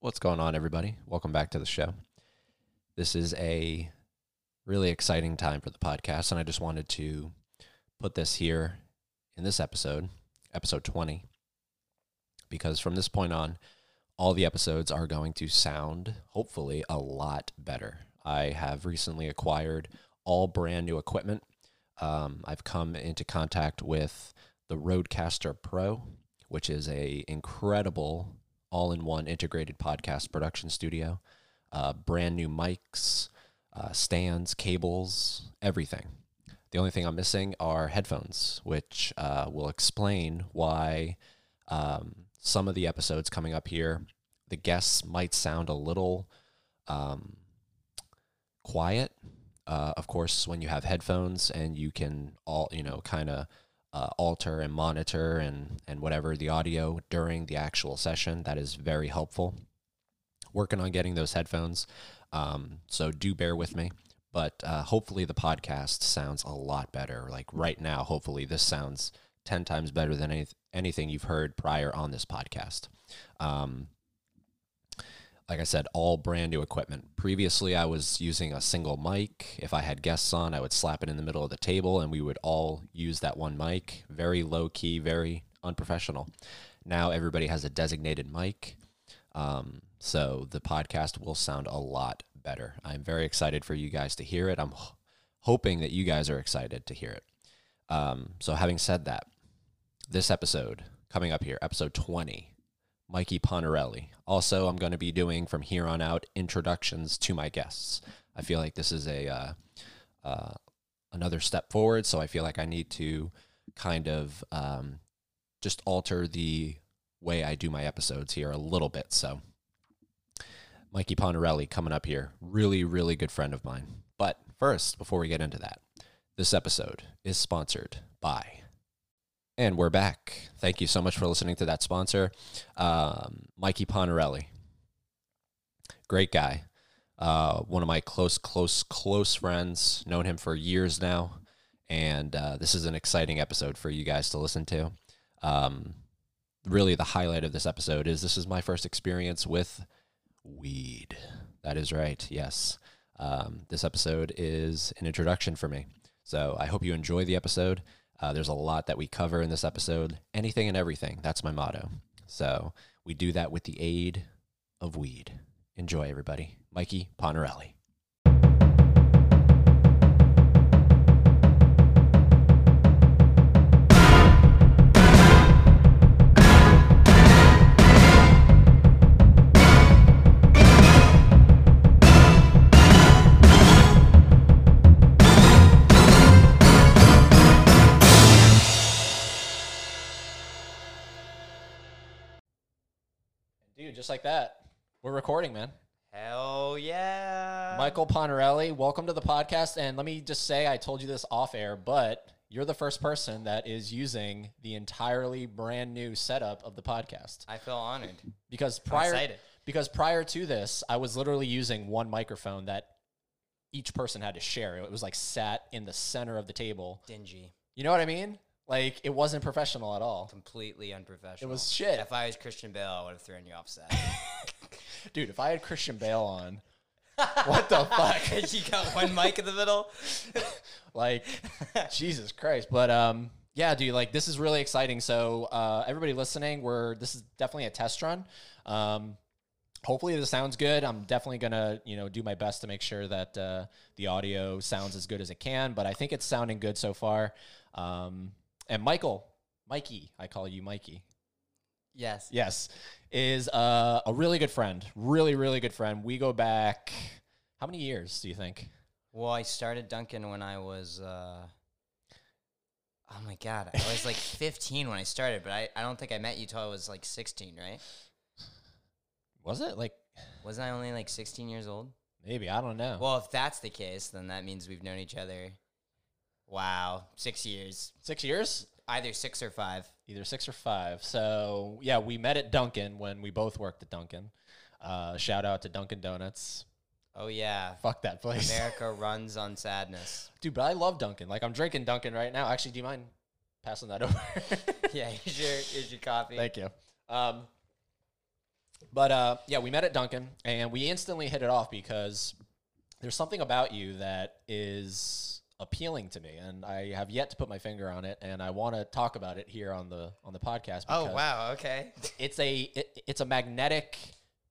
What's going on, everybody? Welcome back to the show. This is a really exciting time for the podcast, and I just wanted to put this here in this episode, episode 20, because from this point on, all the episodes are going to sound, hopefully, a lot better. I have recently acquired all brand new equipment. Um, I've come into contact with the Rodecaster Pro, which is a incredible all-in-one integrated podcast production studio. Uh, brand new mics, uh, stands, cables, everything. The only thing I'm missing are headphones, which uh, will explain why um, some of the episodes coming up here, the guests might sound a little um, quiet. Uh, of course, when you have headphones and you can all, you know, kind of uh, alter and monitor and and whatever the audio during the actual session, that is very helpful. Working on getting those headphones, um, so do bear with me. But uh, hopefully, the podcast sounds a lot better. Like right now, hopefully, this sounds ten times better than any, anything you've heard prior on this podcast. Um, like I said, all brand new equipment. Previously, I was using a single mic. If I had guests on, I would slap it in the middle of the table and we would all use that one mic. Very low key, very unprofessional. Now everybody has a designated mic. Um, so the podcast will sound a lot better. I'm very excited for you guys to hear it. I'm hoping that you guys are excited to hear it. Um, so, having said that, this episode coming up here, episode 20, Mikey Ponarelli. Also, I'm going to be doing from here on out introductions to my guests. I feel like this is a uh, uh, another step forward, so I feel like I need to kind of um, just alter the way I do my episodes here a little bit. So, Mikey Ponarelli coming up here, really, really good friend of mine. But first, before we get into that, this episode is sponsored by and we're back. Thank you so much for listening to that sponsor, um, Mikey Ponarelli. Great guy. Uh, one of my close, close, close friends. Known him for years now. And uh, this is an exciting episode for you guys to listen to. Um, really, the highlight of this episode is this is my first experience with weed. That is right. Yes. Um, this episode is an introduction for me. So I hope you enjoy the episode. Uh, there's a lot that we cover in this episode. Anything and everything. That's my motto. So we do that with the aid of weed. Enjoy, everybody. Mikey Ponarelli. Just like that. We're recording, man. Hell yeah. Michael Ponarelli, welcome to the podcast. And let me just say, I told you this off air, but you're the first person that is using the entirely brand new setup of the podcast. I feel honored. Because prior, because prior to this, I was literally using one microphone that each person had to share. It was like sat in the center of the table. Dingy. You know what I mean? Like it wasn't professional at all. Completely unprofessional. It was shit. If I was Christian Bale, I would have thrown you off set. Dude, if I had Christian Bale on, what the fuck? you got one mic in the middle? like jesus christ but um yeah dude like this is really exciting so uh everybody listening we're this is definitely a test run um hopefully this sounds good i'm definitely gonna you know do my best to make sure that uh the audio sounds as good as it can but i think it's sounding good so far um and michael mikey i call you mikey Yes. yes is uh, a really good friend really really good friend we go back how many years do you think Well, I started Dunkin' when I was, uh, oh my God, I was like 15 when I started, but I, I don't think I met you till I was like 16, right? was it like Wasn't I only like 16 years old? maybe i don't know Well, if that's the case, then that means we've known each other, wow, six years. six years Either six or five. either six or five. So yeah, we met at Dunkin' when we both worked at Dunkin'. Uh, shout out to Dunkin' Donuts. Oh, yeah. Fuck that place, America runs on sadness. dude. But I love Dunkin'. Like I'm drinking Dunkin' right now. Actually, do you mind passing that over? yeah, here's your, here's your coffee. Thank you. Um, But uh, yeah, we met at Dunkin', and we instantly hit it off because there's something about you that is appealing to me, and I have yet to put my finger on it, and I want to talk about it here on the on the podcast. Oh wow, okay. it's a it, it's a magnetic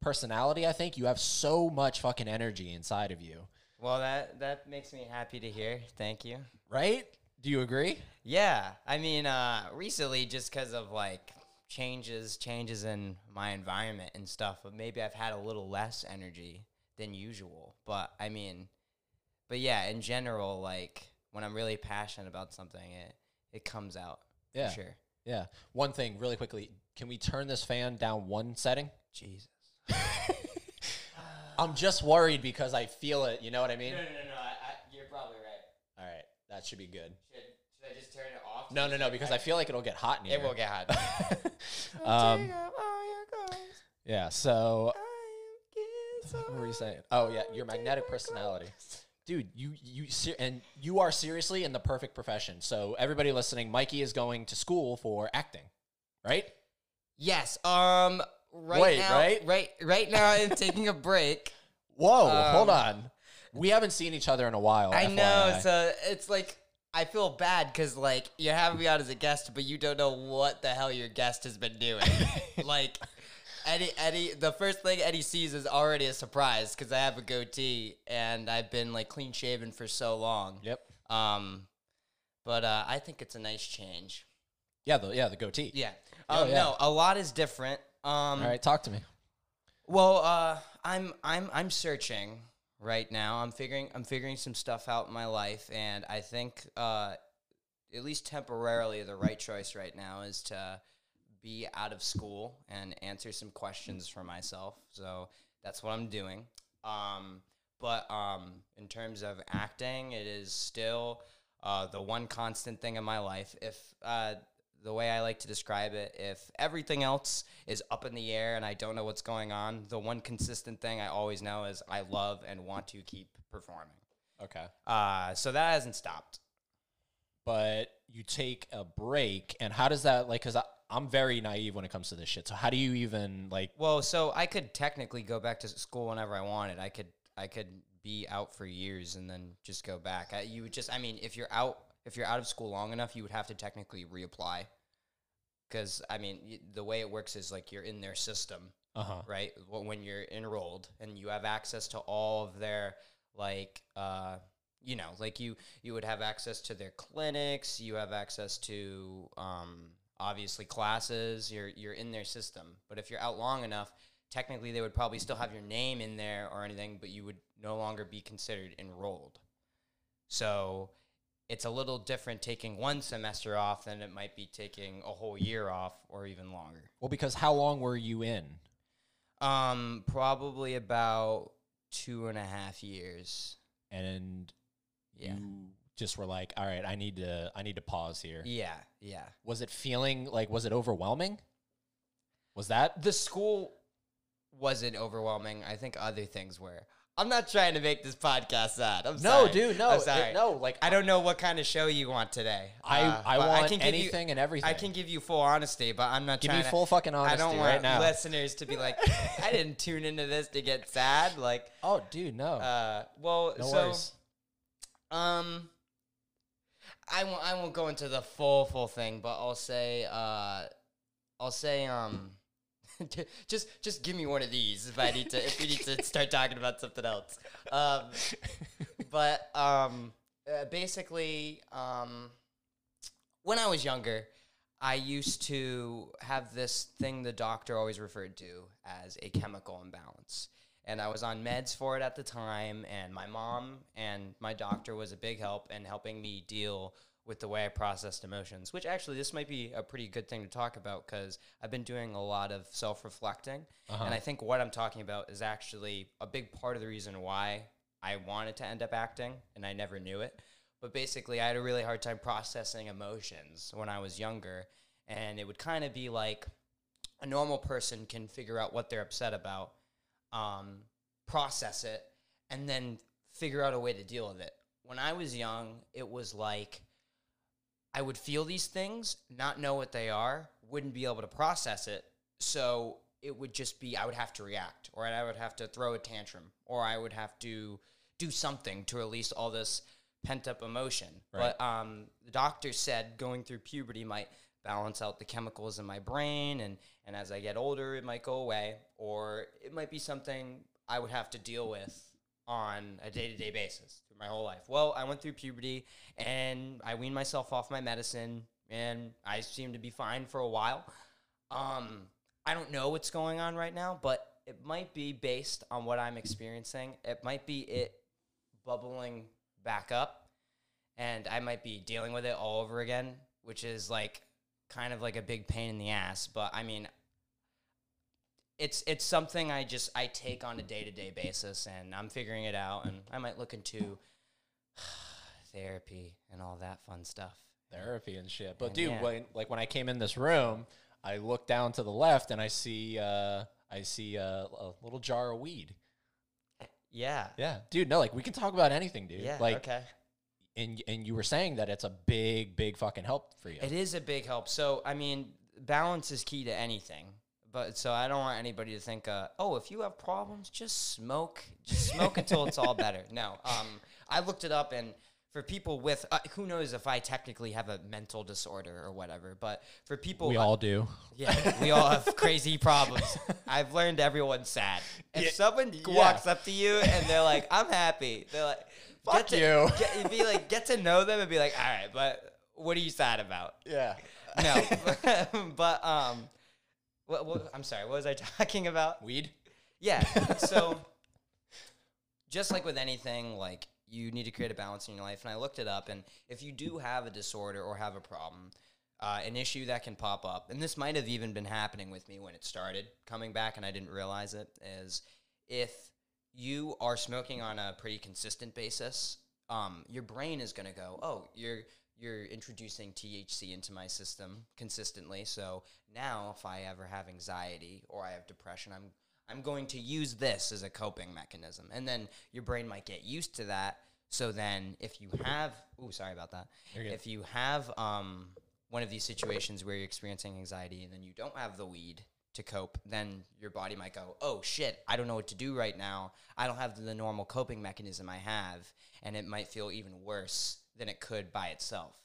personality. I think you have so much fucking energy inside of you, Well, that that makes me happy to hear. Thank you. right? Do you agree? Yeah, I mean, uh, recently just because of like changes, changes in my environment and stuff, but maybe I've had a little less energy than usual. But I mean, but yeah, in general, like when I'm really passionate about something, it it comes out. for Yeah. sure. Yeah. One thing, really quickly, can we turn this fan down one setting? Jesus. I'm just worried because I feel it. You know what I mean? No, no, no, no. I, I, you're probably right. All right, that should be good. Should, should I just turn it off? No, no, no, because I feel like it'll get hot in here. it will get hot. um, yeah. So, what were you saying? Oh, yeah, your magnetic personality, dude. You you ser- and you are seriously in the perfect profession. So, everybody listening, Mikey is going to school for acting, right? Yes. Um. Right Wait, now, right? right, right now, I'm taking a break. Whoa, hold Um, on. We haven't seen each other in a while. I know. So it's like I feel bad because like you're having me out as a guest, but you don't know what the hell your guest has been doing. like Eddie, Eddie, the first thing Eddie sees is already a surprise because I have a goatee and I've been like clean shaven for so long. Yep. Um, but uh, I think it's a nice change. Yeah. The yeah the goatee. Yeah. Oh, Um, yeah. No, a lot is different. Um, All right, talk to me. well, uh, I'm I'm I'm searching right now. I'm figuring I'm figuring some stuff out in my life, and I think uh, at least temporarily the right choice right now is to be out of school and answer some questions for myself. So that's what I'm doing. Um, but um, in terms of acting, it is still uh, the one constant thing in my life. If uh, the way I like to describe it, if everything else is up in the air and I don't know what's going on, the one consistent thing I always know is I love and want to keep performing. Okay. Uh, so that hasn't stopped. But you take a break, and how does that like? Because I'm very naive when it comes to this shit. So how do you even like? Well, so I could technically go back to school whenever I wanted. I could I could be out for years and then just go back. I, you would just I mean, if you're out if you're out of school long enough, you would have to technically reapply. Cuz I mean, y- the way it works is like you're in their system, Uh huh. right? Wh- When you're enrolled and you have access to all of their like uh you know, like you you would have access to their clinics, you have access to um obviously classes, you're you're in their system. But if you're out long enough, technically they would probably still have your name in there or anything, but you would no longer be considered enrolled. So it's a little different taking one semester off than it might be taking a whole year off or even longer. Well, because how long were you in? Um, probably about two and a half years. And Yeah. you just were like, all right, I need to, I need to pause here. Yeah, yeah. Was it feeling like, was it overwhelming? Was that? The school wasn't overwhelming. I think other things were. I'm not trying to make this podcast sad. I'm No, sorry. dude, no, I'm it- sorry. no. Like I don't know what kind of show you want today. I, Uh, I want can give you- anything and everything. I can give you full honesty, but I'm not give trying me to. full fucking honesty I don't right want now. listeners to be like, I didn't tune into this to get sad. Like, oh, dude, no, uh, well, no so worries. um, I won't. I won't go into the full full thing, but I'll say. Uh, I'll say. Um, just just give me one of these if I need to. if we need to start talking about something else. Um, but um, uh, basically, um, when I was younger, I used to have this thing the doctor always referred to as a chemical imbalance. And I was on meds for it at the time, and my mom and my doctor was a big help in helping me deal with the way I processed emotions, which actually this might be a pretty good thing to talk about because I've been doing a lot of self reflecting. Uh-huh. And I think what I'm talking about is actually a big part of the reason why I wanted to end up acting, and I never knew it. But basically, I had a really hard time processing emotions when I was younger. And it would kind of be like a normal person can figure out what they're upset about, um, process it, and then figure out a way to deal with it. When I was young, it was like I would feel these things, not know what they are, wouldn't be able to process it. So it would just be I would have to react, or I would have to throw a tantrum, or I would have to do something to release all this pent up emotion. Right. But um, the doctor said going through puberty might balance out the chemicals in my brain, and and as I get older, it might go away, or it might be something I would have to deal with on a day to day basis through my whole life. Well, I went through puberty, and I weaned myself off my medicine, and I seemed to be fine for a while. Um, I don't know what's going on right now, but it might be based on what I'm experiencing. It might be it bubbling back up, and I might be dealing with it all over again, which is like kind of like a big pain in the ass. But I mean, it's it's something I just I take on a day to day basis, and I'm figuring it out, and I might look into therapy and all that fun stuff. therapy and shit. But And dude, yeah. when like when I came in this room, I look down to the left and I see uh I see a, a little jar of weed. Yeah. Yeah, dude. No, like we can talk about anything, dude. Yeah. like, okay. And and you were saying that it's a big, big fucking help for you. It is a big help. So, I mean, balance is key to anything. But so I don't want anybody to think, uh, oh, if you have problems, just smoke, just smoke until it's all better. No, um, I looked it up, and for people with, uh, who knows if I technically have a mental disorder or whatever, but for people, we uh, all do. yeah, we all have crazy problems. I've learned everyone's sad. If Yeah, someone yeah. walks up to you and they're like, "I'm happy," they're like, Fuck get to, you. Get, be like, get to know them and be like, "All right, but what are you sad about?" Yeah. No, but um, what, what, I'm sorry. What was I talking about? Weed. Yeah. So, just like with anything, like you need to create a balance in your life. And I looked it up, and if you do have a disorder or have a problem, uh, an issue that can pop up, and this might have even been happening with me when it started coming back, and I didn't realize it, is if you are smoking on a pretty consistent basis, um, your brain is going to go, oh, you're you're introducing THC into my system consistently. So now, if I ever have anxiety or I have depression, I'm I'm going to use this as a coping mechanism. And then your brain might get used to that. So then if you have oh sorry about that. If you have um one of these situations where you're experiencing anxiety and then you don't have the weed to cope, then your body might go, "Oh shit, I don't know what to do right now. I don't have the normal coping mechanism I have." And it might feel even worse than it could by itself.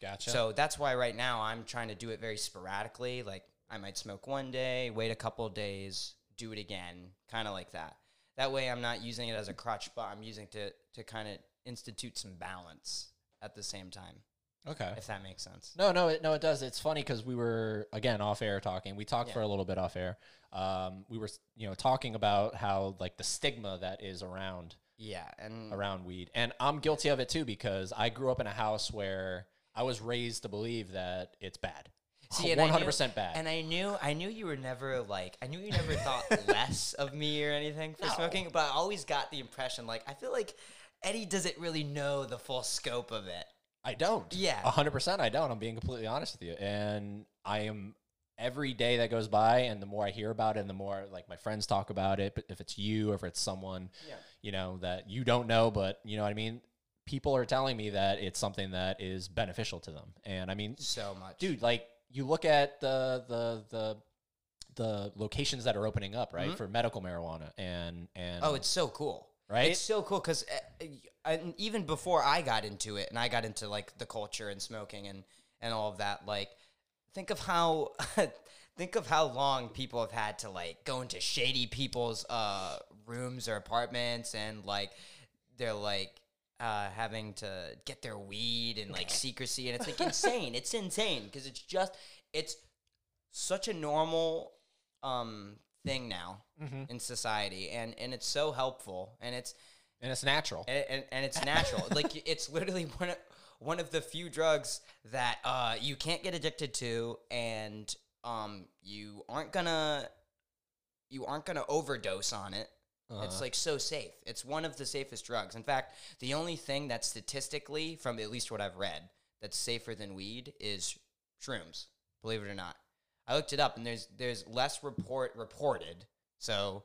Gotcha. So that's why right now I'm trying to do it very sporadically. Like I might smoke one day, wait a couple of days, do it again, kind of like that. That way I'm not using it as a crutch, but I'm using it to to kind of institute some balance at the same time, okay. if that makes sense. No, no, it, no, it does. It's funny because we were again off air talking. We talked Yeah. for a little bit off air. Um, we were, you know, talking about how like the stigma that is around Yeah, and around weed, and I'm guilty of it too because I grew up in a house where I was raised to believe that it's bad. See, one hundred percent bad. And I knew, I knew you were never like, I knew you never thought less of me or anything for No. smoking, but I always got the impression, like, I feel like Eddie doesn't really know the full scope of it. I don't. Yeah. A hundred percent. I don't. I'm being completely honest with you. And I am every day that goes by, and the more I hear about it, and the more like my friends talk about it. But if it's you, or if it's someone, Yeah. you know, that you don't know, but you know what I mean. People are telling me that it's something that is beneficial to them, and I mean, So much, dude, like you look at the the the the locations that are opening up, right, Mhm. for medical marijuana, and and Oh, it's so cool. Right, It's so cool because even before I got into it, and I got into like the culture and smoking and and all of that, like think of how think of how long people have had to like go into shady people's uh rooms or apartments and like they're like uh, having to get their weed and like secrecy and it's like insane. It's insane because it's just it's such a normal um thing now Mhm. in society and and it's so helpful and it's and it's natural. and, and, and it's natural. like it's literally one of, one of the few drugs that uh, you can't get addicted to, and um, you aren't gonna you aren't gonna overdose on it. It's Uh-huh. like so safe. It's one of the safest drugs. In fact, the only thing that's statistically, from at least what I've read, that's safer than weed is shrooms. Believe it or not, I looked it up, and there's there's less report reported. So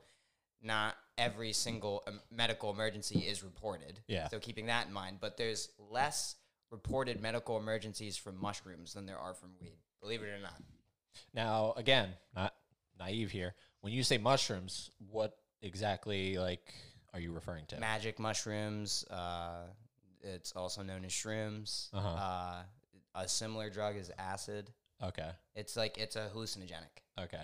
not every single um, medical emergency is reported. Yeah. So keeping that in mind, but there's less reported medical emergencies from mushrooms than there are from weed. Believe it or not. Now, again, not naive here. When you say mushrooms, what exactly like are you referring to? Magic mushrooms. Uh, it's also known as shrooms. Uh-huh. Uh, a similar drug is acid. Okay. It's like it's a hallucinogenic. Okay.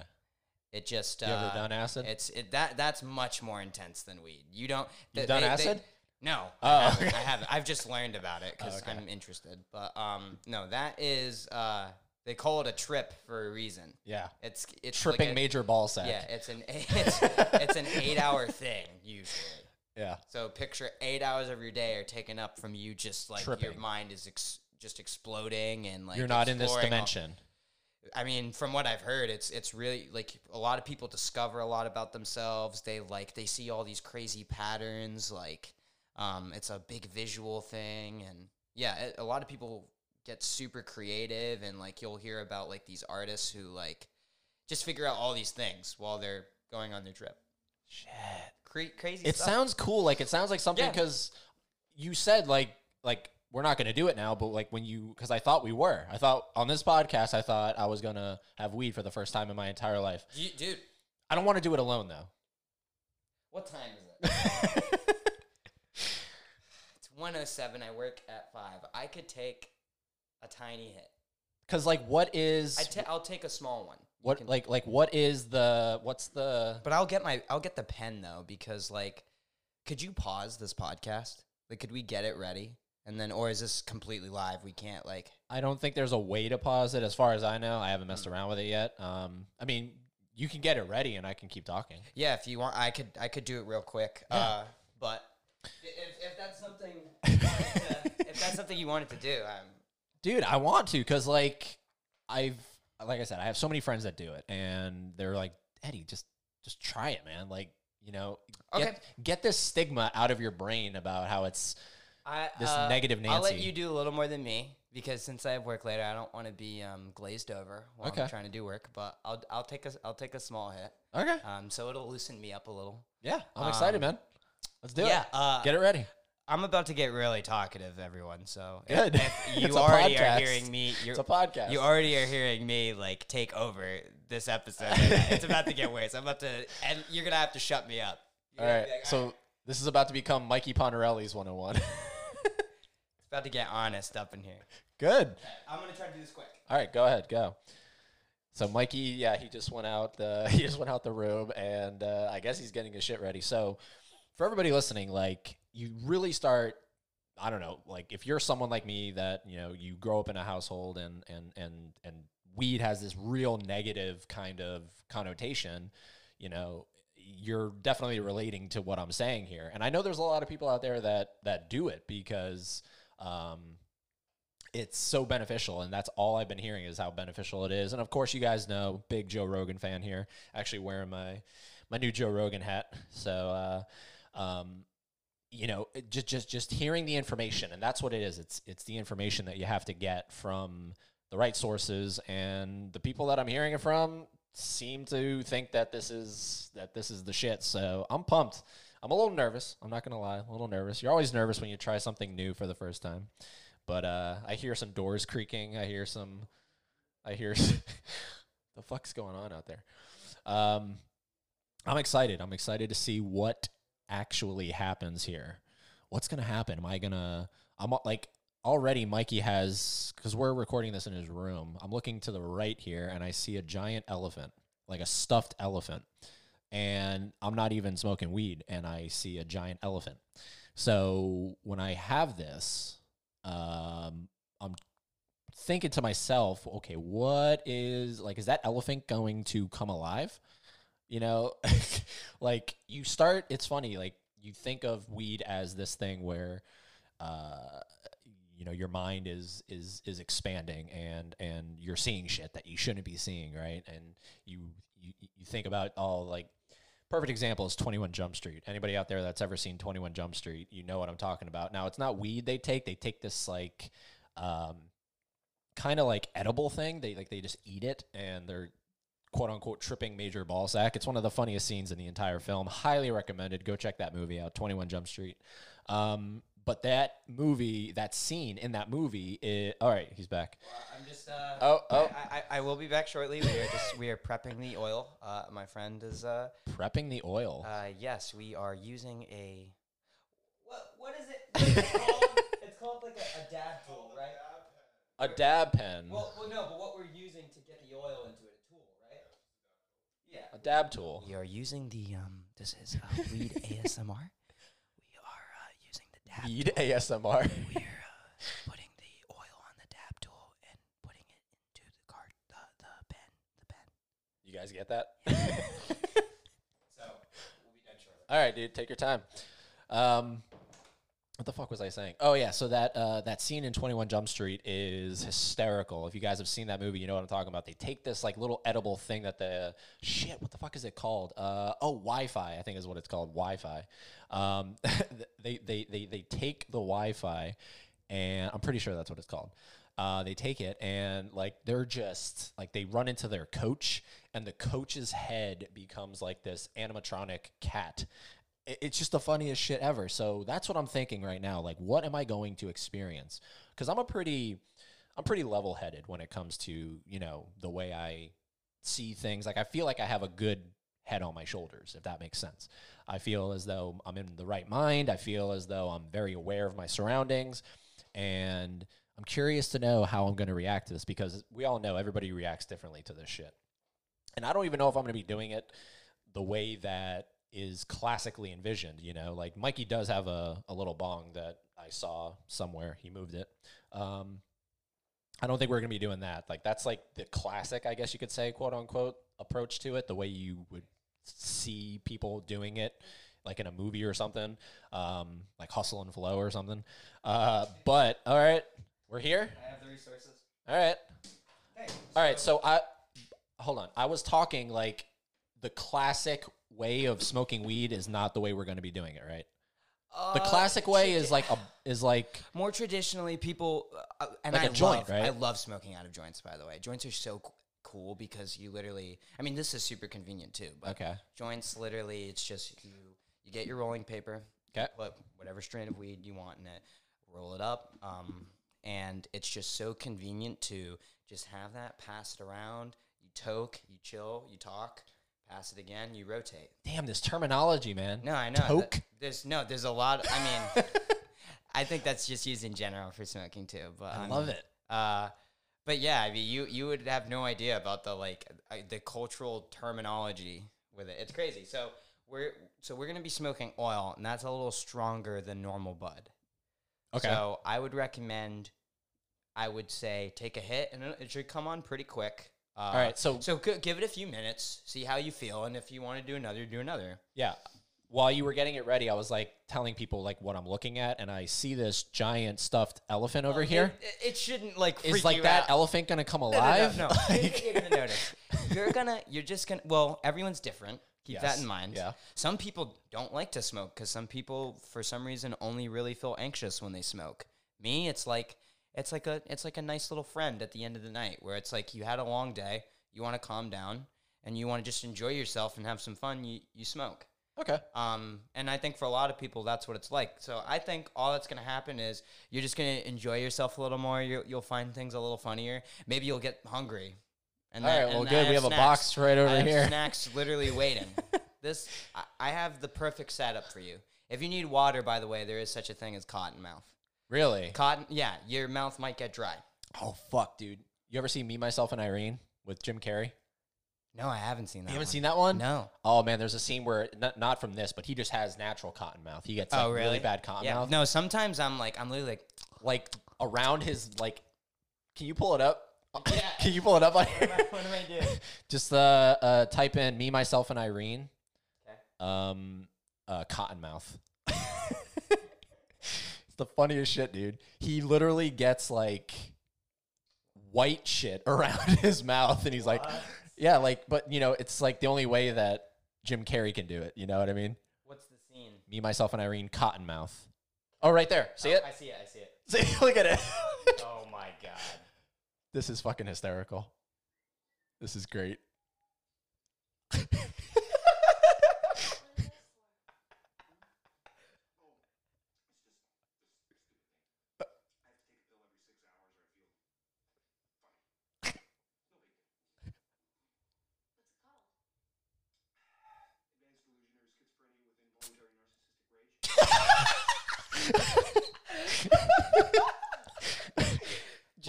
It just You uh, ever done acid? It's it that that's much more intense than weed. You don't. You've done they- they- acid? no, Oh, I, haven't, okay. I haven't. I've just learned about it because Okay. I'm interested. But um, no, that is uh, they call it a trip for a reason. yeah. It's it's Tripping like a, major ball sack. Yeah, it's an it's, it's an eight hour thing usually. Yeah. So picture eight hours of your day are taken up from you just like your mind is ex- just exploding and like You're not in this exploring all- dimension. I mean, from what I've heard, it's it's really like a lot of people discover a lot about themselves. They like they see all these crazy patterns. Like, um, it's a big visual thing, and yeah, it, a lot of people get super creative, and like you'll hear about like these artists who like just figure out all these things while they're going on their trip. Shit. Cra- crazy. It stuff. sounds cool. Like it sounds like something Yeah. because you said like like we're not going to do it now, but like when you because I thought we were. I thought on this podcast I thought I was going to have weed for the first time in my entire life. You- dude. I don't want to do it alone though. What time is it? It's one oh seven. I work at five. I could take a tiny hit. Cuz like what is I ta- I'll take a small one. What like like what is the what's the But I'll get my I'll get the pen though because like, could you pause this podcast? Like, could we get it ready and then, or is this completely live? We can't like. I don't think there's a way to pause it as far as I know. I haven't messed Hmm. around with it yet. Um I mean, you can get it ready and I can keep talking. Yeah, if you want, I could I could do it real quick. Yeah. Uh, but if, if that's something, if that's something you wanted to do, um, Dude, I want to cuz like I've like I said, I have so many friends that do it and they're like, "Eddie, just just try it, man." Like, you know, Okay. get get this stigma out of your brain about how it's I This uh, negative I'll let you do a little more than me because since I have work later, I don't want to be um, glazed over while Okay. I'm trying to do work. But I'll I'll take a I'll take a small hit. Okay. Um, so it'll loosen me up a little. Yeah, I'm excited, Um, man. Let's do yeah. it. Uh, Get it ready. I'm about to get really talkative, everyone. So if- Good. if you It's a already are hearing me. You're, It's a podcast. You already are hearing me like take over this episode. it's about to get worse. I'm about to, and you're gonna have to shut me up. You're All right. So this is about to become Mikey Pontarelli's 101. about to get honest up in here. Good. I'm gonna try to do this quick. All right, go ahead, go. So Mikey, yeah, he just went out. The he just went out the room, and uh, I guess he's getting his shit ready. So for everybody listening, like you really start. I don't know, like if you're someone like me that you know you grow up in a household and and and and weed has this real negative kind of connotation, you know, you're definitely relating to what I'm saying here. And I know there's a lot of people out there that that do it because um, it's so beneficial, and that's all I've been hearing is how beneficial it is. And of course, you guys know, big Joe Rogan fan here. Actually, wearing my my new Joe Rogan hat. So, uh, um, you know, just just just hearing the information, and that's what it is. It's it's the information that you have to get from the right sources, and the people that I'm hearing it from seem to think that this is that this is the shit. So I'm pumped. I'm a little nervous. I'm not gonna lie, a little nervous. You're always nervous when you try something new for the first time. But uh, I hear some doors creaking. I hear some. I hear. the fuck's going on out there? Um, I'm excited. I'm excited to see what actually happens here. What's gonna happen? Am I gonna? I'm like already. Mikey has because we're recording this in his room. I'm looking to the right here, and I see a giant elephant, like a stuffed elephant. And I'm not even smoking weed, and I see a giant elephant. So when I have this, um, I'm thinking to myself, okay, what is like, is that elephant going to come alive? You know, like you start, it's funny, like you think of weed as this thing where, uh, you know, your mind is is is expanding and and you're seeing shit that you shouldn't be seeing, right? And you you you think about all like perfect example is 21 Jump Street. Anybody out there that's ever seen 21 Jump Street, you know what I'm talking about. Now, it's not weed they take. They take this like um kind of like edible thing. They like they just eat it and they're quote unquote tripping major ball sack. It's one of the funniest scenes in the entire film. Highly recommended. Go check that movie out, 21 Jump Street. Um But that movie, that scene in that movie, is, all right, he's back. I'm just. Uh, Oh, oh. I, I, I will be back shortly. We are just we are prepping the oil. Uh, my friend is. Uh, Prepping the oil. uh, yes, we are using a. What what is it? It's called, it's called like a, a dab tool, right? a dab pen. Well, well, no, but what we're using to get the oil into it, a tool, right? Yeah. a dab tool. We are using the um. This is uh, weed ASMR. We are uh, using the dab. Weed ASMR. We're uh, putting the oil on the dab tool and putting it into the card, the the pen, the pen. you guys get that? So we'll be done shortly. All right, dude, take your time. Um, what the fuck was I saying? Oh yeah, so that uh, that scene in Twenty One Jump Street is hysterical. If you guys have seen that movie, you know what I'm talking about. They take this like little edible thing that the shit. What the fuck is it called? Uh, oh, Wi-Fi. I think is what it's called. Wi-Fi. Um, they, they they they take the Wi-Fi, and I'm pretty sure that's what it's called. Uh, they take it and like they're just like they run into their coach, and the coach's head becomes like this animatronic cat it's just the funniest shit ever. So that's what I'm thinking right now. Like, what am I going to experience? Because I'm a pretty, I'm pretty level headed when it comes to you know the way I see things. Like, I feel like I have a good head on my shoulders, if that makes sense. I feel as though I'm in the right mind. I feel as though I'm very aware of my surroundings, and I'm curious to know how I'm going to react to this because we all know everybody reacts differently to this shit. And I don't even know if I'm going to be doing it the way that is classically envisioned. You know, like Mikey does have a, a little bong that I saw somewhere. He moved it. Um, I don't think we're going to be doing that. Like, that's like the classic, I guess you could say, quote unquote, approach to it, the way you would see people doing it. Like in a movie or something, um, like Hustle and Flow or something. Uh, but all right, we're here. I have the resources. All right. Hey. All right, so I hold on. I was talking like the classic way of smoking weed is not the way we're going to be doing it, right? The Uh, classic way is like a is like more traditionally people uh, and Like I a joint, love, right? I love smoking out of joints. By the way, joints are so cool because you literally. I mean, this is super convenient too. But okay. joints, literally, it's just you. You get your rolling paper. Okay. Put whatever strain of weed you want in it. Roll it up. Um, and it's just so convenient to just have that pass it around. You toke, you chill, you talk, pass it again, you rotate. Damn this terminology, man. No, I know. Toke? Th- There's no. There's a lot. I mean, I think that's just used in general for smoking too. But I mean, love it. Uh, but yeah, I mean, you you would have no idea about the like uh, the cultural terminology with it. It's crazy. So we're so we're gonna be smoking oil, and that's a little stronger than normal bud. Okay. So I would recommend. I would say take a hit, and it should come on pretty quick. Uh, All right, so- so g- give it a few minutes, see how you feel, and if you want to do another, do another. Yeah. While you were getting it ready, I was like telling people like what I'm looking at, and I see this giant stuffed elephant over here. It, it- shouldn't like Is like you that out. elephant gonna come No, no, alive? No, no, what you're gonna notice. You're gonna, you're just gonna. Well, everyone's different. Keep Yes, that in mind. yeah. Some people don't like to smoke because some people, for some reason, only really feel anxious when they smoke. Me, it's like it's like a it's like a nice little friend at the end of the night where it's like you had a long day, you want to calm down, and you want to just enjoy yourself and have some fun. You you smoke. okay. Um, and I think for a lot of people, that's what it's like. So I think all that's going to happen is you're just going to enjoy yourself a little more. You'll, you'll find things a little funnier. Maybe you'll get hungry. And All right, and well, good. We have a box right over I have here. Snacks literally waiting. this I, I have the perfect setup for you. If you need water, by the way, there is such a thing as cotton mouth. Really? Cotton, yeah, your mouth might get dry. Oh fuck, dude. You ever see Me, Myself, and Irene with Jim Carrey? No, I haven't seen that. You haven't one. seen that one? No. Oh man, there's a scene where not, not from this, but he just has natural cotton mouth. He gets like, oh, really? bad cotton yeah. mouth. No, sometimes I'm like, I'm literally like, Like around his like. Can you pull it up? Yeah. Can you pull it up on here? what do I do? just uh, uh, type in me, myself, and Irene. Okay. Um, uh, Cottonmouth. it's the funniest shit, dude. He literally gets like white shit around his mouth, and he's like, yeah, like, but you know, it's like the only way that Jim Carrey can do it. You know what I mean? What's the scene? Me, myself, and Irene, Cottonmouth. Oh, right there. See oh, it? I see it. I see it. See, look at it. Oh my god. this is fucking hysterical. This is great.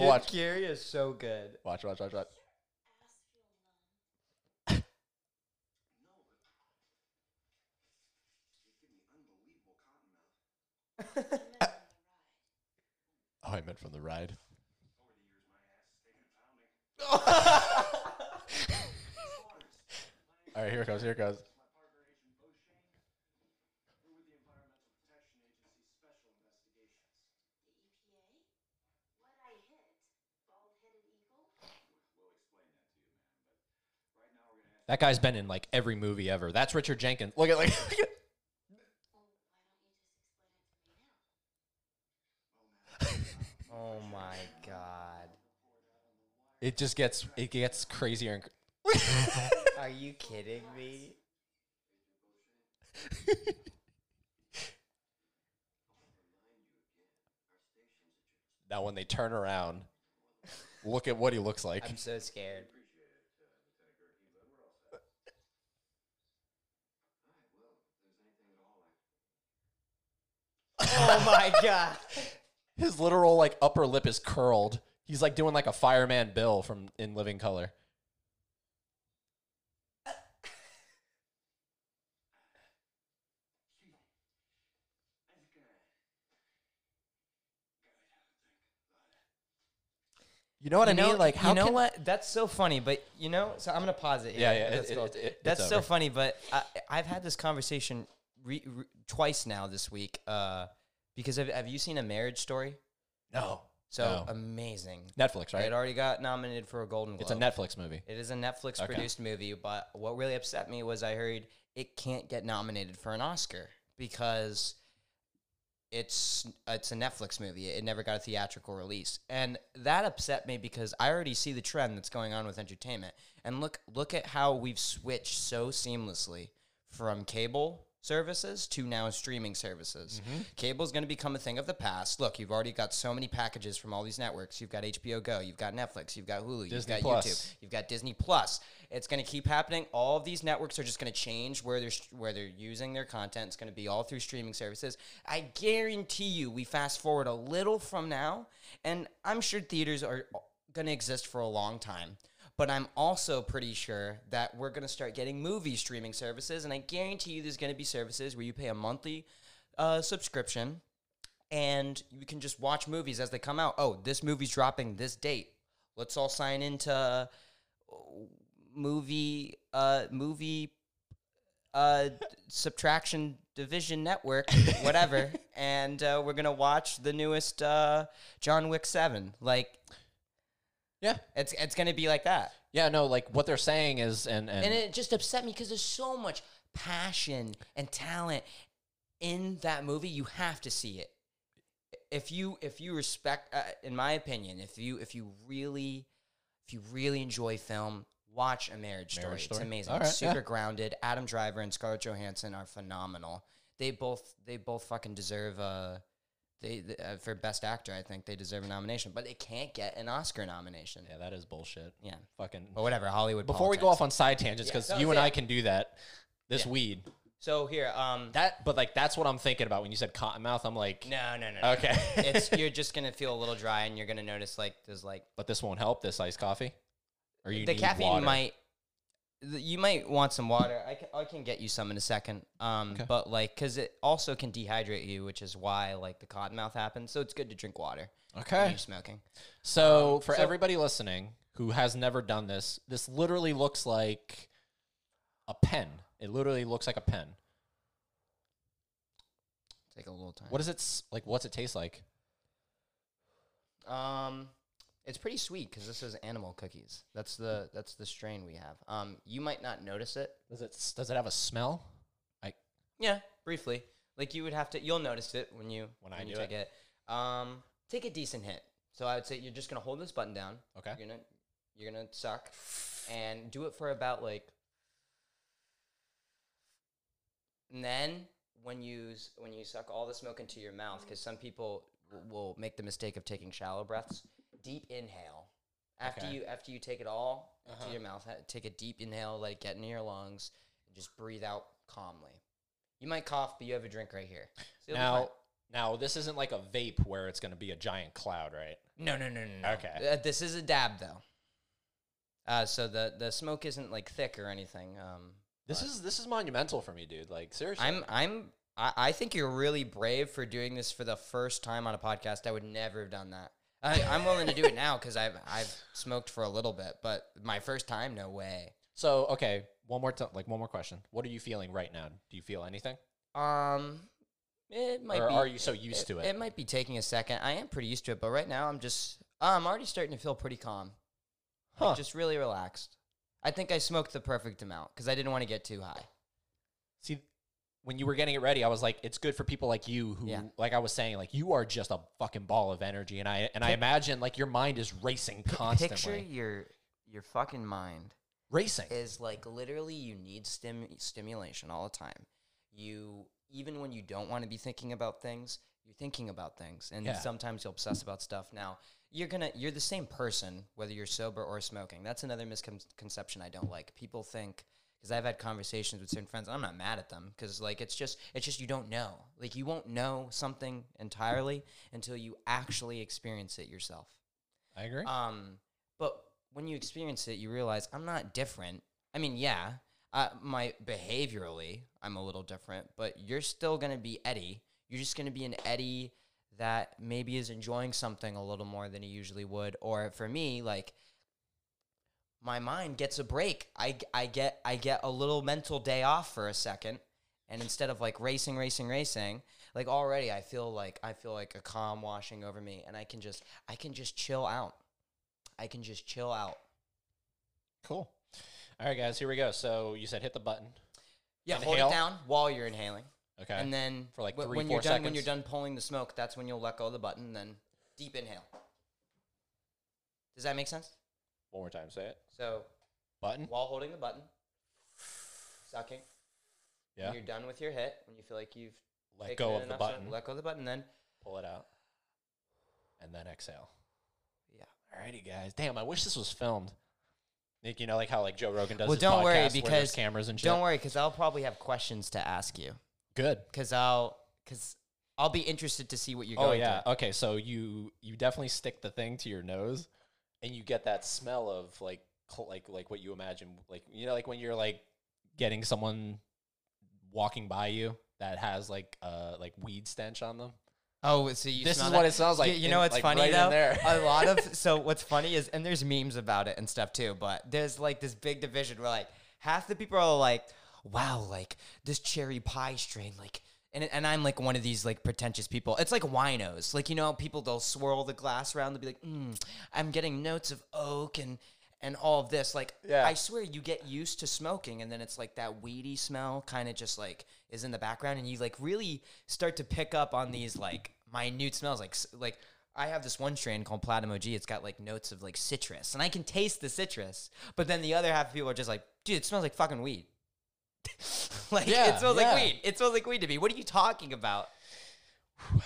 Jim Watch. Carrey is so good. Watch, watch, watch, watch. Oh, I meant from the ride. All right, here it goes. Here it goes. That guy's been in like every movie ever. That's Richard Jenkins. Look at like. look at- Oh my god. it just gets it gets crazier and. Are you kidding me? now when they turn around, look at what he looks like. I'm so scared. Oh my god. His literal like upper lip is curled. He's like doing like a fireman Bill from in Living Color. You know what I know, mean? Like, how you know can- what? That's so funny, but you know, so I'm gonna pause it. Yeah, here. yeah, That's, it- it- it- That's so over. funny, but I, I've had this conversation re, re, twice now this week. Uh, because have, have you seen a Marriage Story? No. So No. amazing. Netflix, right? It already got nominated for a Golden Globe. It's a Netflix movie. It is a Netflix Okay. produced movie, but what really upset me was I heard it can't get nominated for an Oscar because it's it's a Netflix movie. It never got a theatrical release. And that upset me because I already see the trend that's going on with entertainment. And look look at how we've switched so seamlessly from cable services to now streaming services. Mm-hmm. Cable is going to become a thing of the past. Look, you've already got so many packages from all these networks. You've got HBO Go, you've got Netflix, you've got Hulu, Disney you've got Plus. YouTube, you've got Disney Plus. It's going to keep happening. All of these networks are just going to change where they're where they're using their content. It's going to be all through streaming services. I guarantee you, we fast forward a little from now, and I'm sure theaters are uh, going to exist for a long time. But I'm also pretty sure that we're going to start getting movie streaming services, and I guarantee you, there's going to be services where you pay a monthly uh, subscription and you can just watch movies as they come out. Oh, this movie's dropping this date. Let's all sign into uh, movie uh movie uh subtraction division network whatever and uh, we're gonna watch the newest uh john wick 7 like Yeah. it's it's gonna be like that Yeah, no, like what they're saying is and and, and it just upset me because there's so much passion and talent in that movie. You have to see it. If you if you respect, uh, in my opinion, if you if you really if you really enjoy film, watch A Marriage Story. Marriage It's amazing. All It's super yeah. grounded. Adam Driver and Scarlett Johansson are phenomenal. They both they both fucking deserve a. They, th- uh, for best actor, I think they deserve a nomination, but they can't get an Oscar nomination. yeah, that is bullshit. Yeah, Fucking but whatever. Hollywood. Before we go off on side tangents, because no, you and yeah. I can do that. This Yeah. weed, So here, um, that, but like that's what I'm thinking about when you said cottonmouth. I'm like, no, no, no. no. okay, it's you're just gonna feel a little dry, and you're gonna notice like there's like but this won't help. This iced coffee, or you the caffeine water. might. You might want some water. I can, I can get you some in a second. Um, Okay. but like, cause it also can dehydrate you, which is why like the cottonmouth happens. So it's good to drink water when Okay, you're smoking. so Um, for so- everybody listening who has never done this, this literally looks like a pen. It literally looks like a pen. Take a little time. What is it like? What's it taste like? Um, it's pretty sweet because this is animal cookies. That's the that's the strain we have. Um, you might not notice it. Does it s- does it have a smell? Yeah, briefly. Like you would have to, you'll notice it when you When I you do take it. Um, take a decent hit. So I would say you're just gonna hold this button down. Okay. You're gonna you're gonna suck, and do it for about like. And then when you s- when you suck all the smoke into your mouth, because some people w- will make the mistake of taking shallow breaths. Deep inhale. After Okay. you after you take it all Uh-huh. into your mouth, take a deep inhale, let it get into your lungs, and just breathe out calmly. You might cough, but you have a drink right here. So Now. Now, this isn't like a vape where it's going to be a giant cloud, right? No, no, no, no. no. Okay. Uh, this is a dab though. Uh, so the the smoke isn't like thick or anything. Um, This is this is monumental for me, dude. Like seriously. I'm I'm I, I think you're really brave for doing this for the first time on a podcast. I would never have done that. I, I'm willing to do it now because I've I've smoked for a little bit, but my first time, no way. so okay. One more time, like one more question. What are you feeling right now? Do you feel anything, Um, it might or be. are you so used to it? It might be taking a second. I am pretty used to it, but right now I'm just I'm already starting to feel pretty calm. Like, just really relaxed. I think I smoked the perfect amount because I didn't want to get too high. See, when you were getting it ready, I was like, it's good for people like you who, Yeah. like I was saying, like you are just a fucking ball of energy, and I and I imagine like your mind is racing constantly, Picture your your fucking mind racing. is like literally you need stim stimulation all the time. You even when you don't want to be thinking about things, you're thinking about things, and Yeah. sometimes you'll obsess about stuff. Now you're gonna you're the same person whether you're sober or smoking. That's another misconception I don't like. People think because I've had conversations with certain friends. I'm not mad at them because like it's just it's just you don't know. Like you won't know something entirely until you actually experience it yourself. I agree. Um, but when you experience it, you realize I'm not different. I mean, yeah, uh, my behaviorally, I'm a little different, but you're still gonna be Eddie. You're just gonna be an Eddie that maybe is enjoying something a little more than he usually would. Or for me, like my mind gets a break. I, I get I get a little mental day off for a second, and instead of like racing, racing, racing, like already I feel like I feel like a calm washing over me, and I can just I can just chill out. I can just chill out. cool. All right, guys, here we go. So you said hit the button. Yeah, Inhale. hold it down while you're inhaling, Okay. and then For like three, when four you're done when you're done pulling the smoke, that's when you'll let go of the button. And then deep inhale. Does that make sense? One more time. Say it. So Button. while holding the button, sucking. Yeah. When you're done with your hit, when you feel like you've Let go of the button. let go of the button, then Pull it out. And then exhale. yeah. Alrighty, guys. Damn, I wish this was filmed. Nick, you know, like how like Joe Rogan does. Well, his don't worry, podcast where there's because- cameras and shit. Don't worry, because I'll probably have questions to ask you. Good. Because I'll because I'll be interested to see what you're Oh going yeah. through. Okay, so you you definitely stick the thing to your nose, and you get that smell of like like like what you imagine, like you know, like when you're like getting someone walking by you that has like uh like weed stench on them. Oh, so you this is that? what it smells like. you, you in- know what's like, funny right though? a lot of so what's funny is and there's memes about it and stuff too, but there's like this big division where like half the people are like, "Wow, like this cherry pie strain, like." And, and I'm like one of these like pretentious people. It's like winos. Like you know, people they'll swirl the glass around. They'll be like, mm, "I'm getting notes of oak and and all of this." Like Yeah. I swear, you get used to smoking, and then it's like that weedy smell kind of just like is in the background, and you like really start to pick up on these like minute smells. Like like I have this one strain called Platinum OG. It's got like notes of like citrus, and I can taste the citrus. But then the other half of people are just like, dude, it smells like fucking weed. like Yeah, it smells yeah. like weed. It smells like weed to me. What are you talking about?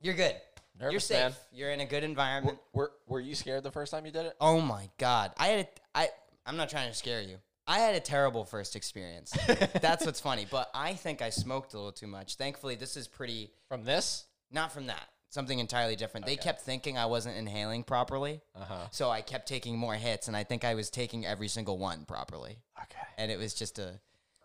You're good. You're safe. man. You're in a good Were, environment. were were you scared the first time you did it? Oh my god. I had a, I I'm not trying to scare you. I had a terrible first experience. That's what's funny, but I think I smoked a little too much. Thankfully, this is pretty From this? not from that. Something entirely different. They kept thinking I wasn't inhaling properly, Uh huh. so I kept taking more hits and I think I was taking every single one properly. Okay. And it was just a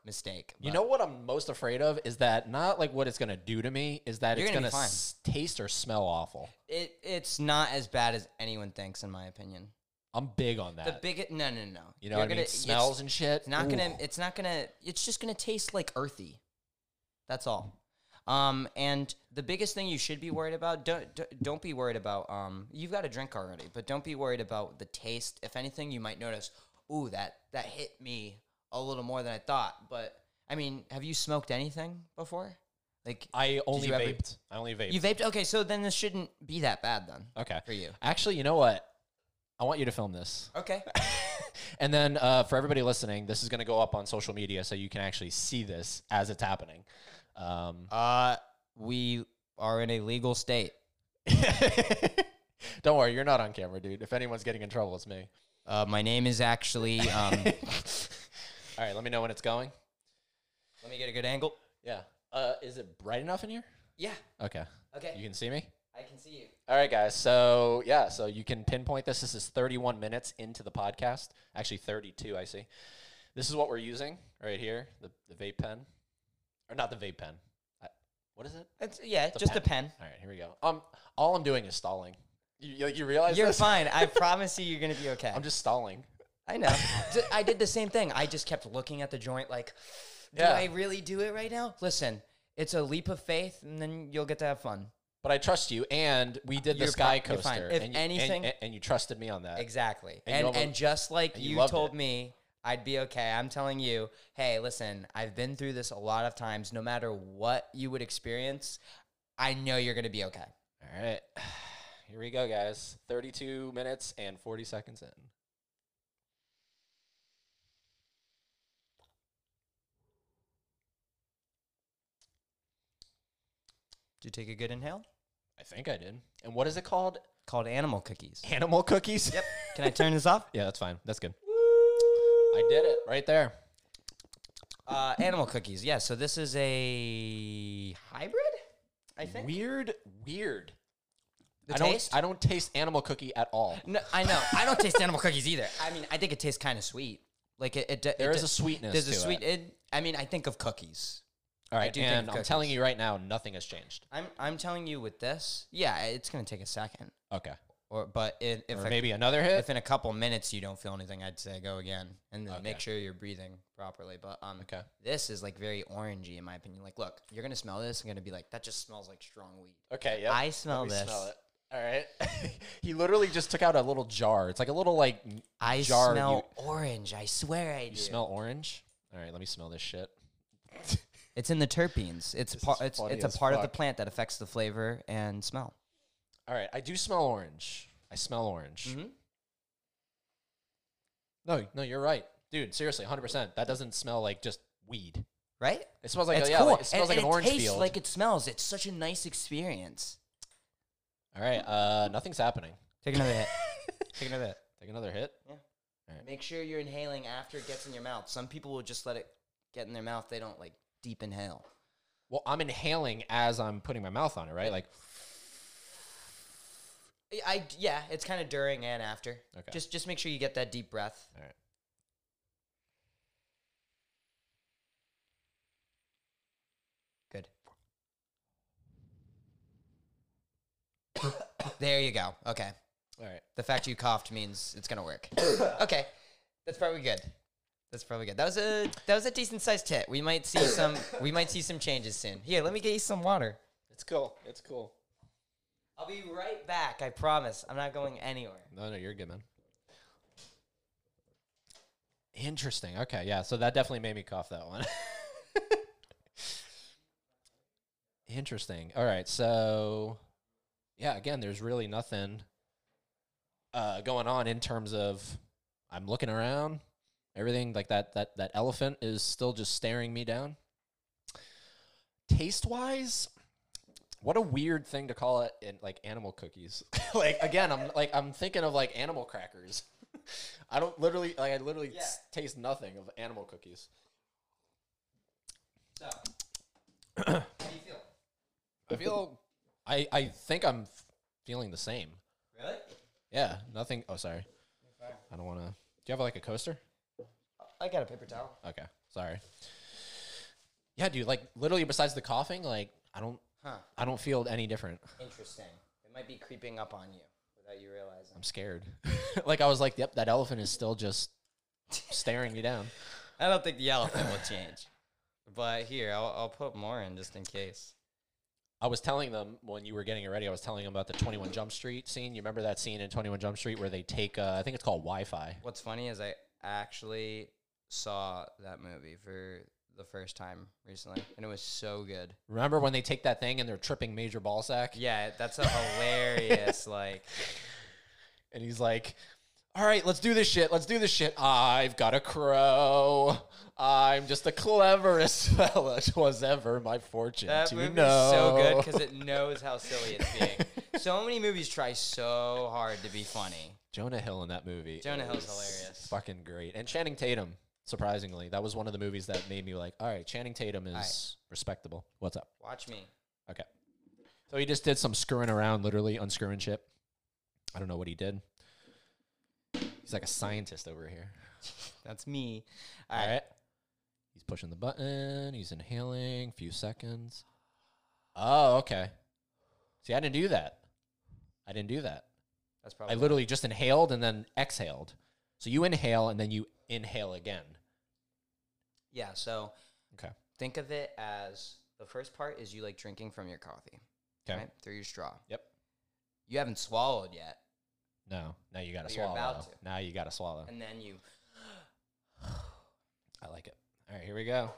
mistake. You know what I'm most afraid of is that not like what it's gonna do to me is that You're it's gonna gonna, s- taste or smell awful. it it's not as bad as anyone thinks in my opinion. I'm big on that. The big no no no. you know You're what gonna- it's- Smells and shit. It's not gonna. It's not gonna. It's just gonna taste like earthy. That's all. Um, and the biggest thing you should be worried about don't don't- be worried about. Um, you've got a drink already, but don't be worried about the taste. If anything, you might notice, ooh, that that hit me a little more than I thought. But I mean, have you smoked anything before? Like I only you ever- I only vaped. you vaped? Okay, so then this shouldn't be that bad then okay. for you. Actually, you know what? I want you to film this. Okay. and then uh, for everybody listening, this is going to go up on social media so you can actually see this as it's happening. Um, Uh, we are in a legal state. don't worry, you're not on camera, dude. If anyone's getting in trouble, it's me. Uh, my name is actually. Um, All right, let me know when it's going. let me get a good angle. Yeah. Uh, is it bright enough in here? Yeah. Okay. Okay. You can see me? I can see you. All right, guys. So, yeah, so you can pinpoint this. This is 31 minutes into the podcast. Actually, 32, I see. This is what we're using right here the, the vape pen. Or not the vape pen. I, what is it? It's, yeah, just a pen. All right, here we go. Um, All I'm doing is stalling. You, you, you realize You're this? fine. I promise you, you're gonna be okay. I'm just stalling. I know. I did the same thing. I just kept looking at the joint like, do Yeah. I really do it right now? Listen, it's a leap of faith, and then you'll get to have fun. But I trust you, and we did the Sky fi- you're fine. Coaster. If and you, anything- and, and you trusted me on that. Exactly. And And and, just like you you, told it. me I'd be okay, I'm telling you, hey, listen, I've been through this a lot of times. No matter what you would experience, I know you're gonna be okay. All right. Here we go, guys. 32 minutes and 40 seconds in. Did you take a good inhale? I think I did. And what is it called? Called animal cookies. Animal cookies? Yep. Can I turn this off? yeah, that's fine. That's good. I did it right there. Uh, animal cookies. Yeah. So this is a hybrid. I think. Weird, weird. The I don't taste? I don't taste animal cookie at all. No, I know. I don't taste animal cookies either. I mean, I think it tastes kind of sweet. Like it. it, There it is a sweetness There's a to sweet. it. I mean, I think of cookies. All right, do think and I'm telling you right now, nothing has changed. I'm I'm telling you with this. Yeah, it's gonna take a second. Okay. Or but if if, Or a- maybe another hit. if in a couple minutes you don't feel anything, I'd say go again and then make sure you're breathing properly. But um, Okay. this is like very orangey in my opinion. Like, look, you're gonna smell this and gonna be like, that just smells like strong weed. Okay, yeah. I smell this. Smell it. All right. he literally just took out a little jar. It's like a little like I jar. smell orange. I swear I do. you smell orange. All right, let me smell this shit. It's in the terpenes. It's part. It's it's a part of the plant that affects the flavor and smell. All right, I do smell orange. I smell orange. Mm-hmm. No, no, you're right, dude. Seriously, 100. percent That doesn't smell like just weed. Right? It smells like it's a, yeah, cool. like- it smells and, like and an orange it tastes field. like it smells. It's such a nice experience. All right, uh, nothing's happening. Take another hit. Take another hit. Take another hit. Yeah. All right. Make sure you're inhaling after it gets in your mouth. Some people will just let it get in their mouth. They don't like deep inhale. Well, I'm inhaling as I'm putting my mouth on it, right? Like, I- I yeah, it's kind of during and after. Okay. Just just make sure you get that deep breath. all right. Good. there you go. Okay. All right. The fact you coughed means it's gonna work. okay, that's probably good. That's probably good. That was a that was a decent sized tit. We might see some we might see some changes soon. Here, let me get you some water. It's cool. It's cool. I'll be right back. I promise. I'm not going anywhere. No, no, you're good, man. Interesting. Okay, yeah. So that definitely made me cough that one. Interesting. All right. So, yeah. Again, there's really nothing uh, going on in terms of I'm looking around. Everything like that. That that elephant is still just staring me down. Taste wise, what a weird thing to call it in like animal cookies. like again, I'm like I'm thinking of like animal crackers. I don't literally like I literally Yeah. taste nothing of animal cookies. So, how do you feel? I feel I I think I'm f- feeling the same. Really? Yeah, nothing. Oh, sorry. I don't want to. Do you have like a coaster? I got a paper towel. Okay, sorry. Yeah, dude. Like literally, besides the coughing, like I don't Huh. I don't feel any different. Interesting. It might be creeping up on you without you realizing. I'm scared. like I was like, yep, that elephant is still just staring me down. I don't think the elephant will change. But here, I'll, I'll put more in just in case. I was telling them when you were getting it ready. I was telling them about the 21 Jump Street scene. You remember that scene in 21 Jump Street where they take, uh, I think it's called Wi-Fi. What's funny is I actually saw that movie for the first time recently, and it was so good. Remember when they take that thing and they're tripping Major Ballsack? Yeah, that's a hilarious like. And he's like, "All right, let's do this shit. Let's do this shit. I've got a crow. I'm just the cleverest fella was ever my fortune That to movie's know." so good because it knows how silly it's being. so many movies try so hard to be funny. Jonah Hill in that movie. Jonah Hill's hilarious. Fucking great. And Channing Tatum, surprisingly, that was one of the movies that made me like, all right, Channing Tatum is Alright. respectable. What's up? Watch me. Okay. So he just did some screwing around, literally unscrewing shit. I don't know what he did. He's like a scientist over here. That's me. All All right. right. He's pushing the button. He's inhaling. Few seconds. Oh, okay. See, I didn't do that. I didn't do that. That's probably I literally just inhaled and then exhaled. So you inhale and then you inhale again. Yeah, so Okay. think of it as the first part is you like drinking from your coffee. Okay. Right? Through your straw. Yep. You haven't swallowed yet. No. Now you got to swallow. about to. Now you got to swallow. And then you I like it. All right, here we go.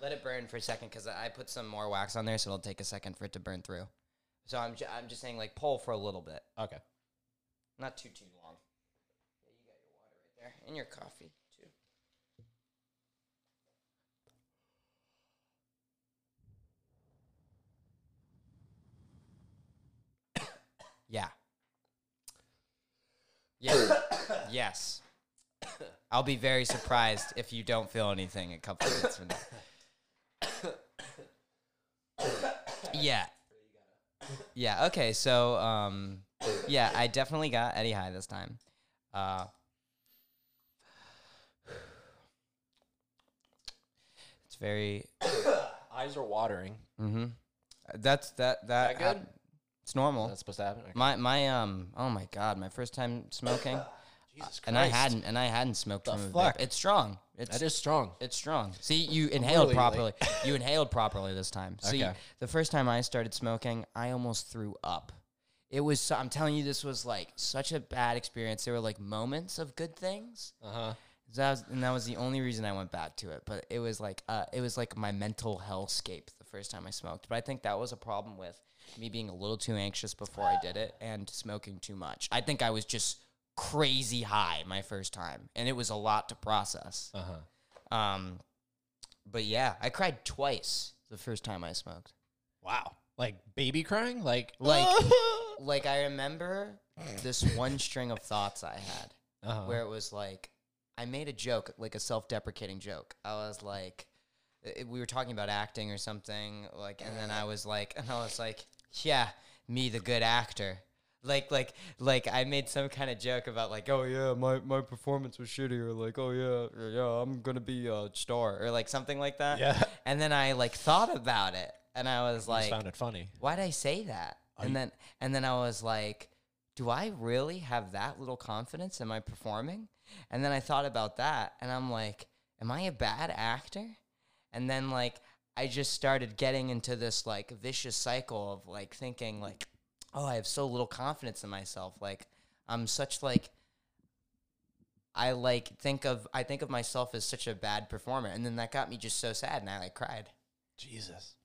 Let it burn for a second because I I put some more wax on there, so it'll take a second for it to burn through. So I'm, ju- I'm just saying, like, pull for a little bit. Okay. Not too, too long. Yeah, you got your water right there. And your coffee, yeah. Yeah. yes. I'll be very surprised if you don't feel anything a couple minutes from now. Yeah. Yeah. Okay. So, um, yeah, I definitely got Eddie High this time. Uh, it's very. Eyes are watering. Mm-hmm. That's that that. That good? It's normal. That's supposed to happen. Okay. My my um. Oh my god! My first time smoking, Jesus and I hadn't and I hadn't smoked The from a vape. fuck? It's strong. It's That is strong. It's strong. See, you inhaled Literally, properly. you inhaled properly this time. See, Okay. the first time I started smoking, I almost threw up. It was. so- I'm telling you, this was like such a bad experience. There were like moments of good things. Uh huh. So That was, and that was the only reason I went back to it. But it was like, uh, it was like my mental hellscape the first time I smoked. But I think that was a problem with me being a little too anxious before I did it and smoking too much. I think I was just crazy high my first time, and it was a lot to process. Uh huh. Um, but yeah, I cried twice the first time I smoked. Wow. Like baby crying? Like Like, like I remember this one string of thoughts I had uh-huh. where it was like, I made a joke, like a self-deprecating joke. I was like, we were talking about acting or something, like, and then I was like, and I was like, yeah, me, the good actor. Like, like, like, I made some kind of joke about like, oh yeah, my, my performance was shitty, or like, oh yeah, yeah, I'm gonna be a star, or like something like that. Yeah. And then I like thought about it, and I was I just like, found it funny. why'd I say that? Are and you- then and then I was like, do I really have that little confidence in my performing? And then I thought about that and I'm like, am I a bad actor? And then like I just started getting into this like vicious cycle of like thinking like, oh, I have so little confidence in myself. Like I'm such like I like think of I think of myself as such a bad performer, and then that got me just so sad, and I like cried. Jesus.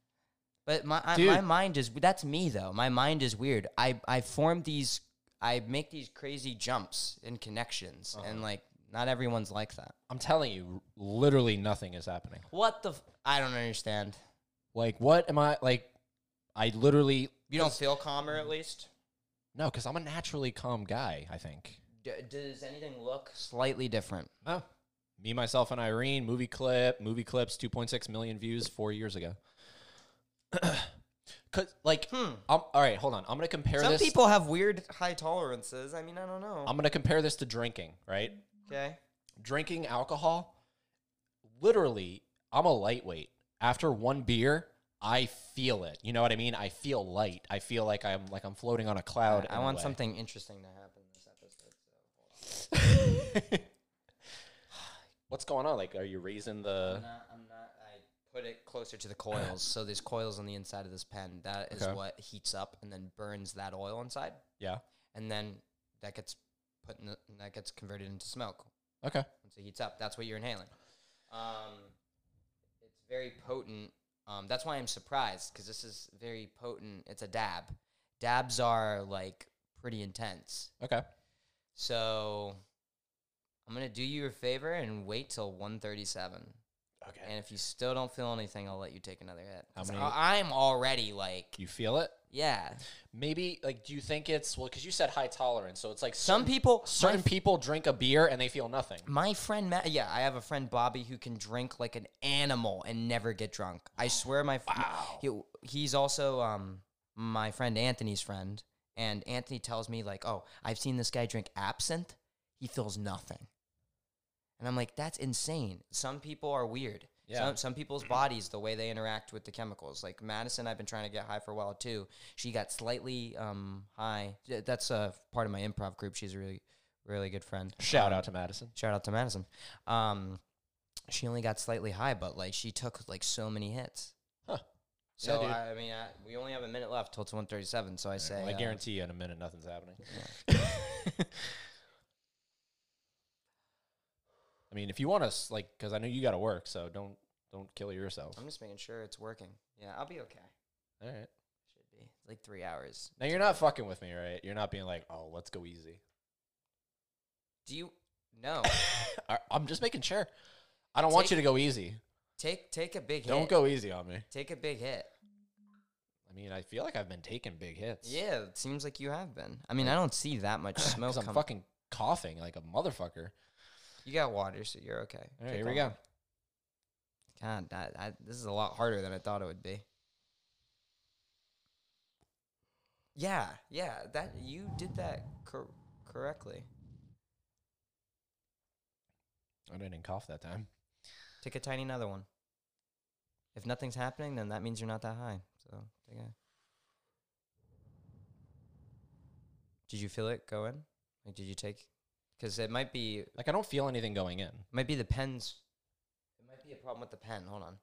But my I, my mind is that's me though. My mind is weird. I I form these I make these crazy jumps and connections, and Uh-huh. like not everyone's like that. I'm telling you, literally nothing is happening. What the? F- I don't understand. Like, what am I like? I literally You don't feel calmer at least. no, because I'm a naturally calm guy. I think. D- does anything look slightly different? Oh, me, myself, and Irene movie clip. Movie clips, 2.6 million views four years ago. Cause like, Hmm. I'm, all right, hold on. I'm gonna compare Some this. people have weird high tolerances. I mean, I don't know. I'm gonna compare this to drinking. Right, okay. drinking alcohol. Literally, I'm a lightweight. After one beer, I feel it. You know what I mean? I feel light. I feel like I'm like I'm floating on a cloud. I in want something interesting to happen this episode. So What's going on? Like, are you raising the? I'm not, I'm not. I put it closer to the coils. so there's coils on the inside of this pen. That is Okay. what heats up and then burns that oil inside, Yeah. and then that gets put in the, that gets converted into smoke Okay. once it heats up. That's what you're inhaling. Um, it's very potent. Um, that's why I'm surprised because this is very potent. It's a dab. Dabs are like pretty intense. Okay. So I'm gonna do you a favor and wait till 137. Okay. And if you still don't feel anything, I'll let you take another hit. How 'Cause many- I- I'm already like, you feel it? yeah. Maybe like, do you think it's well? Because you said high tolerance, so it's like Some people, certain my, people drink a beer and they feel nothing. my friend Matt, yeah, I have a friend Bobby who can drink like an animal and never get drunk. I swear, my Wow. he, he's also um my friend Anthony's friend, and Anthony tells me like, "Oh, I've seen this guy drink absinthe. He feels nothing." And I'm like, "That's insane." Some people are weird. Yeah. Some, some people's bodies, the way they interact with the chemicals. Like Madison, I've been trying to get high for a while too. She got slightly um, high. That's a part of my improv group. She's a really, really good friend. Shout Um, out to Madison. Shout out to Madison. Um, she only got slightly high, but like she took like so many hits. Huh. So Yeah. I, I mean, I, we only have a minute left till it's one thirty-seven. So I say, Well, I uh, guarantee you in a minute nothing's happening. I mean, if you want us, like, because I know you got to work, so don't don't kill yourself. I'm just making sure it's working. Yeah, I'll be okay. All right. Should be It's like three hours. Now you're not fucking with me, right? You're not being like, oh, let's go easy. Do you? No. I'm just making sure. I don't want Take- you to go easy. take take a big hit. Don't go easy on me. Take a big hit. I mean, I feel like I've been taking big hits. Yeah, it seems like you have been. I mean, I don't see that much smoke. I'm coming. fucking coughing like a motherfucker. You got water, so you're okay. All right, here we go. God, that, I, this is a lot harder than I thought it would be. Yeah, yeah, that you did that cor- correctly. I didn't cough that time. Take a tiny another one. If nothing's happening, then that means you're not that high. So take a. Did you feel it go in? Like, did you take? Because it might be Like, I don't feel anything going in. might be the pens. It might be a problem with the pen. Hold on.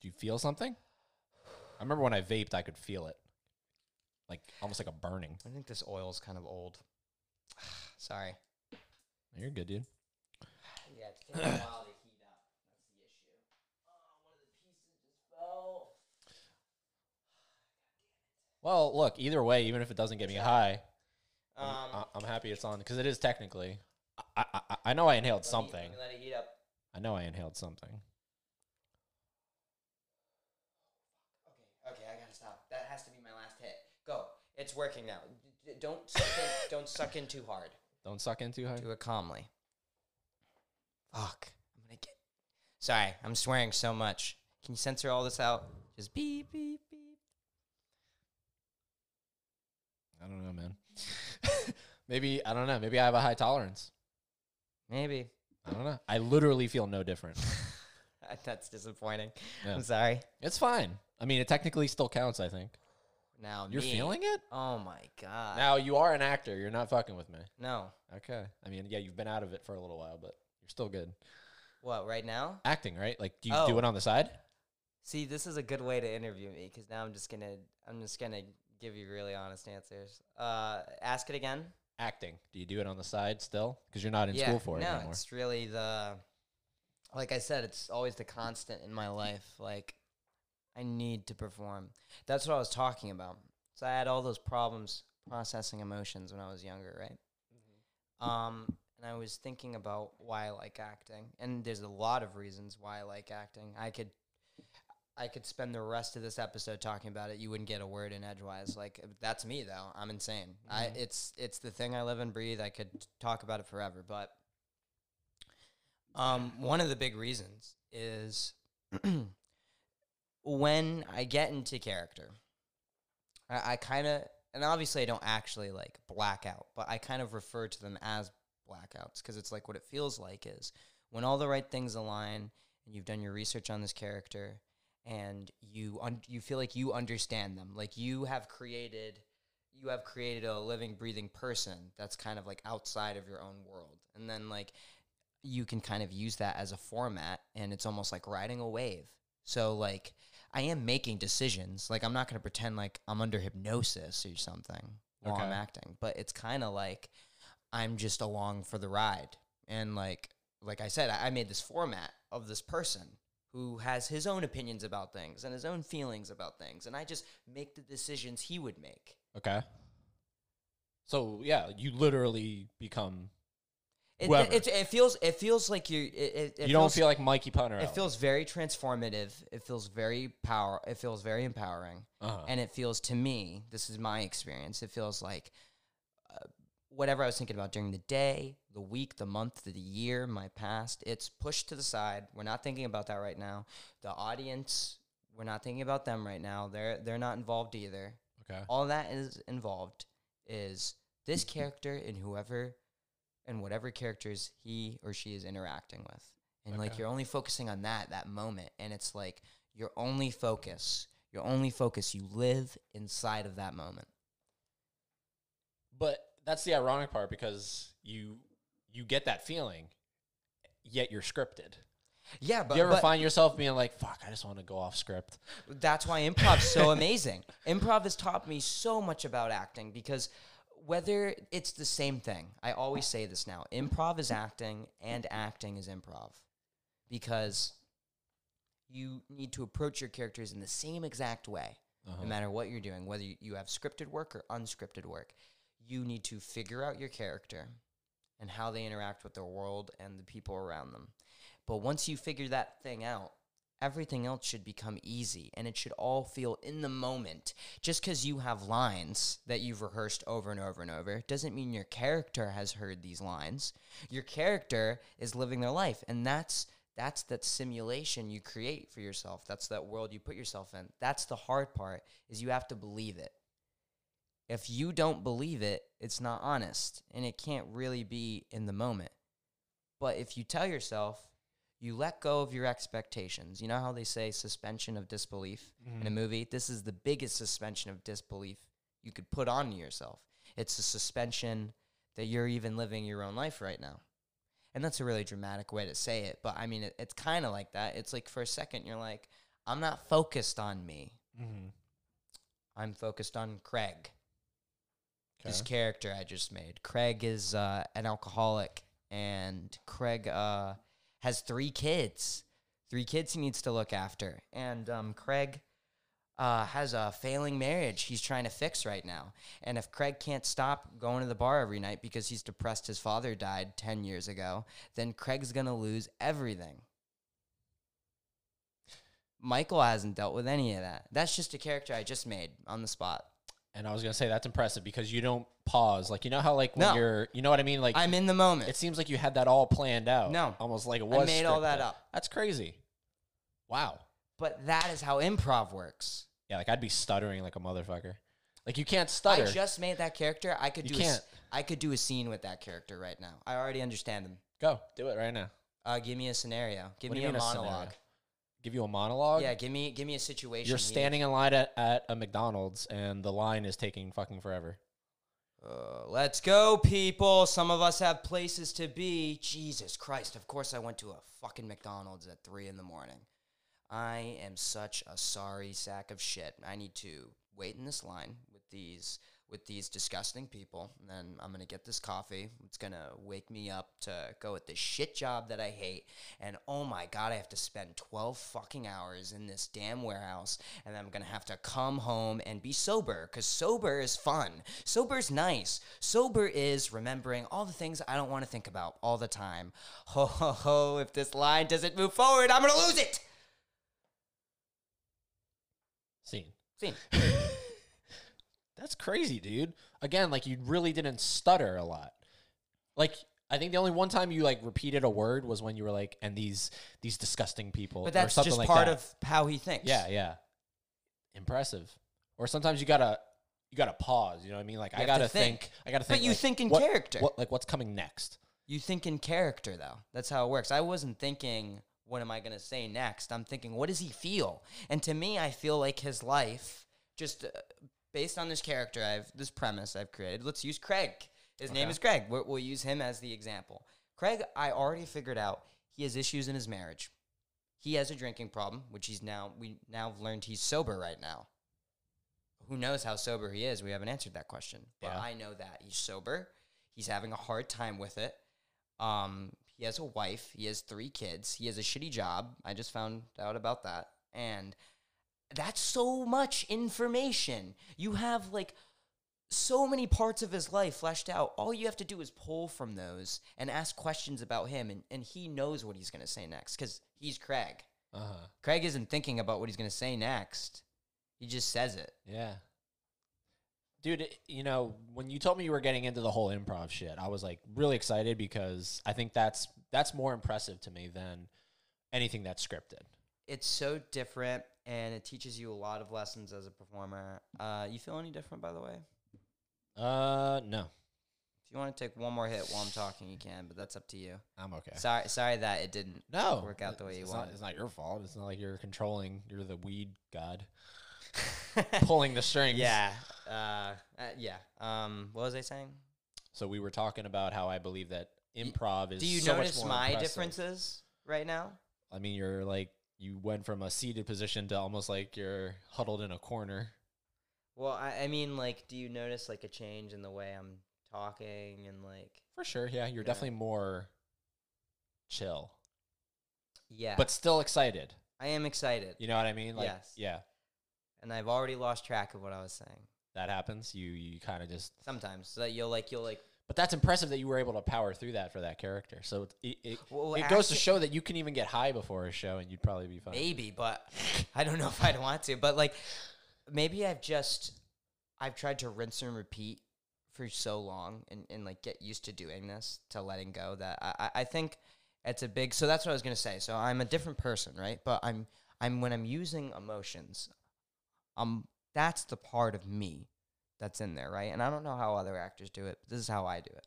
Do you feel something? I remember when I vaped, I could feel it. Like, almost like a burning. I think this oil is kind of old. Sorry. You're good, dude. Yeah, it's taking a while to heat up. That's the issue. Oh, one of the pieces just fell. Well, look, either way, even if it doesn't get me high, Um, I- I'm happy it's on because it is technically. I, I, I- I know I inhaled something. let me let it heat up. I know I inhaled something. Okay, okay, I gotta stop. That has to be my last hit. Go. It's working now. D- Don't suck in, don't suck in too hard. Don't suck in too hard. Do it calmly. Fuck. I'm gonna get. Sorry, I'm swearing so much. Can you censor all this out? Just beep beep beep. I don't know, man. maybe I don't know. Maybe I have a high tolerance. Maybe. I don't know. I literally feel no different. That's disappointing. Yeah. I'm sorry. It's fine. I mean, it technically still counts. I think Now you're me. feeling it Oh my god. now. You are an actor. You're not fucking with me. no. Okay. I mean, yeah, you've been out of it for a little while, but you're still good. What right now? Acting, right? Like, do you Oh. do it on the side? See, this is a good way to interview me because now I'm just gonna I'm just gonna give you really honest answers. Uh, ask it again. Acting. Do you do it on the side still? Because you're not in school for it no, anymore. it's really the like I said, it's always the constant in my life. Like I need to perform. That's what I was talking about. So I had all those problems processing emotions when I was younger, right? Um, and I was thinking about why I like acting, and there's a lot of reasons why I like acting. I could, I could spend the rest of this episode talking about it. You wouldn't get a word in edgewise. Like that's me though. I'm insane. I Mhm. it's it's the thing I live and breathe. I could talk about it forever, but um, one of the big reasons is when I get into character, I, I kind of, and obviously I don't actually like blackout, but I kind of refer to them as blackouts because it's like what it feels like is when all the right things align and you've done your research on this character and you un- you feel like you understand them, like you have created you have created a living breathing person that's kind of like outside of your own world. And then like you can kind of use that as a format and it's almost like riding a wave. So like i am making decisions. Like i'm not going to pretend like i'm under hypnosis or something while i'm acting but it's kind of like i'm just along for the ride. And like like i said I, I made this format of this person who has his own opinions about things and his own feelings about things and i just make the decisions he would make Okay. So yeah, you literally become. It, Whoever. it, it feels it feels like you. It, it, it you don't feel like Mikey Punter. It feels very transformative. It feels very power. It feels very empowering, Uh-huh. and it feels to me. This is my experience. It feels like uh, whatever I was thinking about during the day, the week, the month, the year, my past. It's pushed to the side. We're not thinking about that right now. The audience we're not thinking about them right now. They're they're not involved either. Okay. All that is involved is this character and whoever and whatever characters he or she is interacting with. And like you're only focusing on that that moment and it's like your only focus. Your only focus. You live inside of that moment. But that's the ironic part because you you get that feeling, yet you're scripted. Yeah, but, you ever but find yourself being like, "Fuck, I just want to go off script." that's why improv's so amazing. Improv has taught me so much about acting because whether it's the same thing, I always say this now improv is acting and acting is improv because you need to approach your characters in the same exact way, Uh-huh. no matter what you're doing, whether you have scripted work or unscripted work. You need to figure out your character and how they interact with their world and the people around them. But once you figure that thing out, everything else should become easy and it should all feel in the moment. Just because you have lines that you've rehearsed over and over and over doesn't mean your character has heard these lines. Your character is living their life and that's that's that simulation you create for yourself. That's that world you put yourself in. That's the hard part is you have to believe it. If you don't believe it, it's not honest and it can't really be in the moment. But if you tell yourself, you let go of your expectations. You know how they say suspension of disbelief in a movie? This is the biggest suspension of disbelief you could put on yourself. It's a suspension that you're even living your own life right now. And that's a really dramatic way to say it, but I mean, it, it's kind of like that. It's like for a second, you're like, I'm not focused on me. Mm-hmm. I'm focused on Craig this character I just made. Craig is uh, an alcoholic, and Craig uh, has three kids. Three kids he needs to look after, and um, Craig uh, has a failing marriage he's trying to fix right now. And if Craig can't stop going to the bar every night because he's depressed his father died ten years ago, then Craig's gonna lose everything. Michael hasn't dealt with any of that. That's just a character I just made on the spot. And I was gonna say that's impressive because you don't pause. Like you know how like when No. you're, you know what I mean? Like I'm in the moment. it seems like you had that all planned out. No. almost like it I was. made all that up. That's crazy. Wow. But that is how improv works. Yeah, like I'd be stuttering like a motherfucker. Like you can't stutter. I just made that character. I could You do. A, s- can't. I could do a scene with that character right now. I already understand him. Go do it right now. Uh, give me a scenario. Give What do me you a mean a scenario? monologue. Give you a monologue. Yeah, give me give me a situation. You're standing in line at, at a McDonald's and the line is taking fucking forever. Uh, let's go, people. Some of us have places to be. Jesus Christ! Of course, I went to a fucking McDonald's at three in the morning. I am such a sorry sack of shit. I need to wait in this line with these with these disgusting people, and then I'm gonna get this coffee. It's gonna wake me up to go at this shit job that I hate. And oh my god, I have to spend 12 fucking hours in this damn warehouse, and I'm gonna have to come home and be sober, cause sober is fun. Sober's nice. Sober is remembering all the things I don't want to think about all the time. Ho ho ho! If this line doesn't move forward, I'm gonna lose it. Scene. Scene. That's crazy, dude. Again, like you really didn't stutter a lot. Like I think the only one time you like repeated a word was when you were like, "and these these disgusting people." But or that's something just like part that. of how he thinks. Yeah, yeah. Impressive. Or sometimes you gotta you gotta pause. You know what I mean? Like You I have to gotta think. think. I gotta think. But you like, think in what- character. What like what's coming next? You think in character, though. That's how it works. I wasn't thinking, what am I going to say next? I'm thinking, what does he feel? And to me, I feel like his life, just uh, based on this character, I've this premise I've created. Let's use Craig. His name is Craig. We'll, we'll use him as the example. Craig, I already figured out he has issues in his marriage. He has a drinking problem, which he's now we now have learned he's sober right now. Who knows how sober he is? We haven't answered that question. But Yeah. I know that he's sober. He's having a hard time with it. Um, he has a wife. He has three kids. He has a shitty job. I just found out about that. And that's so much information. You have like so many parts of his life fleshed out. All you have to do is pull from those and ask questions about him, and, and he knows what he's going to say next because he's Craig. Uh huh. Craig isn't thinking about what he's going to say next. He just says it. Yeah. Dude, you know, when you told me you were getting into the whole improv shit, I was like really excited because I think that's that's more impressive to me than anything that's scripted. It's so different, and it teaches you a lot of lessons as a performer. Uh, you feel any different, by the way? Uh, no, If you want to take one more hit while I'm talking, you can, but that's up to you. I'm okay. Sorry, sorry that it didn't. No, work out the way you it's not, wanted. It's not your fault. It's not like you're controlling. You're the weed god, pulling the strings. yeah, uh, uh, yeah. Um, what was I saying? So we were talking about how I believe that improv is. Do you so notice my impressive. differences right now? I mean, you're like you went from a seated position to almost like you're huddled in a corner. Well, I, I mean, like, do you notice like a change in the way I'm talking and like, For sure, yeah, you're Yeah. definitely more chill, yeah, but still excited. I am excited, You know what I mean? Like, Yes. yeah, and I've already lost track of what I was saying. that happens. You you kind of just. Sometimes, so that you'll like, you'll like, But that's impressive that you were able to power through that for that character. So it it, it, well, it goes to show that you can even get high before a show, and you'd probably be fine. Maybe, but I don't know if I'd want to. But like, maybe I've just I've tried to rinse and repeat for so long, and, and like get used to doing this to letting go that I I- I think it's a big. So that's what I was gonna say. So I'm a different person, right? But I'm I'm when I'm using emotions, um, that's the part of me that's in there, right? And I don't know how other actors do it. But this is how I do it.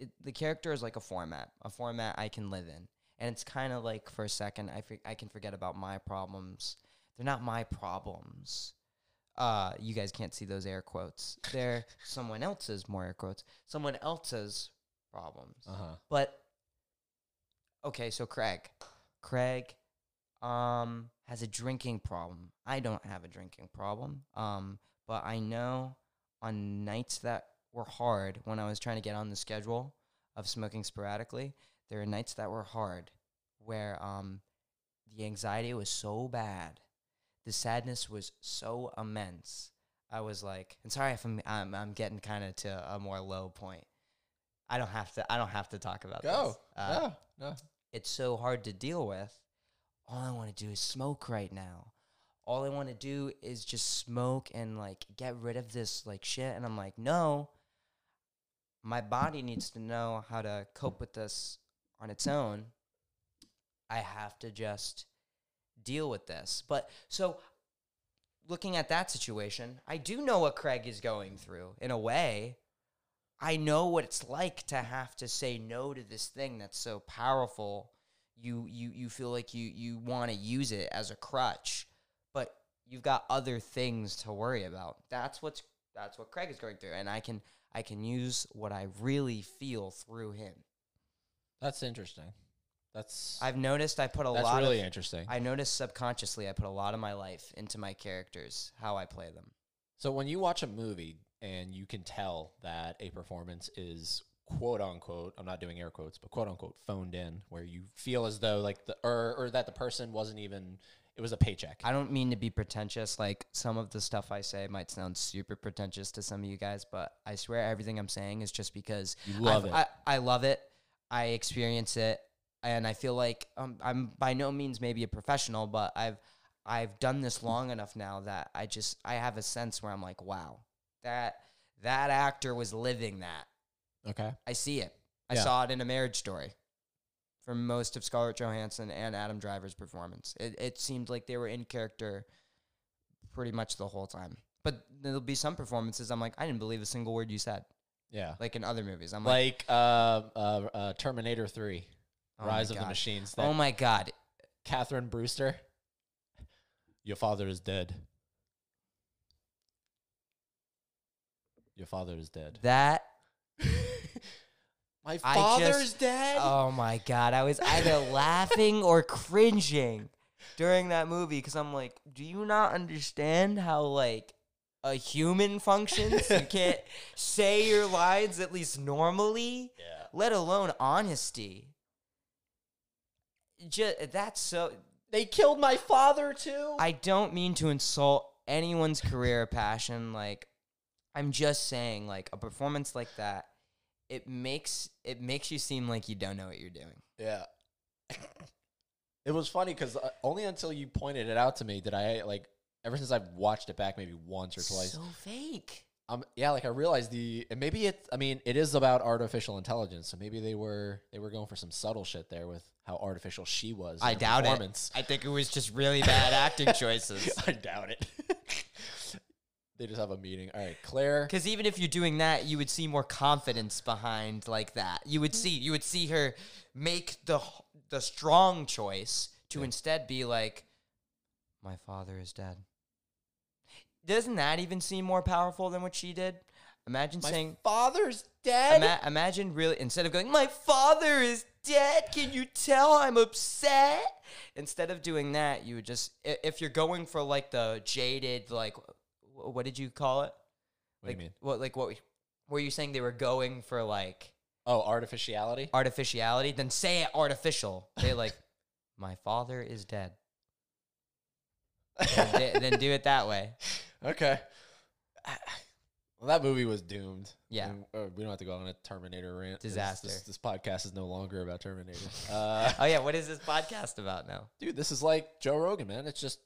it the character is like a format, a format I can live in and it's kind of like for a second I for, I can forget about my problems. They're not my problems. Uh, you guys can't see those air quotes. They're someone else's more air quotes. Someone else's problems. Uh huh. But okay, so Craig, Craig, um, has a drinking problem. I don't have a drinking problem. Um, but I know on nights that were hard when I was trying to get on the schedule of smoking sporadically, there are nights that were hard where um, the anxiety was so bad, the sadness was so immense. I was like, and sorry if I'm I'm, I'm getting kind of to a more low point. I don't have to. I don't have to talk about Go. this. Uh, no, no. it's so hard to deal with. All I want to do is smoke right now. All I want to do is just smoke and like get rid of this like shit. And I'm like, no, my body needs to know how to cope with this on its own. I have to just deal with this. But so looking at that situation, I do know what Craig is going through in a way. I know what it's like to have to say no to this thing that's so powerful. You you you feel like you you want to use it as a crutch, you've got other things to worry about. That's what's that's what Craig is going through, and I can I can use what I really feel through him. That's interesting. That's I've noticed I put a that's lot really of interesting. I noticed subconsciously I put a lot of my life into my characters, how I play them. So when you watch a movie and you can tell that a performance is quote unquote, I'm not doing air quotes, but quote unquote phoned in, where you feel as though like the or or that the person wasn't even it was a paycheck. I don't mean to be pretentious. Like some of the stuff I say might sound super pretentious to some of you guys, but I swear everything I'm saying is just because You love I've- it. I, I love it. I experience it, and I feel like um, I'm by no means maybe a professional, but I've I've done this long enough now that I just I have a sense where I'm like, wow, that that actor was living that. okay. I see it. I Yeah. saw it in a marriage story for most of Scarlett Johansson and Adam Driver's performance. It, it seemed like they were in character pretty much the whole time. But there'll be some performances I'm like, I didn't believe a single word you said. Yeah. Like in other movies. I'm like, Like uh, uh, uh, Terminator 3, oh Rise of the Machines. That Oh my God. Catherine Brewster. Your father is dead. Your father is dead. That, My father's just- dead. oh my God. I was either laughing or cringing during that movie because I'm like, do you not understand how, like, a human functions? you can't say your lines at least normally. yeah. let alone honesty. Just that's so. They killed my father too. I don't mean to insult anyone's career or passion. Like, I'm just saying, like a performance like that, it makes it makes you seem like you don't know what you're doing. yeah. it was funny because uh, only until you pointed it out to me did I like. Ever since I've watched it back maybe once or twice, So fake. um, yeah, like I realized the and maybe it. I mean, it is about artificial intelligence, so maybe they were they were going for some subtle shit there with how artificial she was. I doubt it. I think it was just really bad acting choices. I doubt it. They just have a meeting. All right, Claire. Because even if you're doing that, you would see more confidence behind like that. You would see you would see her make the the strong choice to Yeah. instead be like, "My father is dead." Doesn't that even seem more powerful than what she did? Imagine My saying, father's dead. ima- "Imagine really instead of going, my father is dead. Can you tell I'm upset?" Instead of doing that, you would just if you're going for like the jaded like, what did you call it? what like, do you mean? What like what were you saying they were going for like Oh, artificiality. artificiality? Then say it artificial. Say like, my father is dead. Then, di- then do it that way. Okay. Well, that movie was doomed. Yeah. And, uh, we don't have to go on a Terminator rant. Disaster. This, this podcast is no longer about Terminator. Uh, Oh yeah, what is this podcast about now? dude, this is like Joe Rogan, man. It's just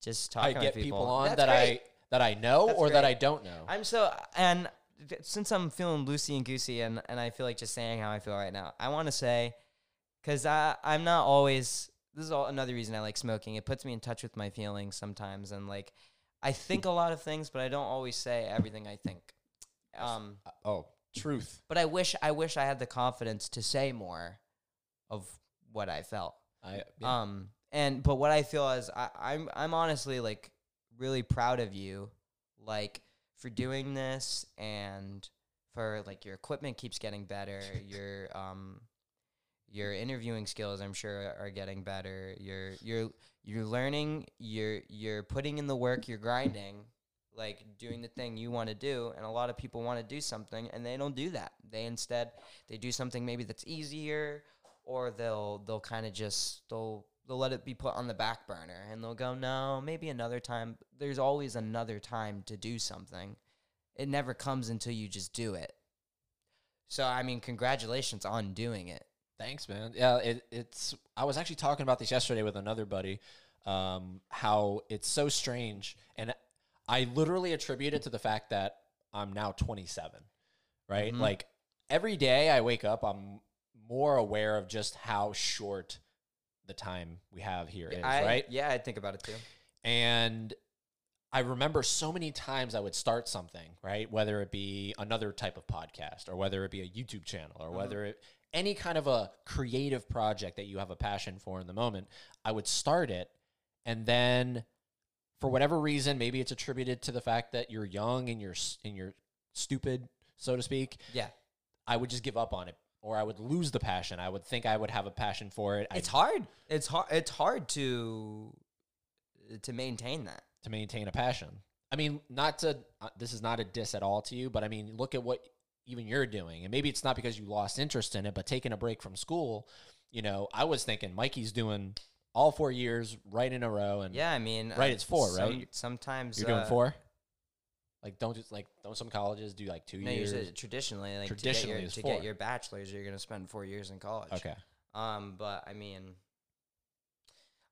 Just talking. I get people, people, on That's that great. I that I know That's or that. I don't know. I'm so and since I'm feeling loosey and goosey and and I feel like just saying how I feel right now. I want to say because I I'm not always. This is all another reason I like smoking. It puts me in touch with my feelings sometimes, and like I think a lot of things, but I don't always say everything I think. Um, Uh, oh, truth. but I wish I wish I had the confidence to say more of what I felt. I yeah. Um, and but what I feel is I, I'm I'm honestly like really proud of you, like for doing this and for like your equipment keeps getting better. your um, your interviewing skills I'm sure are getting better. You're you're you're learning. You're you're putting in the work. You're grinding. Like doing the thing you want to do, and a lot of people want to do something, and they don't do that. They instead they do something maybe that's easier, or they'll they'll kind of just they'll they'll let it be put on the back burner and they'll go no maybe another time there's always another time to do something it never comes until you just do it so i mean congratulations on doing it Thanks, man. Yeah, it, it's. I was actually talking about this yesterday with another buddy. Um, how it's so strange, and I literally attribute it to the fact that I'm now 27. Right, Mhm. like every day I wake up, I'm more aware of just how short the time we have here is. I, right, yeah i think about it too and I remember so many times I would start something, right? Whether it be another type of podcast or whether it be a YouTube channel or mm-hmm. whether it any kind of a creative project that you have a passion for in the moment, I would start it and then for whatever reason, maybe it's attributed to the fact that you're young and you're and you're stupid, so to speak, yeah I would just give up on it or I would lose the passion. I would think I would have a passion for it. it's I'd- hard it's hard it's hard to to maintain that to maintain a passion. I mean, not to uh, this is not a diss at all to you, but I mean, look at what even you're doing, and maybe it's not because you lost interest in it, but taking a break from school. You know, I was thinking Mikey's doing all four years right in a row, and yeah i mean Right, uh, it's four, some- right? sometimes you're doing uh, four. Like, don't just like don't some colleges do like two no, years? usually traditionally like Traditionally to get your, to get your bachelor's you're going to spend 4 years in college Okay, Um, but I mean,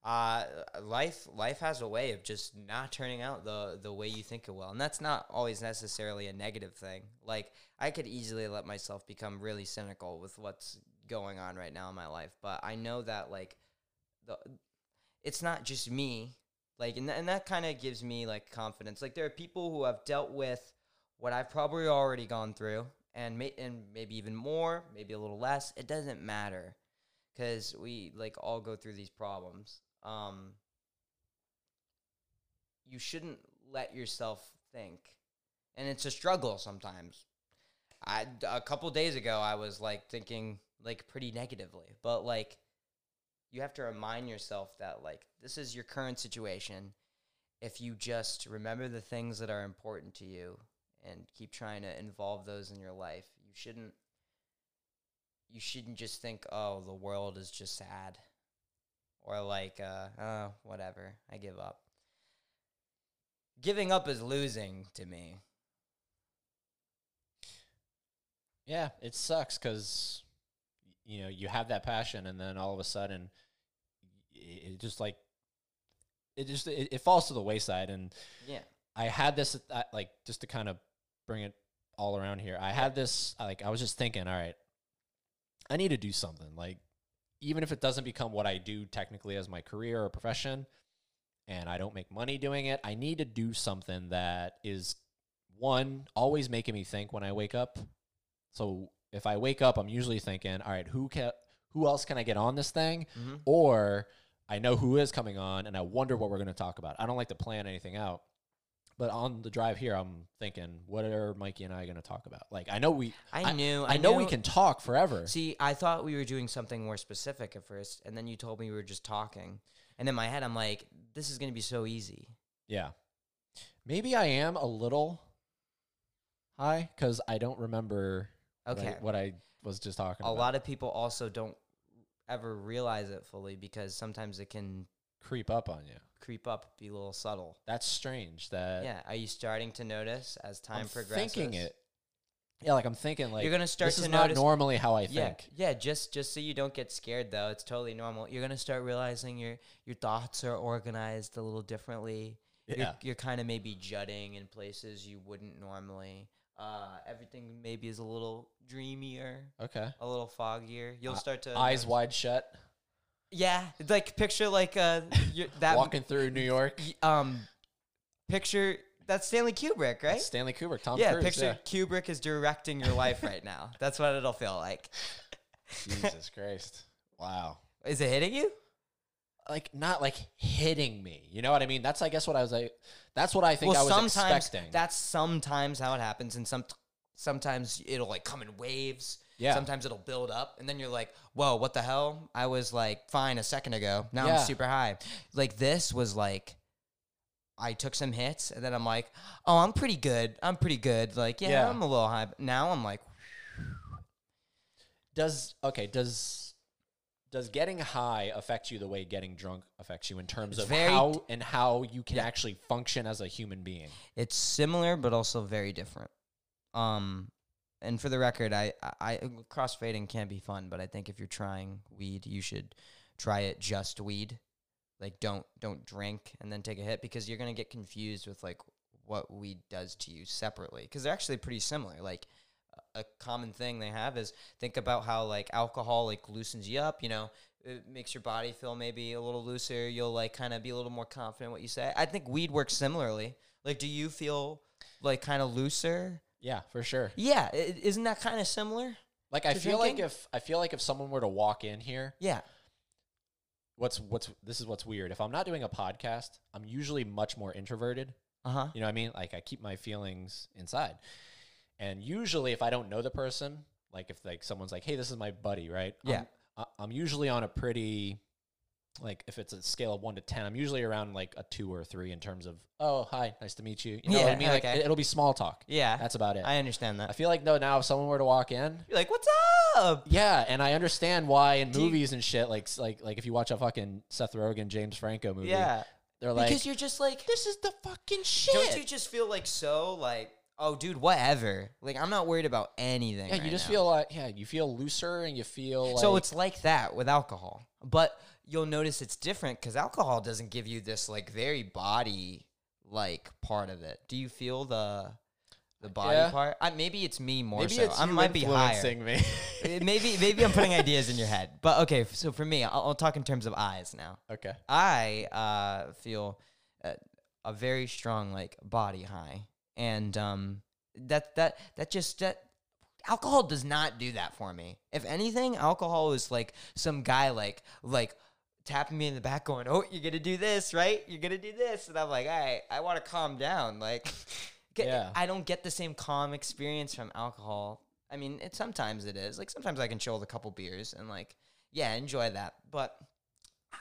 uh, life life has a way of just not turning out the the way you think it will, and that's not always necessarily a negative thing. Like I could easily let myself become really cynical with what's going on right now in my life, but I know that like the it's not just me. Like, and, th- and that kind of gives me like confidence. Like, there are people who have dealt with what I've probably already gone through, and may- and maybe even more, maybe a little less. It doesn't matter, because we like all go through these problems. Um, you shouldn't let yourself think, and it's a struggle sometimes. I a couple days ago I was like thinking like pretty negatively, but like you have to remind yourself that like this is your current situation. If you just remember the things that are important to you and keep trying to involve those in your life, you shouldn't you shouldn't just think, "Oh, the world is just sad." Or like, uh, "Oh, whatever. I give up." Giving up is losing to me. yeah, it sucks because you know you have that passion, and then all of a sudden, it, just like it just it, it falls to the wayside, and Yeah. I had this uh, like just to kind of bring it all around here. I had this like I was just thinking, all right, I need to do something. Like even if it doesn't become what I do technically as my career or profession, and I don't make money doing it, I need to do something that is one always making me think when I wake up. So if I wake up, I'm usually thinking, all right, who can who else can I get on this thing? Mhm. Or I know who is coming on and I wonder what we're going to talk about. I don't like to plan anything out. But on the drive here, I'm thinking, what are Mikey and I going to talk about? Like, I know we, I, knew. I, know we can talk forever. See, I thought we were doing something more specific at first, and then you told me we were just talking. And in my head, I'm like, this is going to be so easy. Yeah. Maybe I am a little high because I don't remember what I- Okay. what I, was just talking about. A about. lot of people also don't ever realize it fully because sometimes it can creep up on you. creep up, be a little subtle. That's strange. That yeah. Are you starting to notice as time I'm progresses? thinking it. Yeah, like I'm thinking like You're gonna start this to is not notice- normally how I Yeah, think. yeah. Just just so you don't get scared though, it's totally normal. You're gonna start realizing your your thoughts are organized a little differently. Yeah. You're, you're kind of maybe jutting in places you wouldn't normally. Uh, everything maybe is a little dreamier, Okay. a little foggier. You'll Uh, start to Eyes wide shut, Yeah, like picture like uh that walking through New York. um picture that's Stanley Kubrick, right? Stanley Kubrick, Tom yeah, Cruise. picture Kubrick is directing your life right now. That's what it'll feel like. yeah. Jesus Christ. Wow. Is it hitting you? Like not like hitting me. You know what I mean? That's I guess what I was like. That's what I think I was sometimes expecting. that's sometimes how it happens, and some sometimes it'll like come in waves. Yeah. Sometimes it'll build up, and then you're like, "Whoa, what the hell? I was like fine a second ago. Now Yeah. I'm super high." Like this was like. I took some hits and then I'm like, oh, I'm pretty good. I'm pretty good. Like, yeah, Yeah. I'm a little high. But now I'm like, does okay? Does does getting high affect you the way getting drunk affects you in terms It's of very how d- and how you can Yeah. actually function as a human being? it's similar but also very different. Um, and for the record, I, I, I crossfading can be fun, but I think if you're trying weed, you should try it just weed. Like don't don't drink and then take a hit because you're gonna get confused with like what weed does to you separately because they're actually pretty similar. Like a- common thing they have is think about how like alcohol like loosens you up. You know, it makes your body feel maybe a little looser. You'll like kind of be a little more confident what you say. I think weed works similarly. Like, do you feel like kind of looser? Yeah, for sure. Yeah, isn't that kind of similar? Like I feel like if I feel like if someone were to walk in here, Yeah. what's what's this is what's weird. If I'm not doing a podcast, I'm usually much more introverted. Uh huh. You know what I mean? Like I keep my feelings inside. And usually if I don't know the person, like if like someone's like, "Hey, this is my buddy," right? Yeah. I'm, I'm usually on a pretty like if it's a scale of 1 to 10, I'm usually around like a 2 or a 3 in terms of, "Oh, hi, nice to meet you." You know what I Yeah, mean? Like okay. it, it'll be small talk. Yeah. That's about it. I understand that. I feel like no now if someone were to walk in, You're like, what's up? yeah, and I understand why in Do you- movies and shit like like like if you watch a fucking Seth Rogen James Franco movie, Yeah. they're like because you're just like, this is the fucking shit. don't you just feel like so like, oh, dude, whatever. Like, I'm not worried about anything. yeah, you just now. feel like yeah, you feel looser and you feel like so it's like that with alcohol, but you'll notice it's different because alcohol doesn't give you this like very body like part of it. Do you feel the the body Yeah. part? I, maybe it's me more maybe so. it's I you might be higher. influencing me. Uh, maybe maybe I'm putting ideas in your head. But okay, f- so for me, I'll, I'll talk in terms of eyes now. okay. I uh, feel a, a very strong like body high, and um, that that that just that alcohol does not do that for me. If anything, alcohol is like some guy like like tapping me in the back, going, "Oh, you're gonna do this, right? You're gonna do this," and I'm like, "All right, I want to calm down." Like, Yeah. I don't get the same calm experience from alcohol. I mean, it sometimes it is like sometimes I can chill with a couple beers and like yeah, enjoy that, but.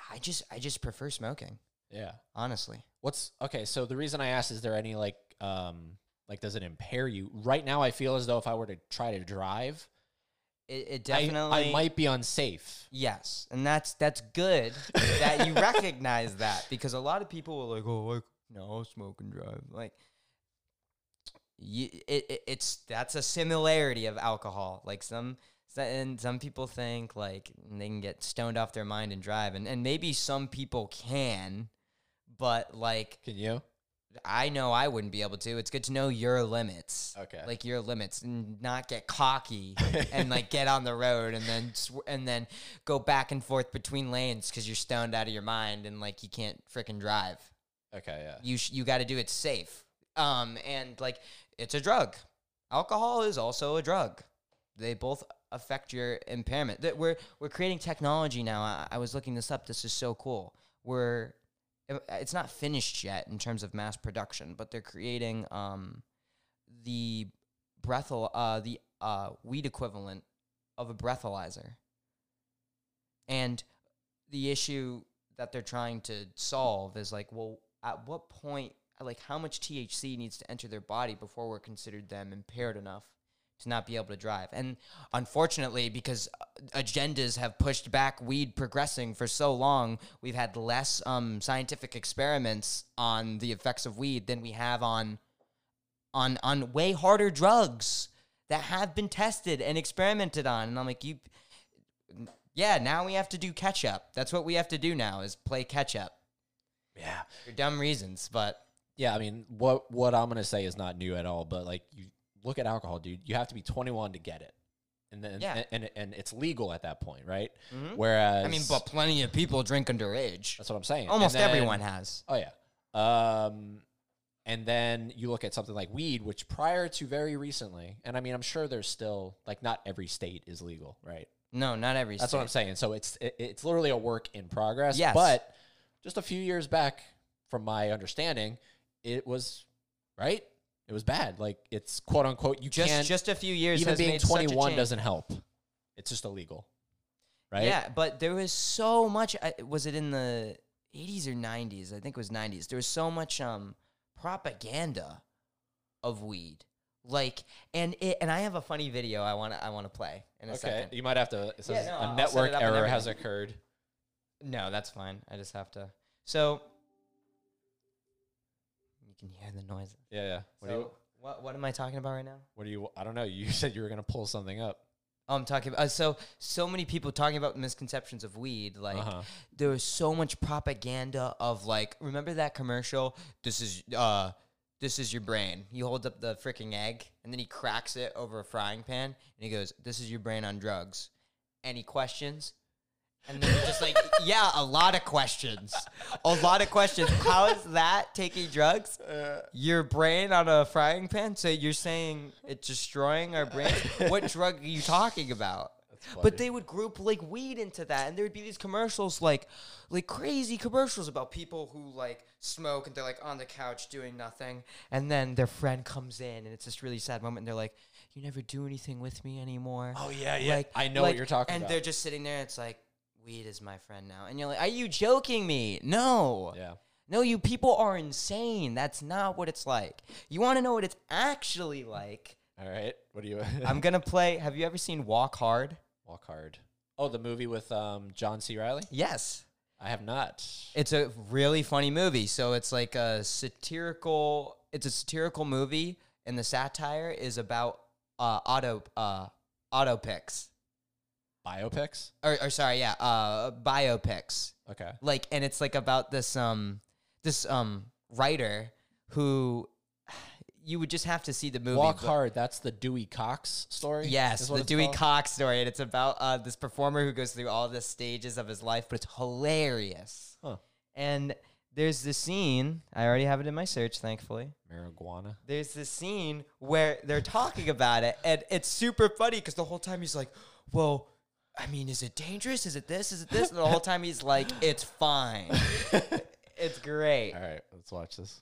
I just I just prefer smoking, Yeah. honestly. What's okay? So the reason I asked is there any like um like does it impair you? Right now, I feel as though if I were to try to drive, It, it definitely I, might be unsafe. yes, and that's that's good that you recognize that because a lot of people are like, oh, like no, smoke and drive. Like, you, it, it it's that's a similarity of alcohol. Like some. And some people think like they can get stoned off their mind and drive, and, and maybe some people can, but like Can you? I know I wouldn't be able to. It's good to know your limits. Okay. Like your limits and not get cocky and like get on the road and then sw- and then go back and forth between lanes cuz you're stoned out of your mind and like you can't freaking drive. Okay, yeah. You sh- you got to do it safe. Um and like it's a drug. Alcohol is also a drug. They both affect your impairment. That we're we're creating technology now. I, I was looking this up. This is so cool. We're it's not finished yet in terms of mass production, but they're creating um the breathal uh the uh weed equivalent of a breathalyzer. And the issue that they're trying to solve is like, well, at what point, like, how much THC needs to enter their body before we're considered them impaired enough to not be able to drive? And unfortunately, because uh, agendas have pushed back weed progressing for so long, we've had less um, scientific experiments on the effects of weed than we have on on on way harder drugs that have been tested and experimented on. And I'm like, you yeah, now we have to do catch up. That's what we have to do now is play catch up Yeah. for dumb reasons, but Yeah, I mean, what what I'm gonna say is not new at all, but like you look at alcohol, dude. You have to be 21 to get it, and then Yeah. and, and and it's legal at that point, right? Mhm. Whereas I mean, but plenty of people drink underage. that's what I'm saying. Almost then- everyone has. Oh yeah. Um, and then you look at something like weed, which prior to very recently, and I mean, I'm sure there's still like not every state is legal, right? No, not every. That's what I'm saying. So it's it, it's literally a work in progress. Yes. But just a few years back, from my understanding, it was right. It was bad. Like it's quote unquote. You Just can't just a few years. even has being made such a 21 doesn't help. It's just illegal, right? Yeah, but there was so much. Was it in the 80s or 90s? I think it was 90s. There was so much um propaganda of weed. Like and it and I have a funny video I want to I want to play in a Okay. second. You might have to. It says no, a I'll network error has occurred. No, that's fine. I just have to. So can hear the noises. Yeah, yeah. What so you? what what am I talking about right now? What do you? I don't know. You said you were gonna pull something up. Oh, I'm talking about uh, so so many people talking about misconceptions of weed. Like Uh-huh. there was so much propaganda of like, remember that commercial? This is uh, this is your brain. He holds up the freaking egg and then he cracks it over a frying pan and he goes, "This is your brain on drugs." Any questions? And then just like, yeah, a lot of questions, a lot of questions. How is that taking drugs? Uh, Your brain on a frying pan? So you're saying it's destroying our brain? what drug are you talking about? But they would group like weed into that, and there would be these commercials, like, like crazy commercials about people who like smoke and they're like on the couch doing nothing, and then their friend comes in, and it's this really sad moment, and they're like, "You never do anything with me anymore." Oh yeah, yeah. Like I know what you're talking about. and about. they're just sitting there. It's like weed is my friend now, and you're like, "Are you joking me?" No, yeah. no, you people are insane. That's not what it's like. You want to know what it's actually like? All right. What do you? I'm gonna play. Have you ever seen Walk Hard? Walk hard. Oh, the movie with um, John C. Reilly. Yes. I have not. It's a really funny movie. So it's like a satirical. It's a satirical movie, and the satire is about uh, auto uh, auto picks. Biopics. Or, or sorry, yeah, uh, biopics. Okay. Like, and it's like about this um this um writer who you would just have to see the movie. Walk but- hard. That's the Dewey Cox story. Yes, the Dewey called? Cox story, and it's about uh, this performer who goes through all the stages of his life, but it's hilarious. Huh. And there's this scene. I already have it in my search, thankfully. Marijuana. There's this scene where they're talking about it, and it's super funny because the whole time he's like, "Well, I mean, is it dangerous? Is it this? Is it this?" And the whole time he's like, "It's fine." it's great. All right. Let's watch this.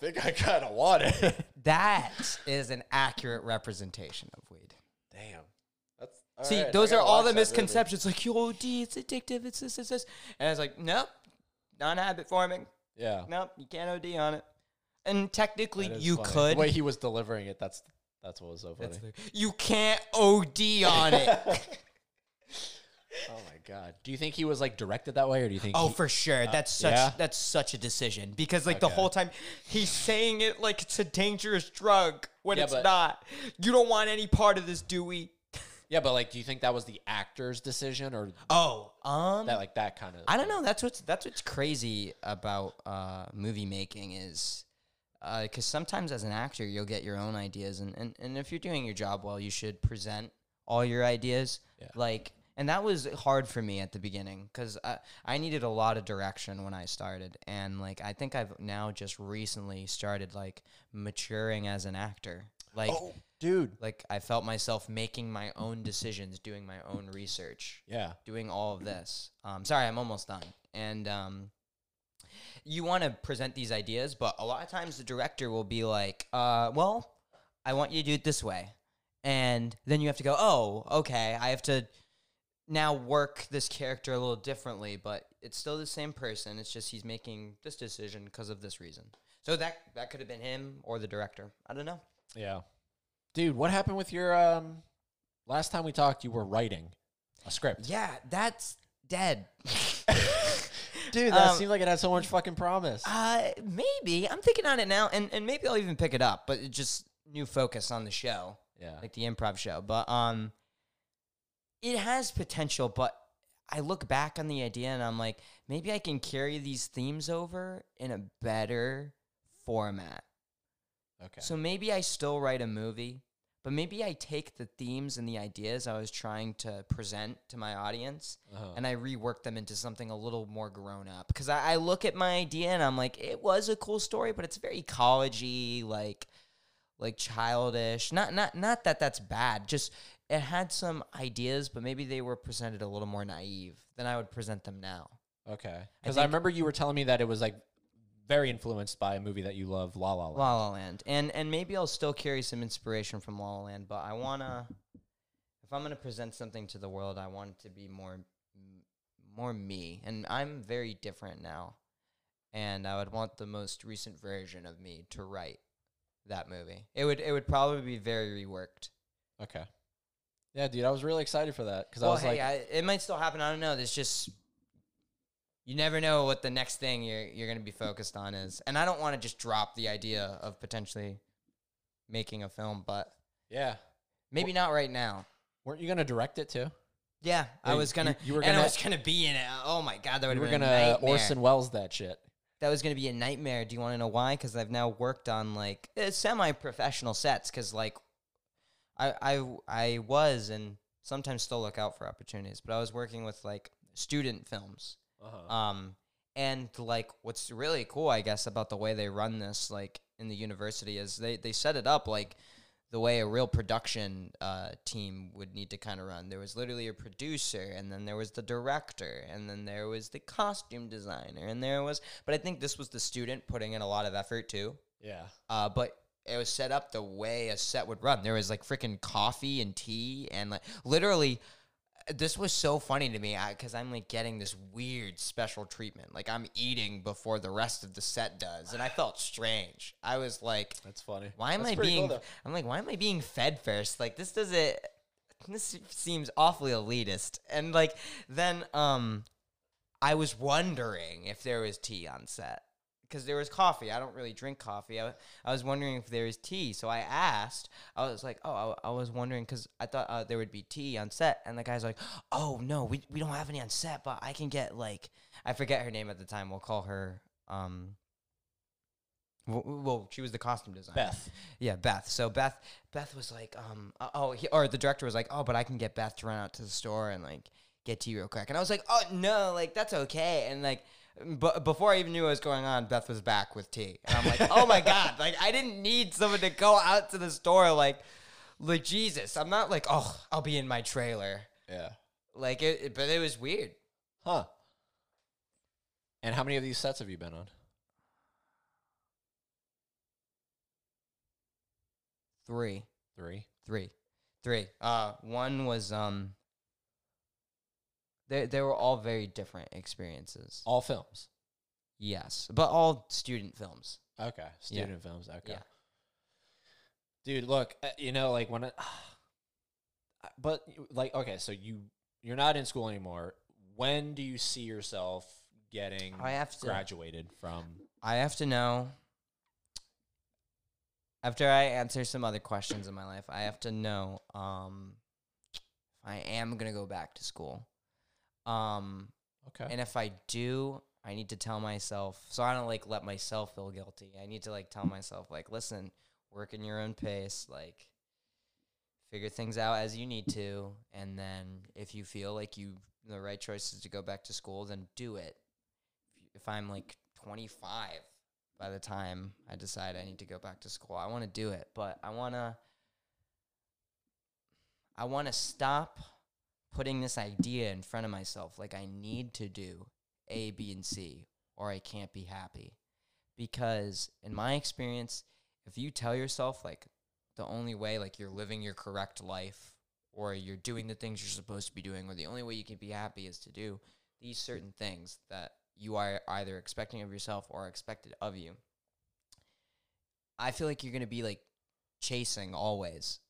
think I kind of want it. That is an accurate representation of weed. Damn. That's See, those are all the misconceptions. Like, yo, D, it's addictive. It's this, it's this. And I was like, nope, non-habit forming. Yeah. Nope, you can't OD on it. And technically, you funny. could. The way he was delivering it, that's that's what was so funny. The- you can't OD on it. oh my god. Do you think he was like directed that way, or do you think? oh, he- for sure. That's such yeah? that's such a decision because like the Okay. whole time he's saying it like it's a dangerous drug when Yeah, it's but- not. You don't want any part of this, do we? Yeah, but like, do you think that was the actor's decision, or Oh, um, that like that kind of? I don't know. That's what's that's what's crazy about uh, movie making is because sometimes as an actor you'll get your own ideas, and, and and if you're doing your job well, you should present all your ideas. Yeah. Like, and that was hard for me at the beginning because I I needed a lot of direction when I started, and like I think I've now just recently started like maturing as an actor. Like. Oh, dude. Like I felt myself making my own decisions, doing my own research Yeah. doing all of this. Um, sorry, I'm almost done. And um, you want to present these ideas, but a lot of times the director will be like, uh, "Well, I want you to do it this way," and then you have to go, "Oh, okay, I have to." Now work this character a little differently, but it's still the same person. It's just he's making this decision because of this reason. So that that could have been him or the director. I don't know. Yeah. Dude, what happened with your um? Last time we talked, you were writing a script. Yeah, that's dead. Dude, that Um, seemed like it had so much fucking promise. Uh, maybe I'm thinking on it now, and and maybe I'll even pick it up. But it just new focus on the show, yeah. like the improv show. But um, it has potential. But I look back on the idea, and I'm like, maybe I can carry these themes over in a better format. Okay. So maybe I still write a movie, but maybe I take the themes and the ideas I was trying to present to my audience Uh-huh. and I rework them into something a little more grown up. Because I, I look at my idea and I'm like, it was a cool story, but it's very collegey, like like childish. Not not not that that's bad. Just it had some ideas, but maybe they were presented a little more naive than I would present them now. okay. Because I, think- remember you were telling me that it was like very influenced by a movie that you love, La La Land. La La Land, and and maybe I'll still carry some inspiration from La La Land, but I wanna, if I'm gonna present something to the world, I want it to be more, more me, and I'm very different now, and I would want the most recent version of me to write that movie. It would it would probably be very reworked. Okay. Yeah, dude, I was really excited for that because I was hey, like, I, it might still happen. I don't know. There's just you never know what the next thing you're you're gonna be focused on is, and I don't want to just drop the idea of potentially making a film, but yeah, maybe not right now. weren't you gonna direct it too? Yeah, I was gonna. you were and I gonna- was gonna be in it. Oh my god, that would You were gonna nightmare. Orson Welles that shit. that was gonna be a nightmare. Do you want to know why? Because I've now worked on like uh, semi-professional sets. Because like, I I I was and sometimes still look out for opportunities, but I was working with like student films. Uh-huh. Um, and like, what's really cool, I guess, about the way they run this, like in the university, is they they set it up like the way a real production uh, team would need to kind of run. There was literally a producer, and then there was the director, and then there was the costume designer, and there was. But I think this was the student putting in a lot of effort too. yeah. Uh, but it was set up the way a set would run. There was like freaking coffee and tea, and like literally, this was so funny to me because I'm like getting this weird special treatment. Like I'm eating before the rest of the set does, and I felt strange. I was like, That's funny. why am That's I pretty cool, being? I'm like, why am I being fed first? Like this doesn't. This seems awfully elitist. And like then, um, I was wondering if there was tea on set because there was coffee. I don't really drink coffee. I, I was wondering if there was tea, so I asked. I was like, oh, I, I was wondering because I thought uh, there would be tea on set, and the guy's like, oh no, we we don't have any on set, but I can get like I forget her name at the time. We'll call her um. Well, she was the costume designer. Beth. Yeah, Beth. So Beth, Beth was like, um, uh, oh, he, or the director was like, oh, but I can get Beth to run out to the store and like get tea real quick. And I was like, oh no, like that's okay. And like But before I even knew what was going on, Beth was back with tea, and I'm like, oh my god! Like I didn't need someone to go out to the store. Like, like Jesus, I'm not like, oh, I'll be in my trailer. Yeah. Like it, it- but it was weird. Huh. And how many of these sets have you been on? Three, Three. three, three. Uh, one was um. They they were all very different experiences. All films. Yes, but all student films. Okay. Student films. Okay. Yeah. Dude, look, uh, you know, like when it, but like, okay, so you you're not in school anymore. When do you see yourself getting I have to- graduated from? I have to know. After I answer some other questions in my life, I have to know um, if I am gonna go back to school. Um, Okay. and if I do, I need to tell myself so I don't like let myself feel guilty. I need to like tell myself like, listen, work in your own pace, like figure things out as you need to, and then if you feel like you the right choice is to go back to school, then do it. If, if I'm like 25 by the time I decide I need to go back to school, I want to do it, but I want to I want to stop putting this idea in front of myself like I need to do A, B, and C or I can't be happy. Because in my experience, if you tell yourself like the only way like you're living your correct life or you're doing the things you're supposed to be doing or the only way you can be happy is to do these certain things that you are either expecting of yourself or expected of you. I feel like you're going to be like chasing always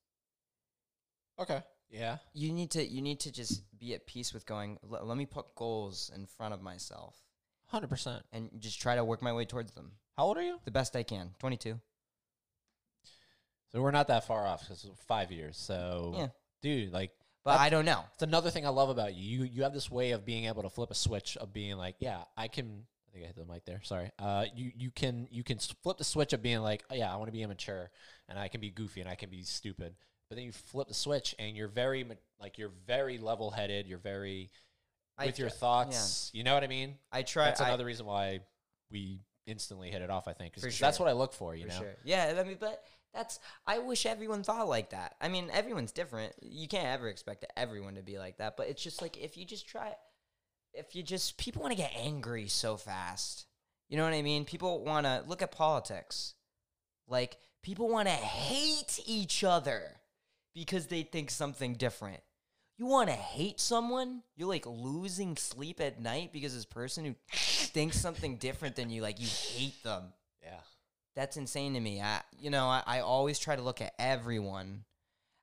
okay. Yeah. you need to you need to just be at peace with going "L- let me put goals in front of myself Hundred percent. and just try to work my way towards them How old are you? the best i can 22 So we're not that far off because five years. So, Yeah. dude, like but i don't know It's another thing I love about you. You you have this way of being able to flip a switch of being like, yeah, I can. I think I hit the mic there. Sorry. Uh, you you can you can flip the switch of being like, oh, yeah, I want to be immature and I can be goofy and I can be stupid. But then you flip the switch and you're very like you're very level headed. You're very I with your thoughts. You know what I mean? i try That's I- another reason why we instantly hit it off. I think 'cause that's sure. what I look for. You for know. sure yeah i mean but that's i wish everyone thought like that i mean everyone's different you can't ever expect everyone to be like that but it's just like if you just try if you just people want to get angry so fast you know what i mean people want to look at politics like people want to hate each other because they think something different you want to hate someone you're like losing sleep at night because this person who thinks something different than you like you hate them Yeah. that's insane to me. I, you know, I, I always try to look at everyone.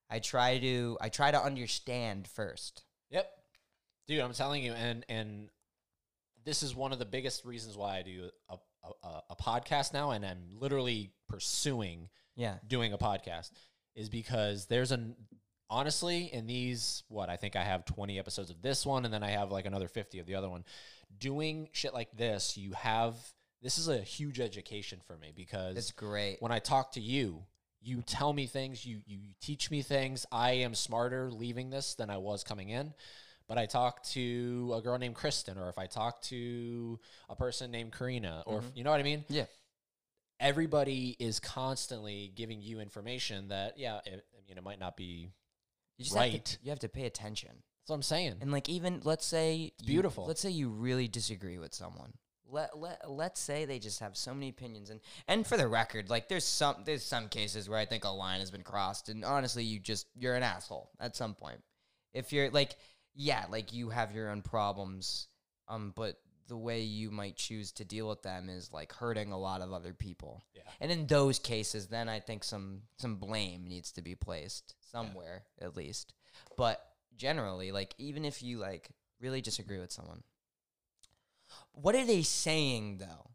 I try to, I try to understand first. Yep. Dude, I'm telling you, and and this is one of the biggest reasons why I do a, a, a- a podcast now, and I'm literally pursuing Yeah. doing a podcast, is because there's an honestly in these what I think I have 20 episodes of this one, and then I have like another 50 of the other one. Doing shit like this, you have this is a huge education for me because It's great. when I talk to you, you tell me things, you you teach me things. I am smarter leaving this than I was coming in. But I talk to a girl named Kristen, or if I talk to a person named Karina, or if- mm-hmm. you know what I mean. Yeah. Everybody is constantly giving you information that, yeah, it, I mean, it might not be. You just have right. to, you have to pay attention. That's what I'm saying. And like even let's say you- beautiful. Let's say you really disagree with someone. Let let let's say they just have so many opinions and and for the record, like there's some there's some cases where I think a line has been crossed and honestly you just you're an asshole at some point. If you're like yeah, like you have your own problems um but the way you might choose to deal with them is like hurting a lot of other people. Yeah. And in those cases then I think some some blame needs to be placed somewhere at least. But generally, like even if you like really disagree with someone, what are they saying though?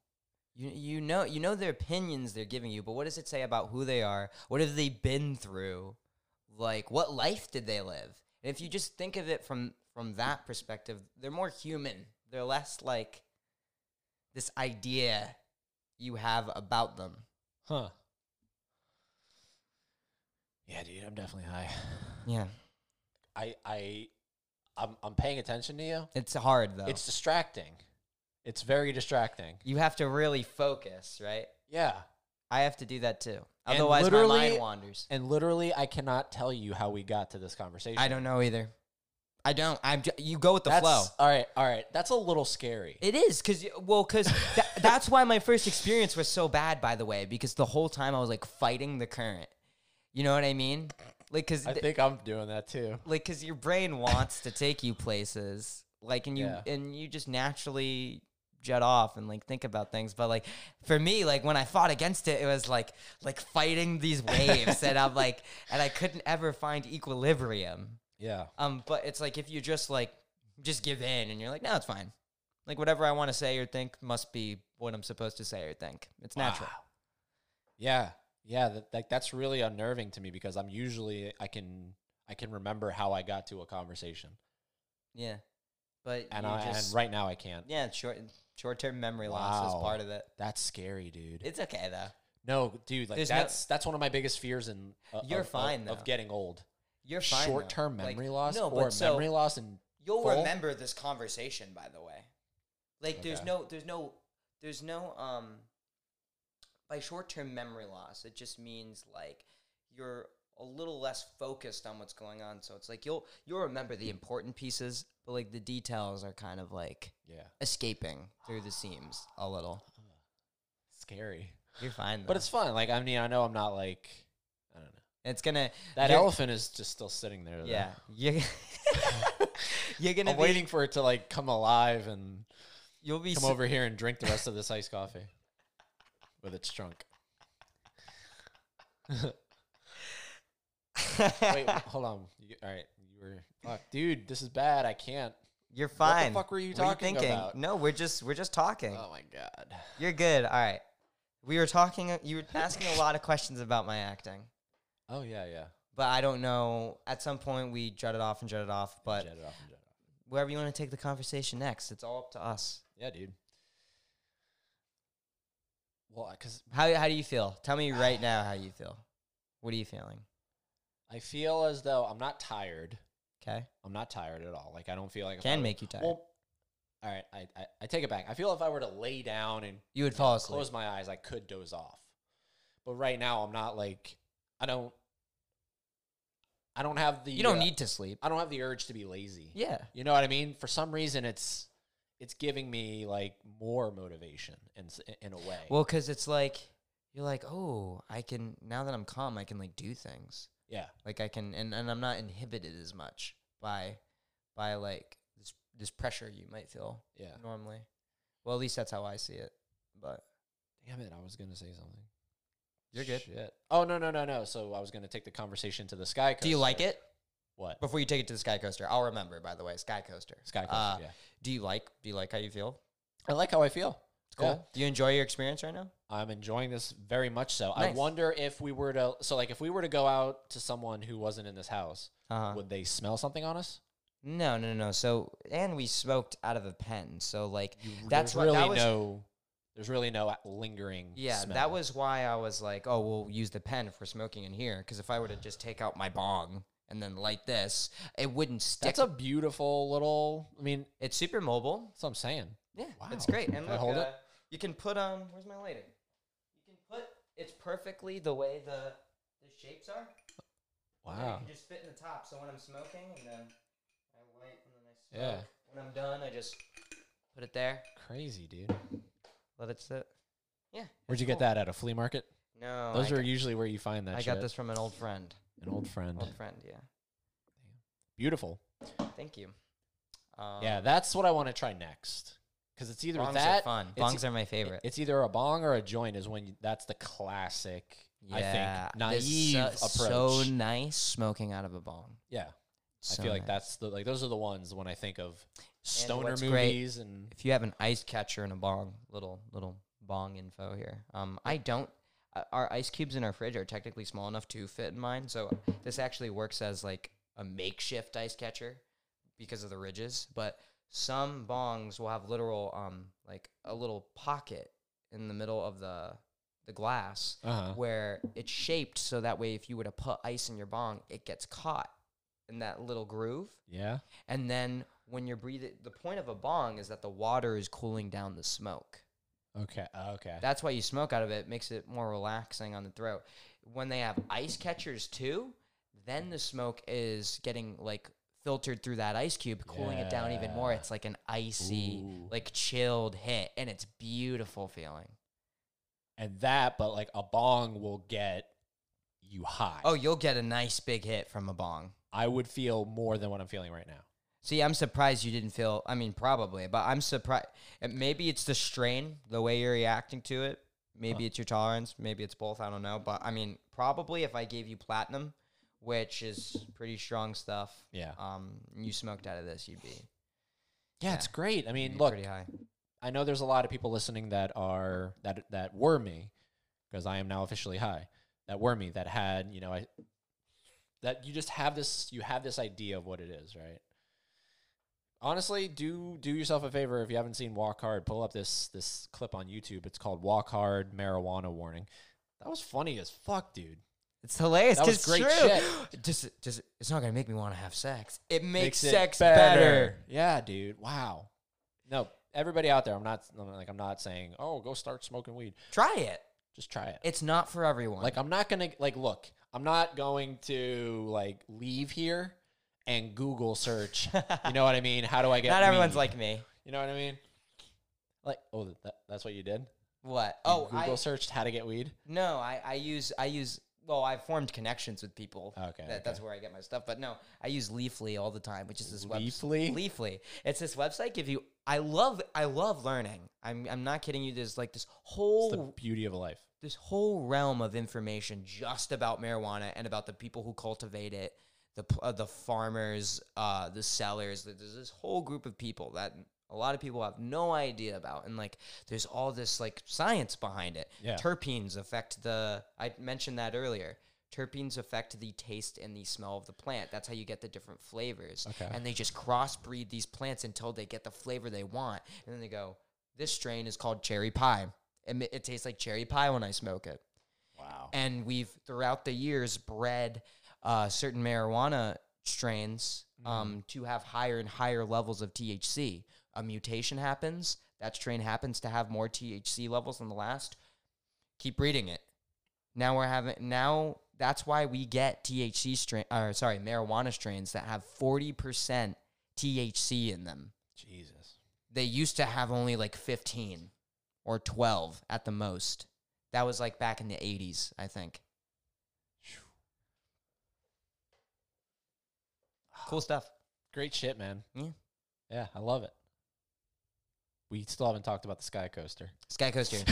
You you know you know their opinions they're giving you, but what does it say about who they are? What have they been through? Like what life did they live? And if you just think of it from from that perspective, they're more human. They're less like this idea you have about them. Huh. Yeah, dude, I'm definitely high. Yeah. I I I'm I'm paying attention to you. It's hard though. It's distracting. It's very distracting. You have to really focus, right? Yeah. I have to do that too. Otherwise, my mind wanders. And literally, I cannot tell you how we got to this conversation. I don't know either. I don't. I'm. Ju- you go with the That's, flow. All right, all right. That's a little scary. It is because well, because tha- that's why my first experience was so bad. By the way, because the whole time I was like fighting the current. You know what I mean? Like, cause I th- think I'm doing that too. like, cause your brain wants to take you places. Like, and you Yeah. and you just naturally jet off and like think about things. But like for me, like when I fought against it, it was like like fighting these waves, and I'm like, and I couldn't ever find equilibrium. Yeah. Um, but it's like if you just like just give in and you're like, no, it's fine. Like whatever I want to say or think must be what I'm supposed to say or think. It's natural. Yeah, yeah. That, like that's really unnerving to me because I'm usually I can I can remember how I got to a conversation, Yeah. But and I just, and right now I can't. yeah, short short term memory loss is part of it. That's scary, dude. It's okay though. no, dude. Like There's no- that's that's one of my biggest fears in uh, You're of, of- fine, of, though. getting old. You're fine. Short term Like, memory loss no, or so memory loss and you'll full? remember this conversation by the way. Like there's no there's no there's no um by short term memory loss, it just means like you're a little less focused on what's going on. So it's like you'll you'll remember the important pieces, but like the details are kind of like yeah, escaping through the seams a little. scary. You're fine, though. But it's fun. Like I mean, I know I'm not like I don't know. It's gonna That elephant is just still sitting there. though. Yeah, you're you're gonna I'm be, waiting for it to like come alive and You'll be come s- over here and drink the rest of this iced coffee with its trunk. Wait, hold on. You, all right, you were fuck, dude. This is bad. I can't. You're What the fine. fuck were you talking thinking? about? No, we're just we're just talking. Oh my god. You're good. All right. We were talking. You were asking a lot of questions about my acting, Oh yeah, yeah. but I don't know. At some point, we jutted off and jutted off. But off and off. But wherever you want to take the conversation next, it's all up to us. Yeah, dude. Well, because How how do you feel? Tell me right now how you feel. What are you feeling? I feel as though I'm not tired. Okay. I'm not tired at all. Like I don't feel like if I Can make you tired. Well, all right. I, I I take it back. I feel if I were to lay down and you would fall asleep. close my eyes, I could doze off. But right now, I'm not like I don't. I don't have the. You don't uh, need to sleep. I don't have the urge to be lazy. Yeah. You know what I mean? For some reason, it's it's giving me like more motivation in in a way. Well, because it's like you're like, oh, I can now that I'm calm, I can like do things. yeah, Like I can, and, and I'm not inhibited as much by by like this this pressure you might feel yeah. normally. Well, at least that's how I see it. But Damn it! I was gonna say something. You're good. Shit. Oh no no no no! So I was gonna take the conversation to the sky. Coaster. do you like it? What? Before you take it to the Sky Coaster, I'll remember. By the way, Sky Coaster. Sky coaster. Uh, yeah. Do you like? Do you like how you feel? I like how I feel. It's cool. Yeah. Do you enjoy your experience right now? I'm enjoying this very much so. I wonder if we were to so like if we were to go out to someone who wasn't in this house, Uh-huh. would they smell something on us? No, no, no. So, and we smoked out of a pen. So, like, You, That's what- really that was- no there's really no lingering Yeah, smell. that was why I was like, oh, we'll use the pen if we're smoking in here. Because if I were to just take out my bong and then light this, it wouldn't stick. That's a beautiful little I mean, it's super mobile. that's what I'm saying. Yeah, it's great. And look, hold it? uh, you can put um, where's my lighting? You can put it's perfectly the way the the shapes are. Wow. You can just fit in the top. So when I'm smoking, and then I light, and then I smoke. Yeah. When I'm done, I just put it there. Crazy, dude. Let it sit. Yeah. Where'd it's you get that at a flea market? No, Those I are got, usually where you find that I shit. got this from an old friend. An old friend. Old friend, yeah. Beautiful. Thank you. Um, yeah, that's what I want to try next. Cuz it's either bongs that are fun. Bongs are my favorite. It's either a bong or a joint is when you, that's the classic I think naive so, approach. So nice smoking out of a bong. yeah. So I feel like nice. that's the like those are the ones when I think of stoner great- movies and If you have an ice catcher and a bong, little little bong info here. Um, I don't. Uh, our ice cubes in our fridge are technically small enough to fit in mine, so this actually works as like a makeshift ice catcher because of the ridges. But some bongs will have literal um like a little pocket in the middle of the the glass uh-huh. where it's shaped so that way if you were to put ice in your bong, it gets caught in that little groove. yeah. And then when you're breathing, the point of a bong is that the water is cooling down the smoke. Okay. Uh, okay. That's why you smoke out of it. Makes it more relaxing on the throat. When they have ice catchers too, then the smoke is getting like filtered through that ice cube, cooling it down even more. It's like an icy, Ooh. like chilled hit, and it's beautiful feeling. and that, but like a bong will get you high. Oh, you'll get a nice big hit from a bong. I would feel more than what I'm feeling right now. See, I'm surprised you didn't feel. I mean, probably, but I'm surprised. Maybe it's the strain, the way you're reacting to it. Maybe it's your tolerance. Maybe it's both. I don't know. But I mean, probably if I gave you platinum, which is pretty strong stuff, Yeah. um, you smoked out of this, you'd be, Yeah, it's great. I mean, look, pretty high. I know there's a lot of people listening that are that that were me because I am now officially high. That were me that had, you know, I that you just have this you have this idea of what it is, right? Honestly, do do yourself a favor if you haven't seen Walk Hard, pull up this this clip on YouTube. It's called Walk Hard Marijuana Warning. That was funny as fuck, dude. It's hilarious. That was great it's true. shit. Just, just, it's not gonna make me want to have sex. It makes, it sex better. Yeah, dude. Wow. No, everybody out there, I'm not like I'm not saying, "Oh, go start smoking weed." Try it. Just try it. It's not for everyone. Like I'm not gonna like look. I'm not going to like leave here and Google search. you know what I mean? How do I get? not everyone's weed? like me. You know what I mean? Like oh, that, that's what you did. What? You Oh, Google I, searched how to get weed. No, I, I use I use well, I've formed connections with people. Okay, that, that's where I get my stuff. But no, I use Leafly all the time, which is this Leafly? website. Leafly. It's this website. Give you. I love I love learning. I'm I'm not kidding you. There's like this It's whole the beauty of life. This whole realm of information just about marijuana and about the people who cultivate it, the uh, the farmers, uh, the sellers. There's this whole group of people that a lot of people have no idea about, and like there's all this like science behind it. Yeah. Terpenes affect the. I mentioned that earlier. Terpenes affect the taste and the smell of the plant. That's how you get the different flavors. Okay. And they just crossbreed these plants until they get the flavor they want, and then they go. This strain is called cherry pie. It, it tastes like cherry pie when I smoke it Wow. and we've throughout the years bred uh, certain marijuana strains um, to have higher and higher levels of THC. A mutation happens. That strain happens to have more THC levels than the last. Keep breeding it. Now we're having now. That's why we get THC strain. Or sorry, marijuana strains that have forty percent THC in them. Jesus. They used to have only like fifteen or twelve at the most. That was like back in the eighties, I think. Cool stuff. Great shit, man. Yeah. Yeah, I love it. We still haven't talked about the Sky Coaster. Sky Coaster.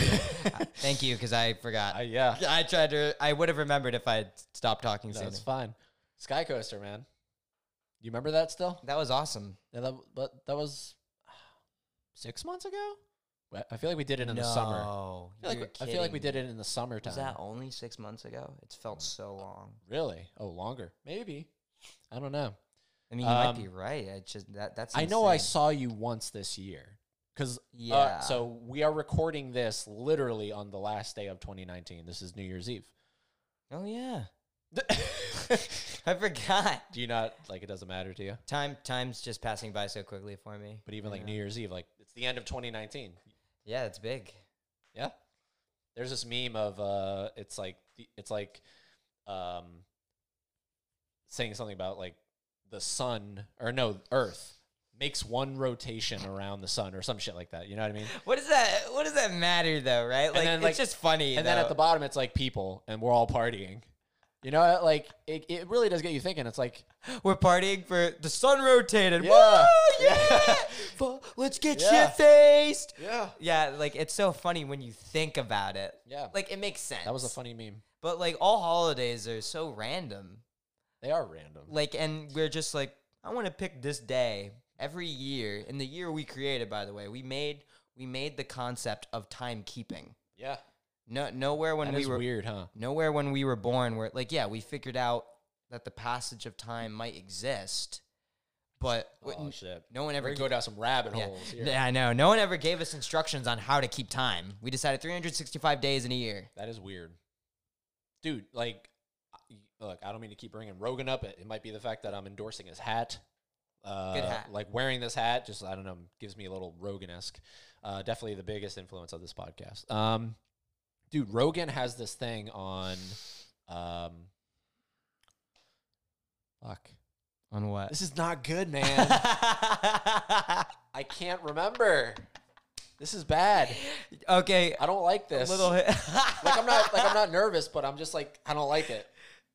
Uh, Thank you, because I forgot. Uh, yeah. I tried to. I would have remembered if I'd stopped talking sooner. That's fine. Sky Coaster, man. You remember that still? That was awesome. Yeah, that, but that was six months ago. I feel like we did it in the summer. No, I feel, like, you're I feel like we kidding. did it in the summertime. Was that only six months ago? It's felt so long. really? Oh, longer? Maybe. I don't know. I mean, you might Um, be right. I just that that's. I know I insane. saw you once this year. Because Yeah. so we are recording this literally on the last day of 2019. This is New Year's Eve. Oh yeah, I forgot. Do you not like it? Doesn't matter to you. Time time's just passing by so quickly for me. But even like New Year's Eve, like it's the end of 2019. Yeah, it's big. Yeah. There's this meme of uh it's like it's like um saying something about like the sun or no, earth makes one rotation around the sun or some shit like that. You know what I mean? What does that? What does that matter though? Right? Like, then, it's just funny. And then at the bottom it's like people and we're all partying. You know, uh, like it, it really does get you thinking. It's like we're partying for the sun rotated. Yeah. Woo, yeah. Yeah. Let's get Yeah. shit faced. Yeah. Yeah, like it's so funny when you think about it. Yeah. Like it makes sense. That was a funny meme. But like all holidays are so random. They are random. Like, and we're just like, I want to pick this day every year. In the year we created, by the way, we made we made the concept of timekeeping. Yeah. No, nowhere when That we were weird, huh? nowhere when we were born where like yeah we figured out that the passage of time might exist, but Oh shit. no one We're ever ga- go down some rabbit yeah. holes here. Yeah, I know. No one ever gave us instructions on how to keep time. We decided 365 days in a year. That is weird, dude. Like, I- look, I don't mean to keep bringing Rogan up. It, it might be the fact that I'm endorsing his hat. Uh, Good hat. Like wearing this hat, just I don't know, gives me a little Rogan esque. Uh, definitely the biggest influence of this podcast. Um, dude, Rogan has this thing on. Um, fuck, On what? this is not good, man. I can't remember. This is bad. okay. I don't like this. A little. like I'm not like I'm not nervous, but I'm just like I don't like it.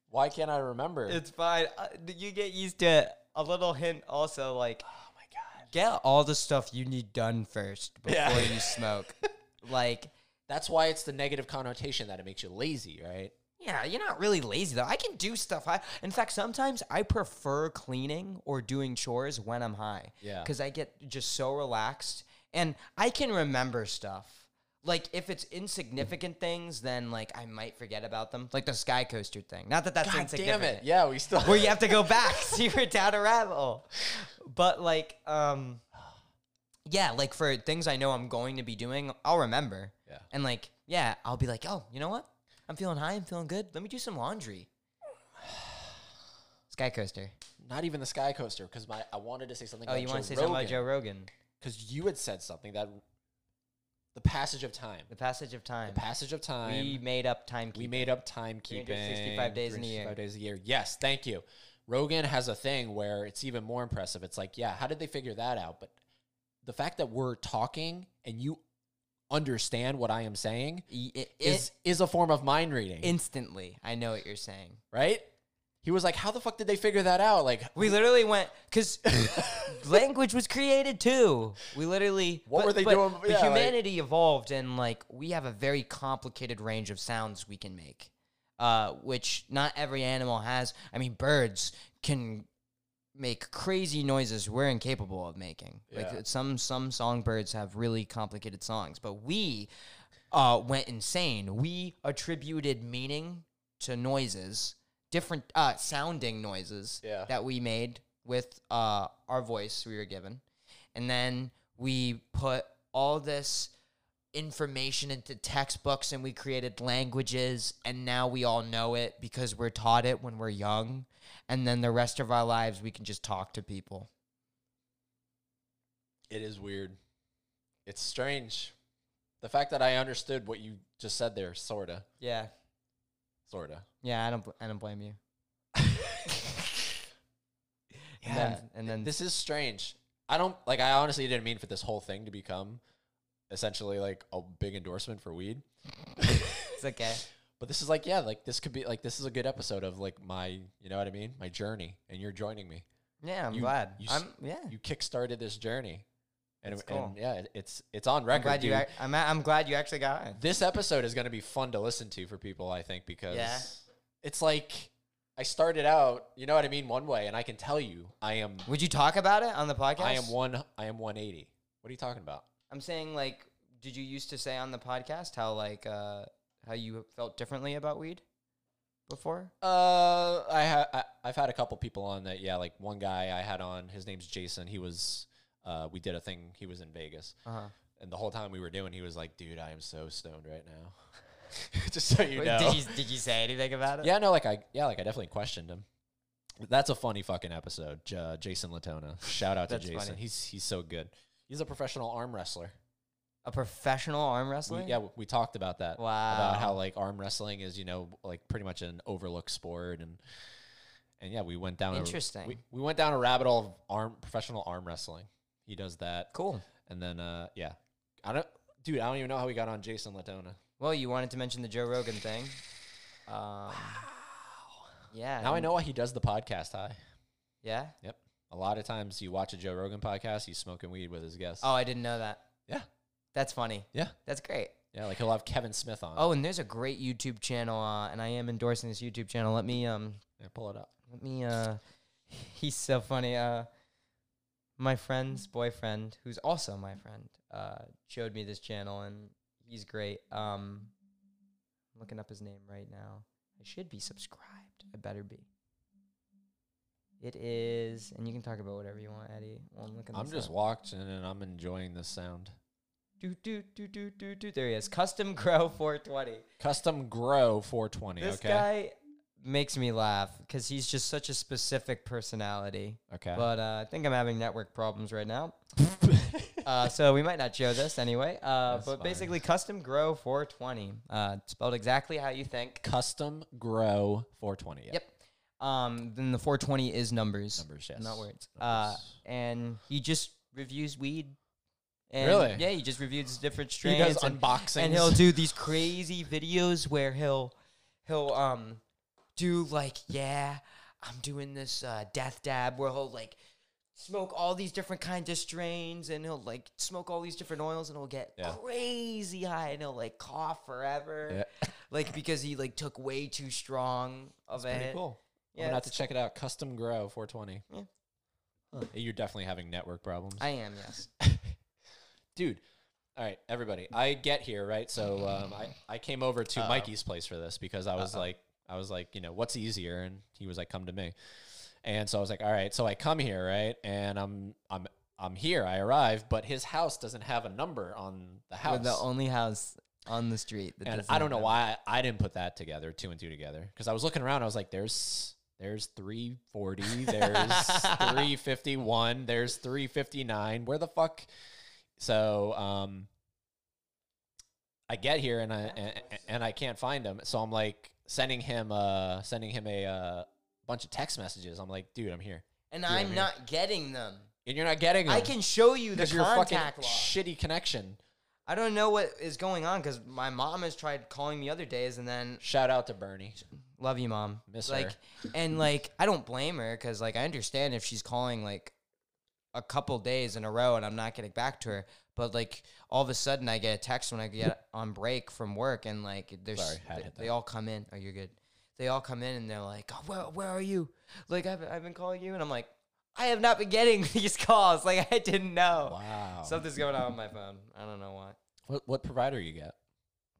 Why can't I remember? It's fine. Uh, you get used to it. A little hint also like oh my god. get all the stuff you need done first before Yeah. you smoke. like That's why it's the negative connotation that it makes you lazy, right? yeah, you're not really lazy though. I can do stuff. I, in fact, sometimes I prefer cleaning or doing chores when I'm high. Yeah. Because I get just so relaxed and I can remember stuff. Like if it's insignificant things, then like I might forget about them. Like the sky coaster thing. Not that that's God damn insignificant. it. Yeah, we still where you have to go back so you're down a rabbit hole. But like, um, yeah, like for things I know I'm going to be doing, I'll remember. Yeah. And like, yeah, I'll be like, oh, you know what? I'm feeling high. I'm feeling good. Let me do some laundry. Sky coaster. not even the sky coaster because my I wanted to say something. Oh, about you want to say something about Joe Rogan because you had said something that the passage of time, The passage of time. the passage of time. we made up time. We made up timekeeping. 365 days in a year. 365 days a year. Yes, thank you. Rogan has a thing where it's even more impressive. It's like, yeah, how did they figure that out? But the fact that we're talking and you understand what I am saying It, is is a form of mind reading, instantly. I know what you're saying. right? He was like, "How the fuck did they figure that out?" Like, We literally went because language was created too. We literally What were they but- doing? But Yeah, like- humanity evolved, and like we have a very complicated range of sounds we can make, uh, which not every animal has. I mean, birds can make crazy noises we're incapable of making. Yeah. Like some some songbirds have really complicated songs, but we uh, went insane. We attributed meaning to noises, different uh, sounding noises Yeah. that we made with uh, our voice we were given, and then we put all this information into textbooks and we created languages and now we all know it because we're taught it when we're young and then the rest of our lives we can just talk to people it is weird. It's strange. The fact that I understood what you just said there, sorta, yeah sorta. yeah i don't bl- i don't blame you and Yeah. then, and then This is strange. I don't like. I honestly didn't mean for this whole thing to become essentially like a big endorsement for weed. it's okay But this is like, yeah, like this could be like this is a good episode of like my, you know what I mean, my journey, and you're joining me. yeah i'm You- glad you i'm yeah You kickstarted this journey, and, That's and cool. yeah, it- it's it's on I'm record. glad you I'm, I'm glad you actually got it this episode is going to be fun to listen to for people. I think because Yeah. it's like I started out, you know what I mean, one way, and I can tell you, I am, would you talk about it on the podcast I am one, I am one eighty. What are you talking about? i'm saying like did you used to say on the podcast how like uh how you felt differently about weed before Uh, I ha- I, I've had a couple people on that. Yeah, like one guy I had on. His name's Jason. He was. Uh, we did a thing. He was in Vegas, uh-huh and the whole time we were doing, he was like, "Dude, I am so stoned right now." Just so you Wait, know. did you did you say anything about it yeah, no, like I yeah, like I definitely questioned him. That's a funny fucking episode. J- Jason Latona. Shout out to That's Jason. funny. He's he's so good. He's a professional arm wrestler. A professional arm We, yeah, we talked about that. wow about how like arm wrestling is you know like pretty much an overlooked sport and and yeah we went down Interesting. a, we, we went down a rabbit hole of arm professional arm wrestling he does that cool and then uh yeah i don't dude i don't even know how we got on jason latona Well, you wanted to mention the Joe Rogan thing. Um, yeah. now i know why he does the podcast high Yeah. yep a lot of times you watch a joe rogan podcast he's smoking weed with his guests Oh, I didn't know that. yeah That's funny. yeah That's great. yeah like he'll have kevin smith on Oh, and there's a great YouTube channel, uh, and I am endorsing this YouTube channel. Let me um, yeah, pull it up let me uh, he's so funny. Uh, my friend's boyfriend, who's also my friend, uh, showed me this channel, and he's great. Um, I'm looking up his name right now. I should be subscribed. I better be. It is, and you can talk about whatever you want, Eddie. I'm looking. i'm just watching and i'm enjoying the sound do do do do do do. There he is. Custom Grow 420. custom grow 420 This okay guy makes me laugh because he's just such a specific personality. Okay. But uh, I think I'm having network problems right now. uh, so we might not show this anyway. Uh, but fine. basically, Custom Grow 420, uh, spelled exactly how you think. Custom Grow 420. Yep. Um, then the 420 is numbers, Numbers, yes. not words. Uh, Numbers. and he just reviews weed. And Really? Yeah, he just reviews different He strains. does and, unboxings. and he'll do these crazy videos where he'll he'll um do like yeah i'm doing this uh, death dab where he'll like smoke all these different kinds of strains and he'll like smoke all these different oils and he'll get Yeah. crazy high and he'll like cough forever Yeah. like because he like took way too strong of That's pretty cool. Yeah, I'm gonna have to check it out. Custom Grow 420. Yeah. Huh. You're definitely having network problems. i am yes dude all right everybody i get here right? So um, I, I came over to Uh-oh. mikey's place for this because i was Uh-oh. like i was like you know what's easier? And he was like come to me. And so i was like all right so i come here right? And i'm i'm i'm here i arrive but his house doesn't have a number on the We're house. the only house on the street that and i don't know why I, didn't put that together two and two together because i was looking around i was like there's there's 340 there's 351 there's 359 where the fuck so um i get here and i and, and i can't find him so i'm like sending him uh sending him a uh, bunch of text messages i'm like dude i'm here and Dude, I'm i'm here. not getting them and you're not getting them i can show you the you're fucking contact log. shitty connection I don't know what is going on because my mom has tried calling me other days, and then shout out to bernie love you, mom. Miss like, her. and like I don't blame her because like I understand if she's calling like a couple days in a row and I'm not getting back to her. But like all of a sudden I get a text when I get on break from work and like there's Sorry, they, they all come in. Oh, you're good. They all come in and they're like, oh, where where are you? Like I've I've been calling you and I'm like. I have not been getting these calls. Like I didn't know. wow Something's going on with my phone. I don't know why. what, what provider you get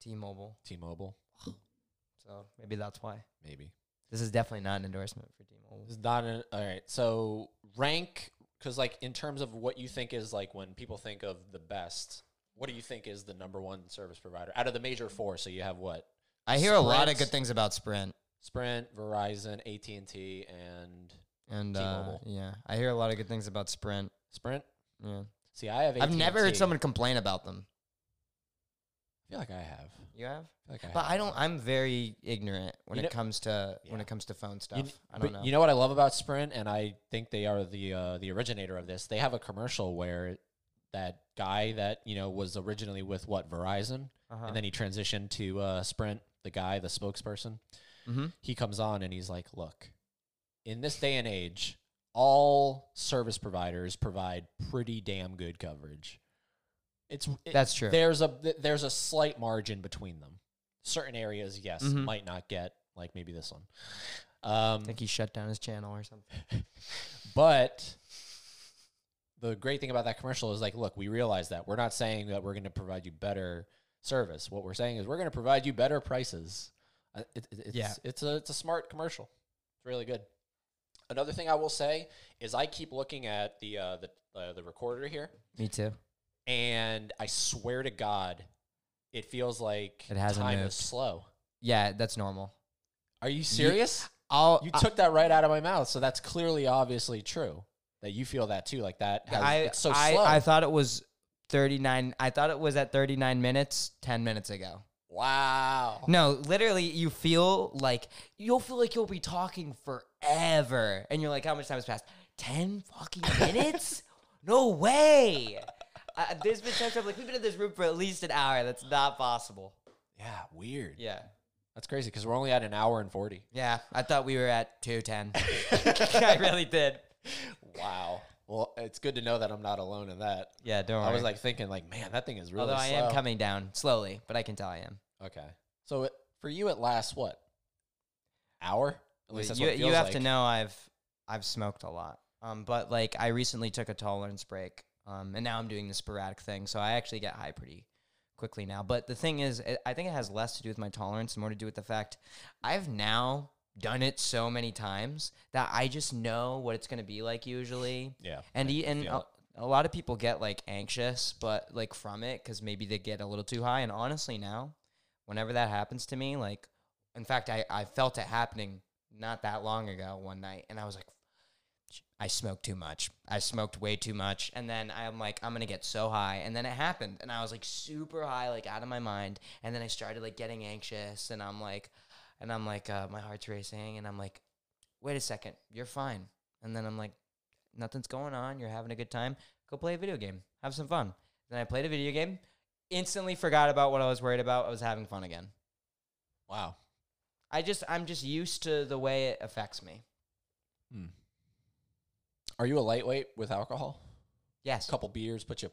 T-Mobile. t-mobile So maybe that's why. maybe This is definitely not an endorsement for T-Mobile. It's not an, all right. So rank because like in terms of what you think is like when people think of the best, what do you think is the number one service provider out of the major four? So you have what? I hear a lot of good things about Sprint Sprint, Verizon, AT and T, and uh, T-Mobile. yeah, I hear a lot of good things about Sprint. Sprint. Yeah, See, I have. I've never heard someone complain about them. I feel like I have. You have, I feel like I but have. I don't. I'm very ignorant when You it know- comes to when Yeah. it comes to phone stuff. You, kn- I don't but know. You know what I love about Sprint, and I think they are the uh, the originator of this. They have a commercial where that guy that you know was originally with what Verizon, uh-huh. and then he transitioned to uh, Sprint. The guy, the spokesperson, mm-hmm. he comes on and he's like, "Look, in this day and age, all service providers provide pretty damn good coverage. It's it- That's true. There's a there's a slight margin between them. Certain areas, yes, Mhm. might not get like maybe this one. I Um, think he shut down his channel or something. but the great thing about that commercial is like, look, we realize that we're not saying that we're going to provide you better service. What we're saying is we're going to provide you better prices. Uh, it, it- it's, Yeah. it's a it's a smart commercial. It's really good. Another thing I will say is I keep looking at the uh, the uh, the recorder here, Me too. And I swear to God, it feels like It hasn't time moved. is slow. Yeah, that's normal. Are you serious? I'll. You I- took that right out of my mouth, so that's clearly, obviously true. That you feel that too, like that. Has, I, it's so I, slow. I thought it was 39. I thought it was at 39 minutes 10 minutes ago. wow. No, literally, you feel like you'll feel like you'll be talking forever, and you're like, "How much time has passed? Ten fucking minutes? no way!" Uh, there's been times I'm like, "We've been in this room for at least an hour. That's not possible." Yeah, weird. Yeah, That's crazy because we're only at an hour and forty. yeah. I thought we were at two ten. I really did. Wow. Well, it's good to know that I'm not alone in that. Yeah, don't worry. I was like thinking, like, man, that thing is really although I slow. am coming down slowly, but I can tell I am. Okay. So it, for you, it lasts what? Hour? At least that's you what it feels you have like. to know I've I've smoked a lot. Um, but like I recently took a tolerance break. Um, and now I'm doing the sporadic thing, so I actually get high pretty quickly now. But the thing is, it, I think it has less to do with my tolerance and more to do with the fact I've now done it so many times that I just know what it's gonna be like usually. Yeah. And I and a, a lot of people get like anxious, but like from it because maybe they get a little too high. And honestly, now, whenever that happens to me, like, in fact, I I felt it happening not that long ago one night, and I was like, I smoked too much. I smoked way too much, and then I'm like, I'm gonna get so high, and then it happened, and I was like super high, like out of my mind, and then I started like getting anxious, and I'm like, and I'm like, uh, my heart's racing, and I'm like, wait a second, you're fine, and then I'm like, nothing's going on, you're having a good time, go play a video game, have some fun. Then I played a video game, instantly forgot about what I was worried about. I was having fun again. Wow. I just I'm just used to the way it affects me. Hmm. Are you a lightweight with alcohol? Yes. A couple beers put you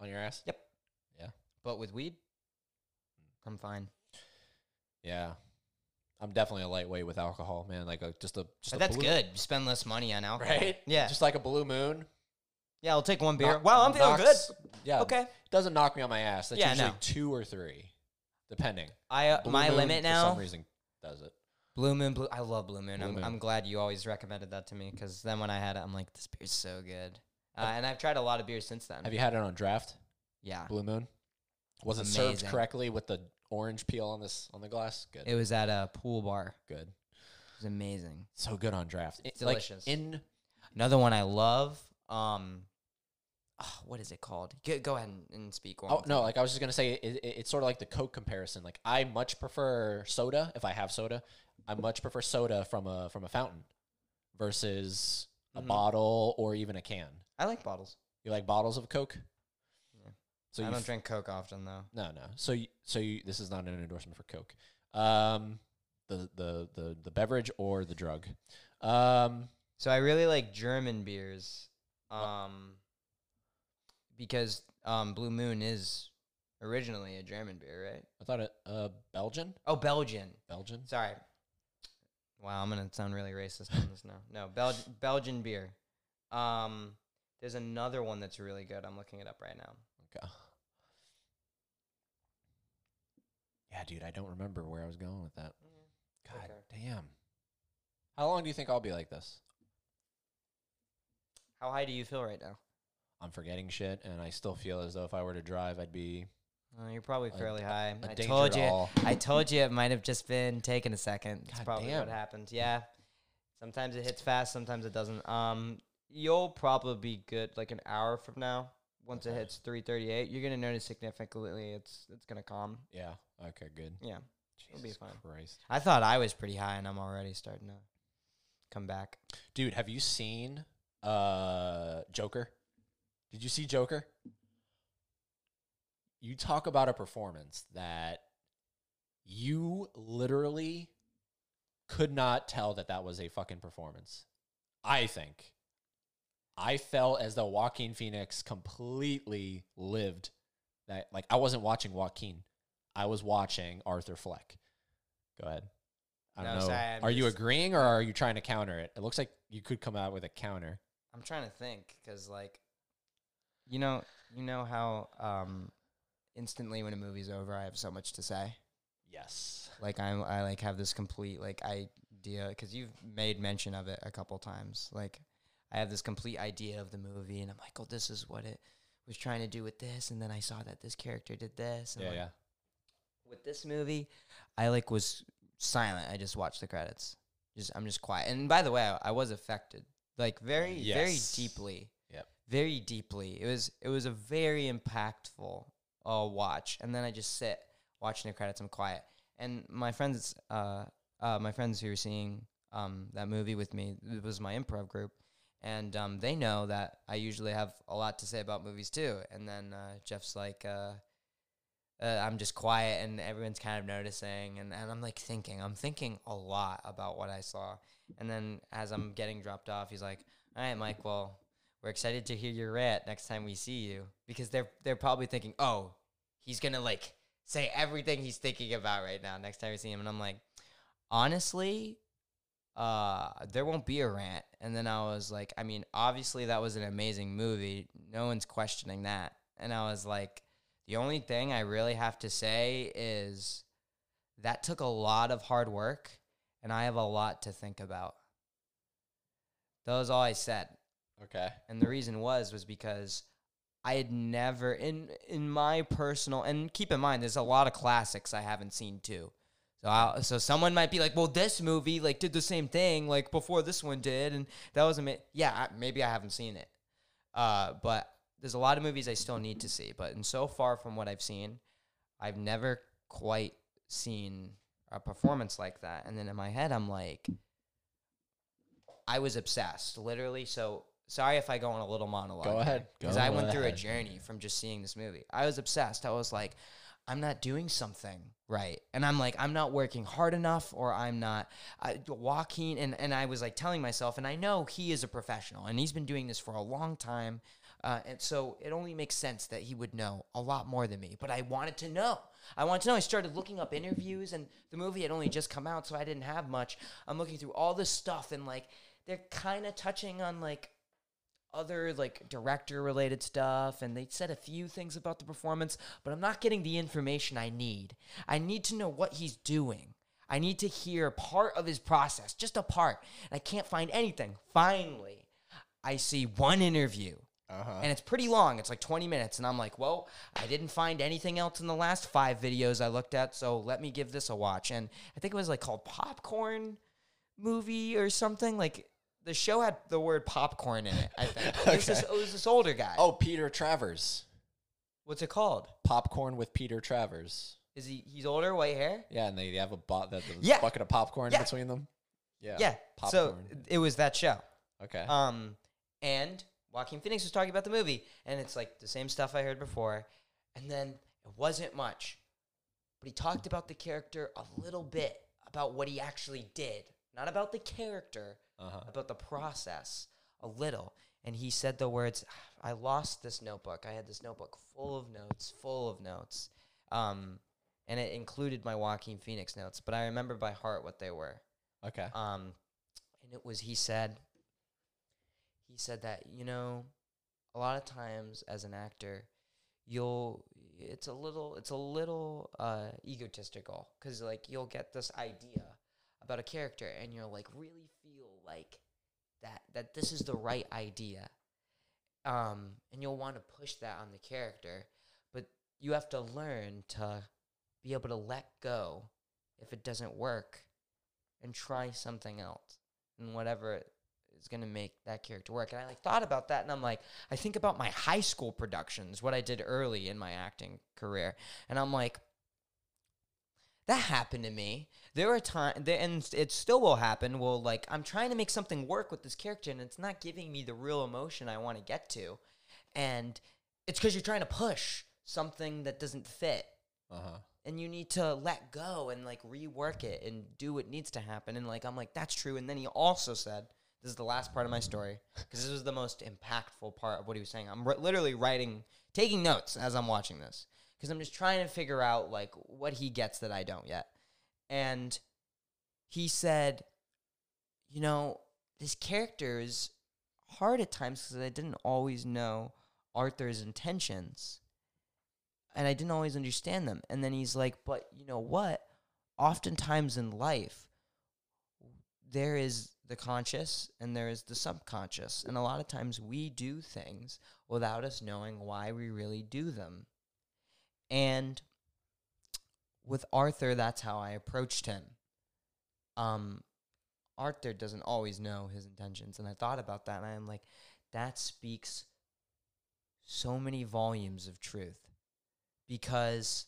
on your ass? Yep. Yeah. But with weed, I'm fine. Yeah. I'm definitely a lightweight with alcohol, man. Like a just a just a that's blue, good. You spend less money on alcohol. right? Yeah. Just like a blue moon. yeah, I'll take one beer. Knock- wow, I'm feeling knocks- good. Yeah. Okay. Doesn't knock me on my ass. That's Yeah, usually no. two or three, depending. I uh, my limit for now. some reason does it. Blue Moon, blue. I love Blue Moon. Blue I'm, Moon. I'm glad you always recommended that to me because then when I had it, I'm like, this beer's so good. Uh, and I've tried a lot of beers since then. Have you had it on draft? yeah. Blue Moon. Was it served correctly with the orange peel on this on the glass? Good. It was at a pool bar. good. It was amazing. So good on draft. It's It- like, delicious. in Another one I love. Um, ah, what is it called? Go, go ahead and, and speak. while Oh no! Like I was just gonna say, it, it, it's sort of like the Coke comparison. Like I much prefer soda if I have soda. I much prefer soda from a from a fountain versus a Mhm. bottle or even a can. I like bottles. You like bottles of Coke? Yeah. So I you don't f- drink Coke often though. No, no. So you, so you, this is not an endorsement for Coke. Um, the the the the beverage or the drug. Um, So I really like German beers. Um, because um, Blue Moon is originally a German beer, right? I thought it uh Belgian, Oh, Belgian. Belgian. Sorry. Wow, I'm gonna sound really racist on this now. No, Bel- Belgian beer. Um, there's another one that's really good. I'm looking it up right now. Okay. Yeah, dude, I don't remember where I was going with that. God Okay. damn. How long do you think I'll be like this? How high do you feel right now? I'm forgetting shit, and I still feel as though if I were to drive, I'd be Uh, you're probably fairly high. I danger told to you. all. I told you it might have just been taking a second. That's God probably damn. what happened. Yeah. Sometimes it hits fast, sometimes it doesn't. Um, you'll probably be good like an hour from now. Once it Okay. hits 338, you're gonna notice significantly it's it's gonna calm. Yeah. Okay. Good. Yeah. It'll be Jesus fine. Christ, I thought I was pretty high, and I'm already starting to come back. dude. Have you seen uh Joker? Did you see Joker? You talk about a performance that you literally could not tell that that was a fucking performance. I think. I felt as though Joaquin Phoenix completely lived that. Like I wasn't watching Joaquin, I was watching Arthur Fleck. Go ahead. I don't No, know. sorry, are you agreeing or are you trying to counter it? It looks like you could come out with a counter. I'm trying to think because like, you know, you know how um, instantly when a movie's over, I have so much to say. Yes. Like I'm, I like have this complete like idea because you've made mention of it a couple times. Like I have this complete idea of the movie, and I'm like, oh, this is what it was trying to do with this, and then I saw that this character did this. And Yeah, like, yeah. With this movie, I like was silent. I just watched the credits. Just I'm just quiet. And by the way, I, I was affected, like very, very deeply. Yep. Very deeply. It was it was a very impactful uh, watch. And then I just sit watching the credits. I'm quiet. And my friends, uh, uh, my friends who were seeing um, that movie with me, it was my improv group, and um, they know that I usually have a lot to say about movies too. And then uh, Jeff's like, uh, uh, I'm just quiet, and everyone's kind of noticing, and, and I'm like thinking, I'm thinking a lot about what I saw. And then as I'm getting dropped off, he's like, "All right, Mike, well, we're excited to hear your rant next time we see you," because they're they're probably thinking, "Oh, he's gonna like say everything he's thinking about right now next time we see him," and I'm like, honestly, uh, there won't be a rant. And then I was like, I mean, obviously that was an amazing movie. No one's questioning that. And I was like, the only thing I really have to say is that took a lot of hard work and I have a lot to think about. That was all I said. Okay. And the reason was was because I had never in in my personal and keep in mind there's a lot of classics I haven't seen too. So I, so someone might be like, well, this movie like did the same thing like before this one did, and that was ama- yeah. I, maybe I haven't seen it, uh, but there's a lot of movies I still need to see. But and so far from what I've seen, I've never quite seen a performance like that. And then in my head, I'm like, I was obsessed, literally. So sorry if I go on a little monologue. Go ahead. because I went through a journey from just seeing this movie. I was obsessed. I was like, I'm not doing something right, and I'm like, I'm not working hard enough, or I'm not I, Joaquin. And and I was like telling myself, and I know he is a professional, and he's been doing this for a long time. Uh, and so it only makes sense that he would know a lot more than me. But I wanted to know. I wanted to know. I started looking up interviews, and the movie had only just come out, so I didn't have much. I'm looking through all this stuff, and like they're kind of touching on like other like director related stuff and they said a few things about the performance but i'm not getting the information i need i need to know what he's doing i need to hear part of his process just a part and i can't find anything finally i see one interview Uh-huh. and it's pretty long. It's like 20 minutes. And I'm like, well, I didn't find anything else in the last five videos I looked at, so let me give this a watch. And I think it was like called Popcorn Movie or something. Like the show had the word popcorn in it, I think. It, was this, it was this older guy. Oh, Peter Travers. What's it called? Popcorn with Peter Travers. Is he he's older, white hair? Yeah, and they have a bot that the Yeah. bucket of popcorn Yeah. between them. Yeah. Yeah. So it was that show. okay. Um, and Joaquin Phoenix was talking about the movie, and it's like the same stuff I heard before. And then it wasn't much, but he talked about the character a little bit about what he actually did, not about the character, uh-huh. about the process a little. And he said the words, I lost this notebook. I had this notebook full of notes, full of notes. Um, and it included my Joaquin Phoenix notes, but I remember by heart what they were. Okay. Um, and it was he said. He said that you know, a lot of times as an actor, you'll it's a little it's a little uh, egotistical because like you'll get this idea about a character and you're like really like that that this is the right idea, um, and you'll want to push that on the character, but you have to learn to be able to let go if it doesn't work and try something else and whatever is going to make that character work. And I like thought about that and I'm like I think about my high school productions, what I did early in my acting career. And I'm like that happened to me. There are times, and it still will happen. Well, like I'm trying to make something work with this character, and it's not giving me the real emotion I want to get to, and it's because you're trying to push something that doesn't fit Uh-huh. and you need to let go and like rework it and do what needs to happen and like i'm like that's true and then he also said this is the last part of my story because this was the most impactful part of what he was saying i'm ri- literally writing taking notes as i'm watching this because i'm just trying to figure out like what he gets that i don't yet and he said you know this character is hard at times because i didn't always know arthur's intentions and I didn't always understand them. And then he's like, but you know what? Oftentimes in life, there is the conscious and there is the subconscious. And a lot of times we do things without us knowing why we really do them. And with Arthur, that's how I approached him. Um, Arthur doesn't always know his intentions. And I thought about that and I'm like, that speaks so many volumes of truth because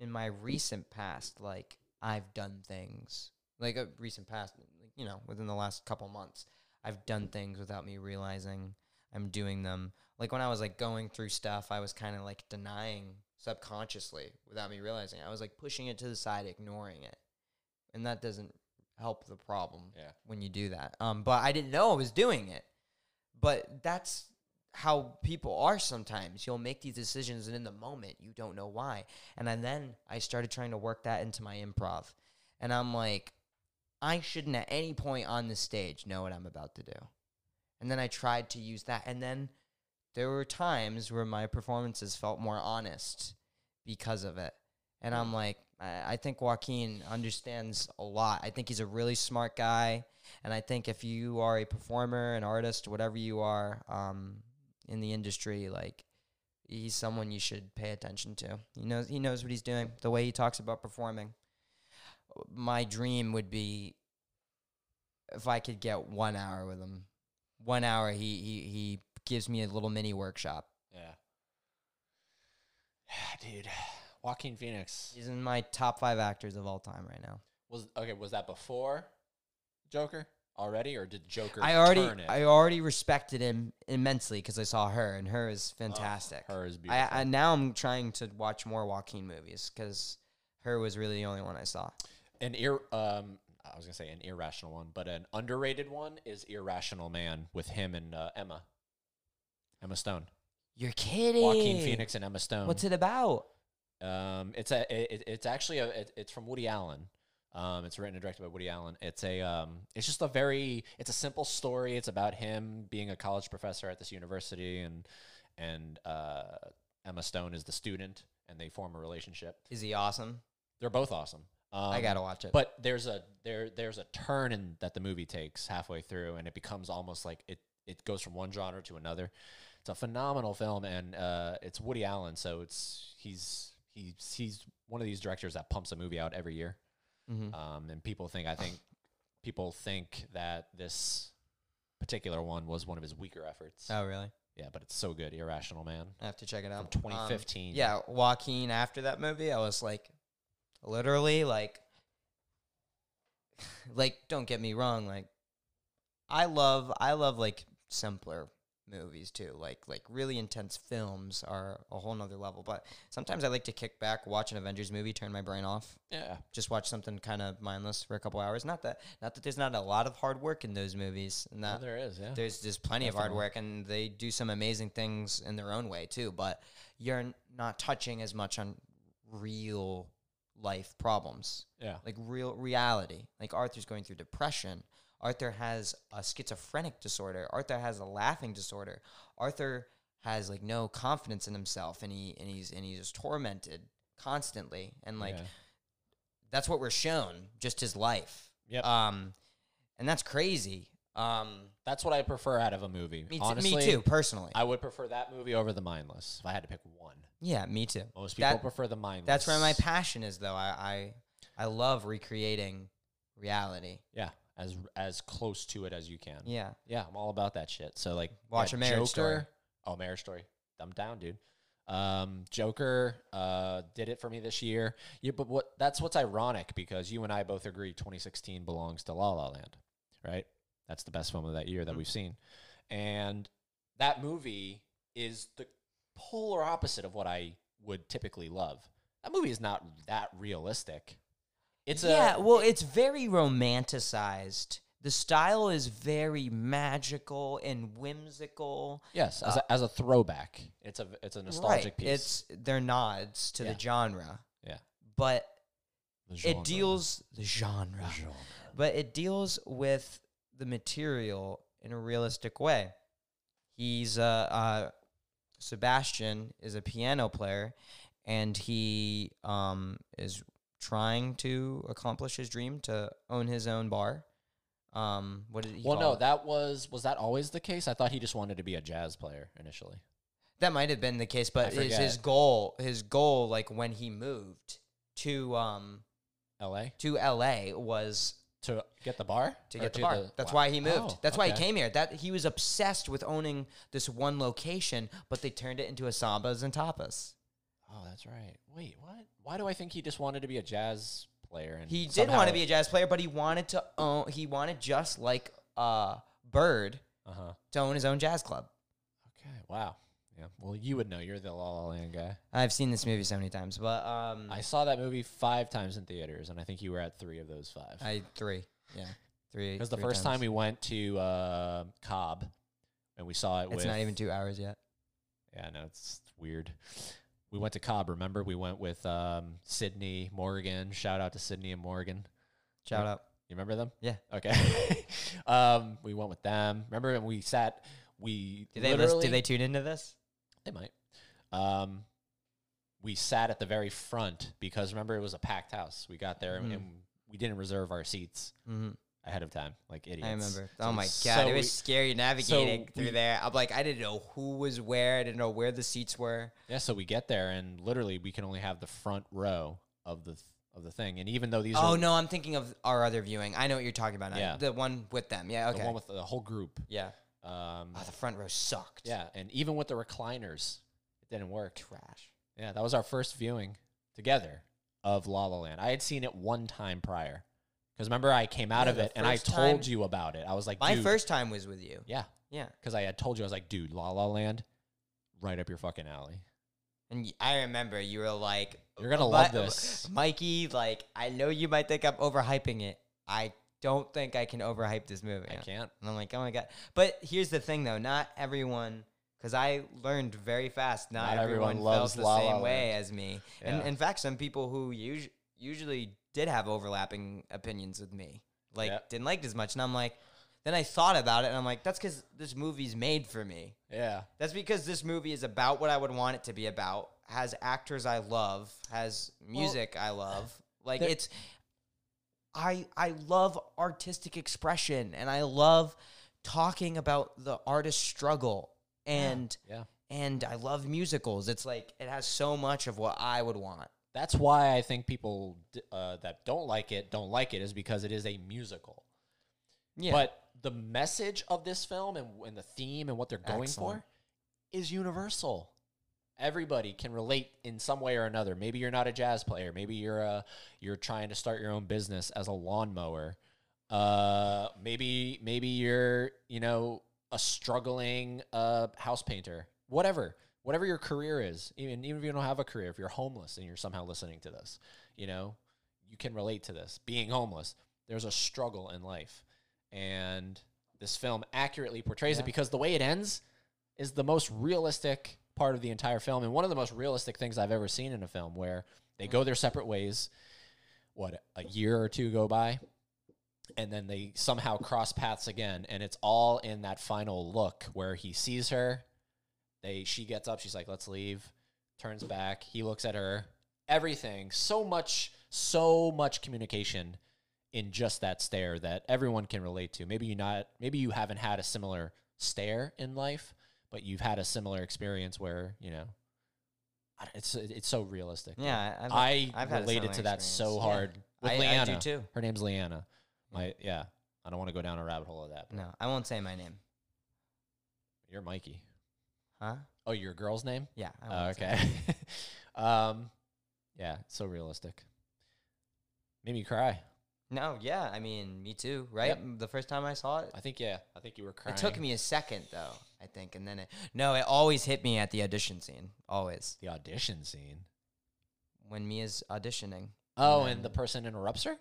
in my recent past, like I've done things like a recent past, you know, within the last couple months, I've done things without me realizing I'm doing them. Like when I was like going through stuff, I was kind of like denying subconsciously without me realizing. I was like pushing it to the side, ignoring it, and that doesn't help the problem Yeah. when you do that. Um, but I didn't know I was doing it. But that's how people are sometimes. You'll make these decisions, and in the moment, you don't know why. And I, then I started trying to work that into my improv. And I'm like, I shouldn't at any point on the stage know what I'm about to do. And then I tried to use that. And then there were times where my performances felt more honest because of it. And I'm like, I, I think Joaquin understands a lot. I think he's a really smart guy. And I think if you are a performer, an artist, whatever you are um, in the industry, like he's someone you should pay attention to. He knows he knows what he's doing. The way he talks about performing. My dream would be if I could get one hour with him. One hour, he he he gives me a little mini workshop. Yeah. Dude, Joaquin Phoenix He's in my top five actors of all time right now. was okay. Was that before Joker already, or did Joker? I already? I already respected him immensely because I saw her and her is Oh, fantastic. her is beautiful. I, I now I'm trying to watch more Joaquin movies because her was really the only one I saw. an ir um I was gonna say an irrational one, but an underrated one is Irrational Man with him and uh, Emma, Emma Stone, You're kidding. Joaquin Phoenix and Emma Stone. What's it about? Um, it's a it, it's actually a it, it's from Woody Allen. Um, it's written and directed by Woody Allen. It's a um, it's just a very it's a simple story. It's about him being a college professor at this university, and and uh, Emma Stone is the student, and they form a relationship. Is he awesome? They're both awesome. Um, I gotta watch it. But there's a there there's a turn in that the movie takes halfway through, and it becomes almost like it it goes from one genre to another. It's a phenomenal film, and uh, it's Woody Allen, so it's he's he's he's one of these directors that pumps a movie out every year. Mhm. Um, and people think I think people think that this particular one was one of his weaker efforts. oh really? Yeah, but it's so good, Irrational Man I have to check it out. from out. 2015. Um, yeah, Joaquin. After that movie, I was like, literally, like, like don't get me wrong, like, I love, I love like simpler movies too. Like, like really intense films are a whole nother level. But sometimes I like to kick back, watch an Avengers movie, turn my brain off, yeah, just watch something kind of mindless for a couple hours. Not that, not that there's not a lot of hard work in those movies, and that there is. Yeah, there's there's plenty of hard work and they do some amazing things in their own way too but you're n- not touching as much on real life problems. Yeah, like real reality. Like arthur's going through depression. Arthur has a schizophrenic disorder. Arthur has a laughing disorder. Arthur has like no confidence in himself and he and he's and he's tormented constantly. And like yeah. that's what we're shown just his life. Yep. um and that's crazy. Um That's what I prefer out of a movie. me, Honestly, me too personally. I would prefer that movie over the Mindless if I had to pick one. Yeah, me too. Most people That- prefer the Mindless. That's where my passion is, though. I I, I love recreating reality. yeah, as as close to it as you can. Yeah, Yeah, I'm all about that shit. So like, Watch yeah, a Marriage Story. Joker- Oh, Marriage Story. I'm down, dude. Um, Joker uh, did it for me this year. Yeah, but what? That's what's ironic because you and I both agree 2016 belongs to La La Land, right? That's the best film of that year that Mhm. we've seen, and that movie is the polar opposite of what I would typically love. That movie is not that realistic. It's a yeah. well, it's very romanticized. The style is very magical and whimsical. yes as, a, as a throwback. It's a it's a nostalgic right. piece. It's they're nods to Yeah. the genre, yeah. but The genre. it deals the genre. The genre. but it deals with the material in a realistic way. He's uh, uh Sebastian is a piano player, and he um is trying to accomplish his dream to own his own bar. Um, what did he? Well, no, it? that was was that always the case? I thought he just wanted to be a jazz player initially. that might have been the case, but his, his goal, his goal, like when he moved to um L.A. to L.A. was to get the bar to Or get the bar. That's wow. why he moved. Oh, That's why he came here. That he was obsessed with owning this one location, but they turned it into a Sambas and Tapas. Oh, that's right. Wait, what? Why do I think he just wanted to be a jazz player? And He did want to be a jazz player, but he wanted to own. He wanted just like uh Bird Uh-huh. to own his own jazz club. Okay. Wow. Yeah. Well, you would know. You're the La La Land guy. I've seen this movie so many times, but um, I saw that movie five times in theaters, and I think you were at three of those five. I three, yeah, three. Because the first time we went to uh, Cobb, and we saw it it's with not even two hours yet. Yeah, no, it's weird. We went to Cobb. Remember, we went with um, Sydney Morgan. Shout out to Sydney and Morgan. Shout out. You remember them? Yeah. Okay. um, we went with them. Remember, and we sat. We Did they listen, did they tune into this? They might. Um, we sat at the very front because remember it was a packed house. We got there and- Mhm. and we didn't reserve our seats Mm-hmm. ahead of time, like idiots. I remember. So oh my so god, it was we- scary navigating so through we- there. I'm like, I didn't know who was where. I didn't know where the seats were. Yeah, so we get there and literally we can only have the front row of the th- of the thing. And even though these Oh are no, I'm thinking of our other viewing. I know what you're talking about. now. Yeah. the one with them. Yeah, okay, the one with the whole group, yeah. Um, Oh, the front row sucked. yeah, and even with the recliners, it didn't work. trash. Yeah, that was our first viewing together of La La Land. I had seen it one time prior. Because remember, I came out Yeah, of it and I told time- you about it. I was like, My first time was with you. yeah, Yeah, because I had told you, I was like, dude, La La Land, right up your fucking alley. and I remember you were like, You're gonna love this." Mikey." Like, I know you might think I'm overhyping it. I don't think I can overhype this movie. I can't. And I'm like, oh my god. But here's the thing, though. Not everyone, because I learned very fast. Not, Not everyone everyone, loves felt the La La same way Land. as me. Yeah. And in fact, some people who us- usually did have overlapping opinions with me, like Yeah. didn't like it as much. And I'm like, then I thought about it, and I'm like, that's because this movie's made for me. Yeah. That's because this movie is about what I would want it to be about. Has actors I love, has music I love. Like it's I I love artistic expression and I love talking about the artist's struggle and Yeah. and I love musicals. It's like it has so much of what I would want. That's why I think people uh, that don't like it don't like it is because it is a musical. Yeah. But the message of this film and, and the theme and what they're going Excellent. for is universal. Everybody can relate in some way or another. Maybe you're not a jazz player. Maybe you're a you're trying to start your own business as a lawnmower. Uh, maybe maybe you're you know a struggling uh, house painter. Whatever, whatever your career is. Even even if you don't have a career, if you're homeless and you're somehow listening to this, you know, you can relate to this. Being homeless, there's a struggle in life, and this film accurately portrays Yeah. it because the way it ends is the most realistic part of the entire film and one of the most realistic things I've ever seen in a film where they go their separate ways. What a year or two go by, and then they somehow cross paths again, and it's all in that final look where he sees her. They she gets up, she's like, "Let's leave." Turns back, he looks at her. Everything, so much, so much communication in just that stare that everyone can relate to. Maybe you not, maybe you haven't had a similar stare in life, but you've had a similar experience where you know, it's it's so realistic. yeah, I've, I I've related to that so experience. Yeah. hard with I, I Leanna. do too. Her name's Leanna. My yeah. I don't want to go down a rabbit hole of that. No, I won't say my name. You're Mikey. Huh? Oh, your girl's name? Yeah. I Oh, okay. um, yeah, so realistic. Made me cry. No, yeah, I mean, me too, right? Yep. The first time I saw it, I think yeah. I think you were crying. it took me a second though, I think, and then it no, it always hit me at the audition scene, always the audition scene. when Mia's auditioning. Oh, then- and the person interrupts her.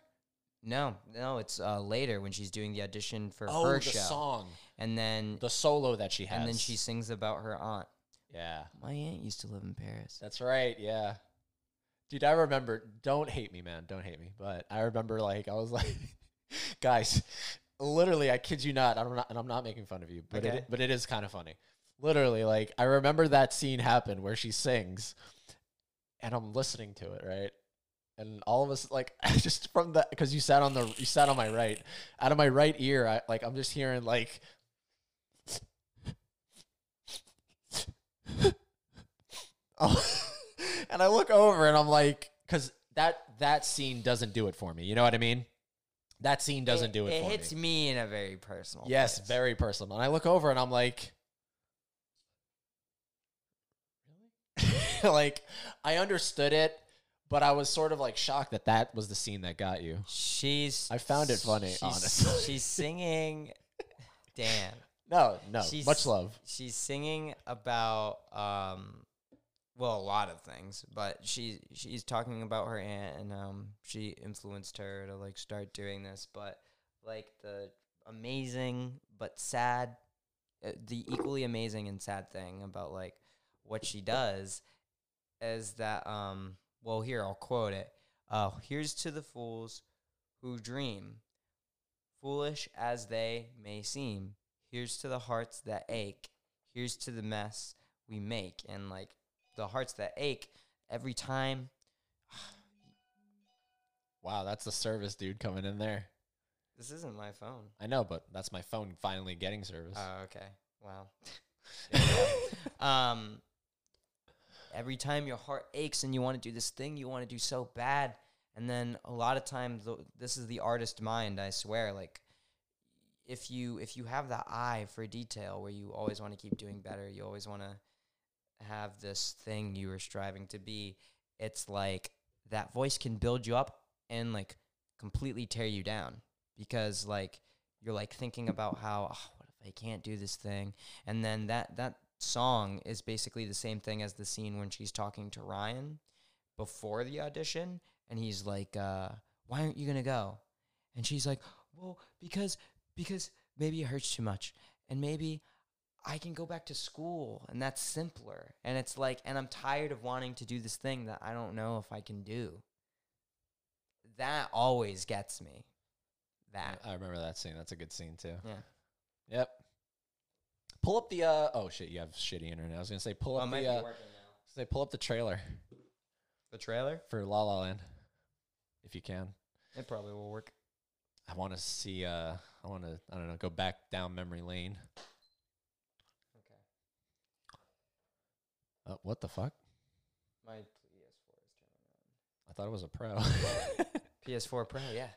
No, no, it's uh, later when she's doing the audition for Oh, her the show, song, and then the solo that she has, and then she sings about her aunt. yeah. My aunt used to live in Paris. That's right. Yeah. Dude, I remember. Don't hate me, man. Don't hate me. But I remember, like, I was like, guys, literally, I kid you not. I'm not, and I'm not making fun of you, but Okay. it, but it is kind of funny. Literally, like, I remember that scene happen where she sings, and I'm listening to it, right? And all of us, like, just from the, because you sat on the, you sat on my right, out of my right ear, I like, I'm just hearing like. Oh, and I look over and I'm like, because that that scene doesn't do it for me. You know what I mean? That scene doesn't do it, It hits me. me in a very personal. Yes, place. very personal. And I look over and I'm like, really? like I understood it, but I was sort of like shocked that that was the scene that got you. She's. I found it funny, she's- honestly. she's singing. Damn. No, no, She's- much love. She's singing about um well, a lot of things, but she she's talking about her aunt and um she influenced her to like start doing this, but like the amazing but sad uh, the equally amazing and sad thing about like what she does is that um well, here I'll quote it. Uh here's to the fools who dream foolish as they may seem. Here's to the hearts that ache. Here's to the mess we make. And like the hearts that ache every time. Wow, that's the service dude coming in there. This isn't my phone. I know, but that's my phone finally getting service. Oh, okay. Wow. um, every time your heart aches and you want to do this thing you want to do so bad, and then a lot of times this is the artist mind. I swear, like if you if you have that eye for detail where you always want to keep doing better, you always want to have this thing you are striving to be. It's like that voice can build you up and like completely tear you down because like you're like thinking about how "Oh, what if I can't do this thing, and then that that song is basically the same thing as the scene when she's talking to Ryan before the audition, and he's like, uh, "Why aren't you gonna go?" And she's like, "Well, because because maybe it hurts too much, and maybe." I can go back to school and that's simpler. And it's like, and I'm tired of wanting to do this thing that I don't know if I can do. That always gets me. That. I remember that scene. That's a good scene too. Yeah. Yep. Pull up the uh oh shit, you have shitty internet. I was gonna say pull Oh, up might the be uh, working now. say pull up the trailer The trailer? for La La Land. If you can. It probably will work. I wanna see uh I wanna I don't know, go back down memory lane. Uh, what the fuck? My PS4 is turning I thought it was a pro. PS4 Pro, yeah.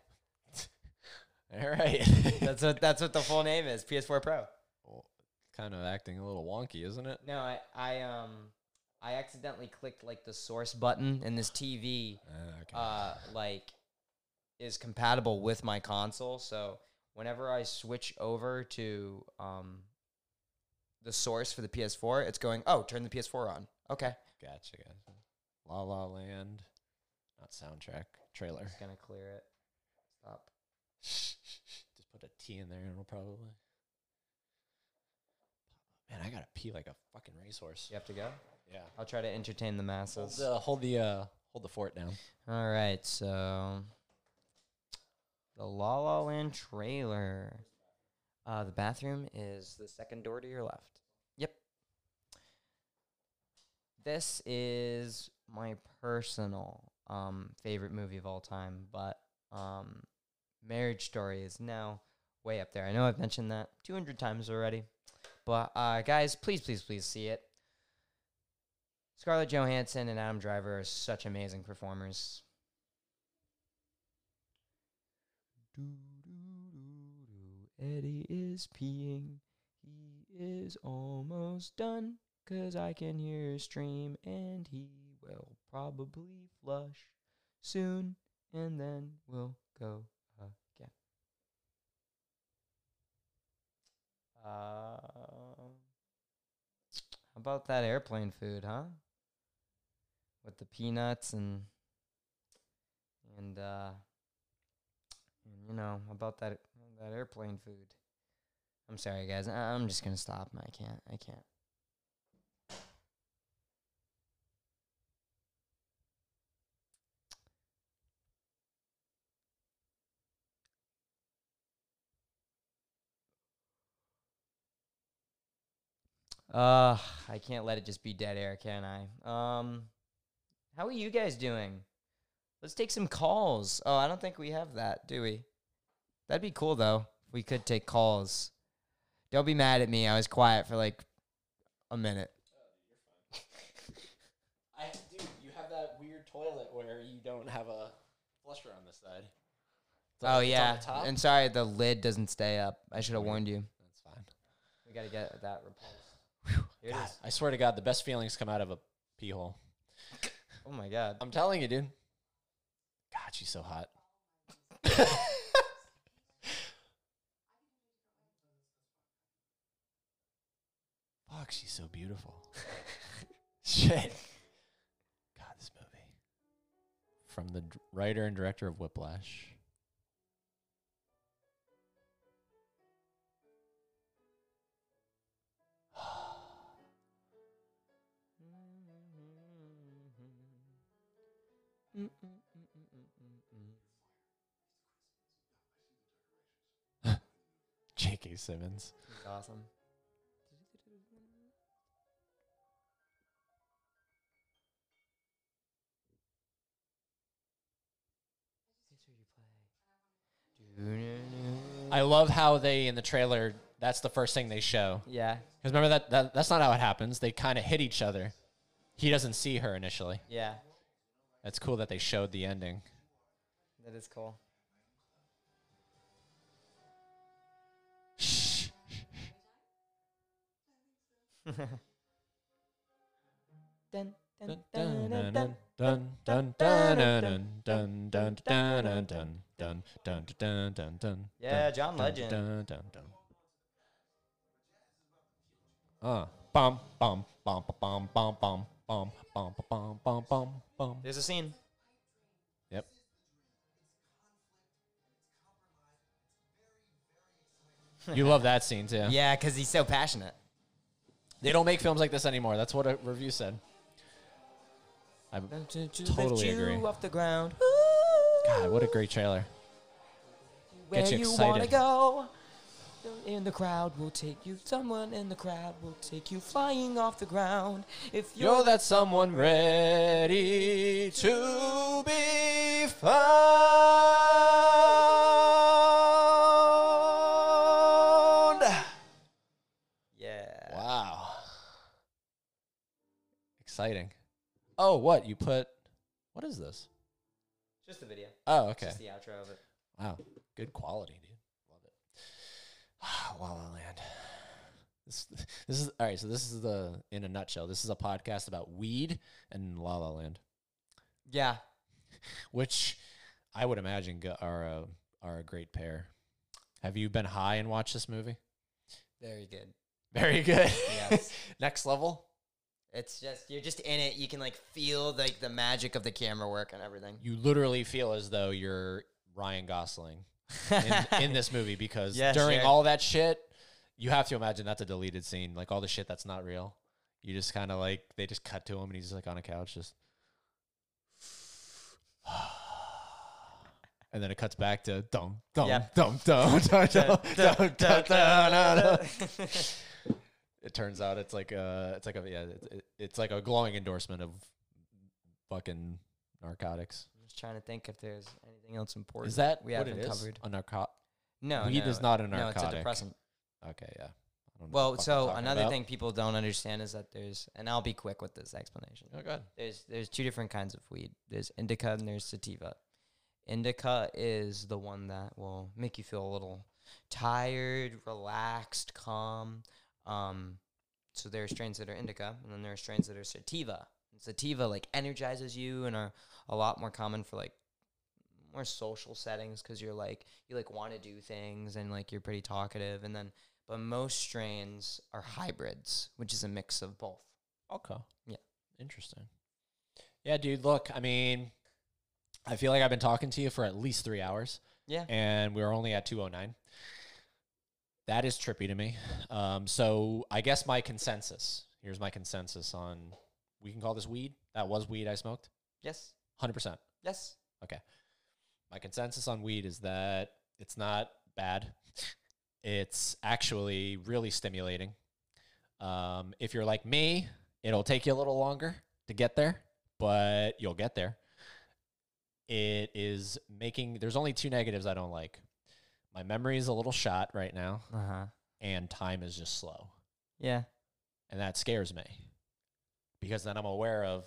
All right. That's what that's what the full name is. PS4 Pro. kind of acting a little wonky, isn't it? No, I I um I accidentally clicked like the source button and this TV Uh, okay. uh like is compatible with my console, so whenever I switch over to um the source for the PS4, it's going, "Oh, turn the PS4 on." Okay. gotcha, gotcha. La La Land, not soundtrack trailer. Just to clear it. Stop. Just put a T in there and it'll probably. Man, I gotta pee like a fucking racehorse. You have to go? Yeah. I'll try to entertain the Hold masses. the hold the uh hold the fort down. All right, so the La La Land trailer. Uh, the bathroom is the second door to your left. Yep. This is my personal um, favorite movie of all time, but um, Marriage Story is now way up there. I know I've mentioned that 200 times already, but uh, guys, please, please, please see it. Scarlett Johansson and Adam Driver are such amazing performers. Eddie is peeing. He is almost done. Cause I can hear his stream and he will probably flush soon and then we'll go again. Uh, how about that airplane food, huh? With the peanuts and and uh and you know about that that airplane food. I'm sorry, guys. I'm just gonna stop. I can't. I can't. Uh, I can't let it just be dead air, can I? Um, how are you guys doing? Let's take some calls. Oh, I don't think we have that, do we? That'd be cool though. We could take calls. Don't be mad at me. I was quiet for like a minute. I dude, you have that weird toilet where you don't have a flusher on this side. It's on- Oh it's on yeah. the top? And sorry, the lid doesn't stay up. I should have warned you. That's fine. We gotta get that repulse. Here it God, is. I swear to God, the best feelings come out of a pee hole. Oh my god. I'm telling you, dude. God, she's so hot. Fuck, she's so beautiful. Shit. God, this movie. From the d- writer and director of Whiplash. J.K. Simmons. He's awesome. I love how they in the trailer. That's the first thing they show. Yeah. Because remember that, that that's not how it happens. They kind of hit each other. He doesn't see her initially. Yeah. That's cool that they showed the ending. That is cool. dun, dun, dun, dun, dun. Dun dun dun dun dun dun dun dun dun dun dun dun dun dun. Yeah, John Legend. Dun dun dun. Uh, bum bum bum bum bum bum bum bum bum bum bum bum. There's a scene. Yep. You love that scene too. Yeah, because he's so passionate. They don't make films like this anymore. That's what a review said. I, Totally agree. Off the ground. God, what a great trailer. Where Get you you wanna excited. go? In the crowd will take you. Someone in the crowd will take you flying off the ground. If you're, You're that someone ready to be found. yeah. Wow. Exciting. Oh, what? You put. What is this? Just the video. Oh, okay. Just the outro of it. Wow. Good quality, dude. Love it. La La Land. This, this is all right. So this is the in a nutshell. This is a podcast about weed and La La Land, Yeah. which I would imagine go, are a are a great pair. Have you been high and watched this movie? Very good. Very good. Yes. Next level. It's just you're just in it. You can like feel like the magic of the camera work and everything. You literally feel as though you're Ryan Gosling in, in this movie because during sure. all that shit, you have to imagine that's a deleted scene. Like all the shit that's not real. You just kind of like they just cut to him and he's like on a couch just. and then it cuts back to dum dum dum dum dum dum dum dum. It turns out it's like a it's like a yeah it, it, it's like a glowing endorsement of fucking narcotics. I'm just trying to think if there's anything else important. Is that we what haven't covered? A narco- No, Weed no, is not a No, it's a depressant. Okay, yeah. I don't know Well, what the fuck I'm so another about. thing people don't understand is that there's, and I'll be quick with this explanation. Oh, God. There's there's two different kinds of weed. There's indica and there's sativa. Indica is the one that will make you feel a little tired, relaxed, calm. Um, so there are strains that are indica, and then there are strains that are sativa. And sativa like energizes you and are a lot more common for like more social settings because you're like you like want to do things and like you're pretty talkative. And then but most strains are hybrids, which is a mix of both. Okay. Yeah. Interesting. Yeah, dude, look, I mean, I feel like I've been talking to you for at least three hours, Yeah. and we're only at 209. That is trippy to me. Um, so I guess my consensus here's my consensus on we can call this weed. That was weed I smoked. Yes. 100%. Yes. Okay. My consensus on weed is that it's not bad. It's actually really stimulating. Um, if you're like me, it'll take you a little longer to get there, but you'll get there. It is making, there's only two negatives I don't like. My memory is a little shot right now, Uh huh. and time is just slow. Yeah. And that scares me because then I'm aware of,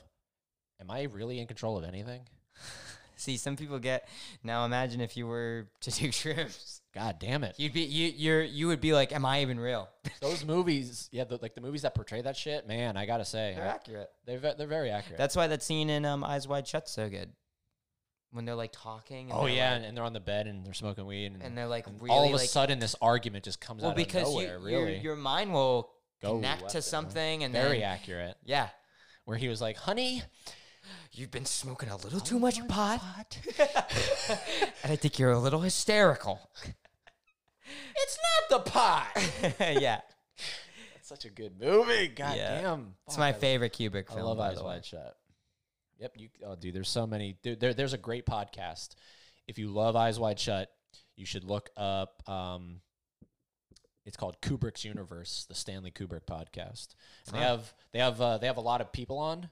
am I really in control of anything? See, some people get now. Imagine if you were to do trips. God damn it. you'd be you you're you would be like, "Am I even real?" Those movies, yeah, the, like the movies that portray that shit, man, I gotta say, They're I- accurate. they're they're very accurate. That's why that scene in um, Eyes Wide Shut's so good. When they're like talking. And oh they're, yeah, like- and, they're on the bed and they're smoking weed, and, and they're like really all of a like sudden this argument just comes well out because of nowhere. you, really, your your mind will Go connect to something and very then accurate. yeah, Where he was like, "Honey, you've been smoking a little too much pot, pot. and I think you're a little hysterical. it's not the pot." yeah, It's such a good movie. God Yeah. damn, it's my I- favorite Kubrick film. I love Eyes. Wide Shut. Yep, you. Oh, dude, there's so many. Dude, there, there's a great podcast. If you love Eyes Wide Shut, you should look up. Um, it's called Kubrick's Universe, the Stanley Kubrick podcast. And they have they have uh, they have a lot of people on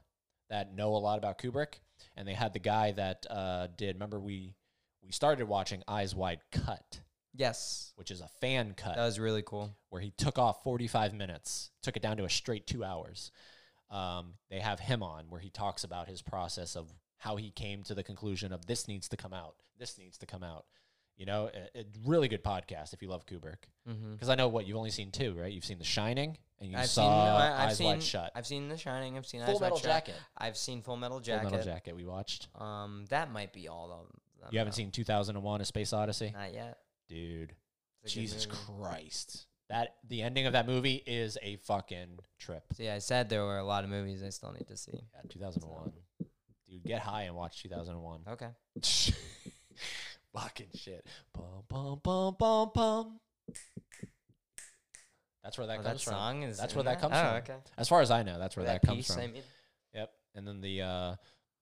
that know a lot about Kubrick, and they had the guy that uh, did. Remember we we started watching Eyes Wide Cut. Yes, which is a fan cut that was really cool. where he took off 45 minutes, took it down to a straight two hours. Um, they have him on where he talks about his process of how he came to the conclusion of this needs to come out, this needs to come out. You know, a, a really good podcast if you love Kubrick. Mm-hmm. Because I know what you've only seen two, right? You've seen The Shining and you I've saw seen, no, I, I've Eyes seen, Wide Shut. I've seen The Shining. I've seen Full Eyes Metal Wide Shut. Jacket. I've seen Full Metal Jacket. Full. Metal Jacket we watched. Um, that might be all of them. You haven't though. seen 2001: A Space Odyssey, Not yet. dude. It's a good Jesus. Christ, that the ending of that movie is a fucking trip. See, I said there were a lot of movies I still need to see. Yeah, 2001. Dude, get high and watch 2001. Okay. Fucking shit. Bum bum bum bum bum. That's where that Oh, comes that from. song is. That's where that comes oh, from. okay. As far as I know, that's where that, comes piece from. I made. Yep. And then the uh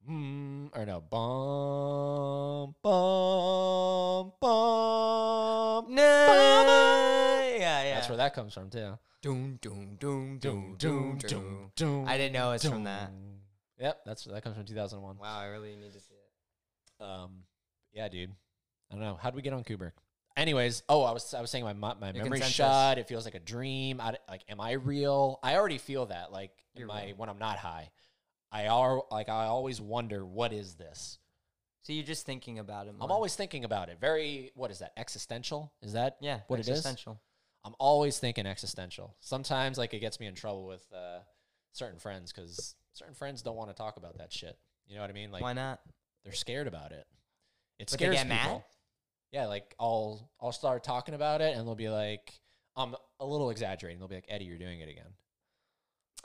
mm, or no bum bum bum. No. Yeah, yeah. That's where that comes from too. Doom, doom, doom, Doom, doom, doom, doom. I didn't know it's from that. Yep, that's that comes from 2001. Wow, I really need to see it. Um, yeah, dude. I don't know. How would we get on Kubrick? Anyways, oh, I was I was saying my my Your memory's consensus. shot. It feels like a dream. I, like, am I real? I already feel that. Like, You're my real. when I'm not high, I are like I always wonder what is this. So you're just thinking about it. I'm always thinking about it. Very what is that? Existential? Is that yeah. what it is? existential. I'm always thinking existential. Sometimes like it gets me in trouble with uh, certain friends because certain friends don't want to talk about that shit. You know what I mean? Like Why not? they're scared about it. It scares get mad? people. Yeah, like I'll I'll start talking about it and they'll be like, I'm a little exaggerating. They'll be like, Eddie, you're doing it again,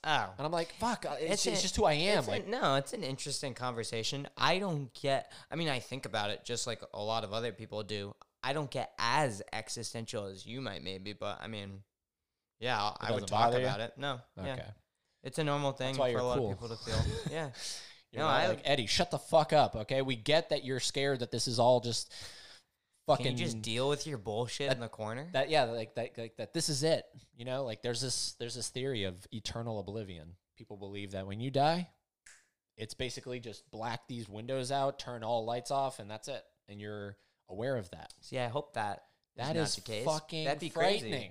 Oh. and I'm like, fuck, it's, It's it's a- just who I am. Like, no, it's an interesting conversation. I don't get. I mean, I think about it just like a lot of other people do. I don't get as existential as you might, maybe, but I mean, yeah, I would talk bother you? about it. No, okay, yeah, it's a normal thing for a lot cool. of people to feel. Yeah, you're No, I- like Eddie. Shut the fuck up. Okay, we get that you're scared that this is all just fucking. can you just deal with your bullshit that- in the corner? that yeah, like that, like that. This is it. You know, like there's this there's this theory of eternal oblivion. People believe that when you die, it's basically just black these windows out, turn all lights off, and that's it. And you're aware of that. See, I hope that that is, is the case. fucking That'd be frightening. crazy.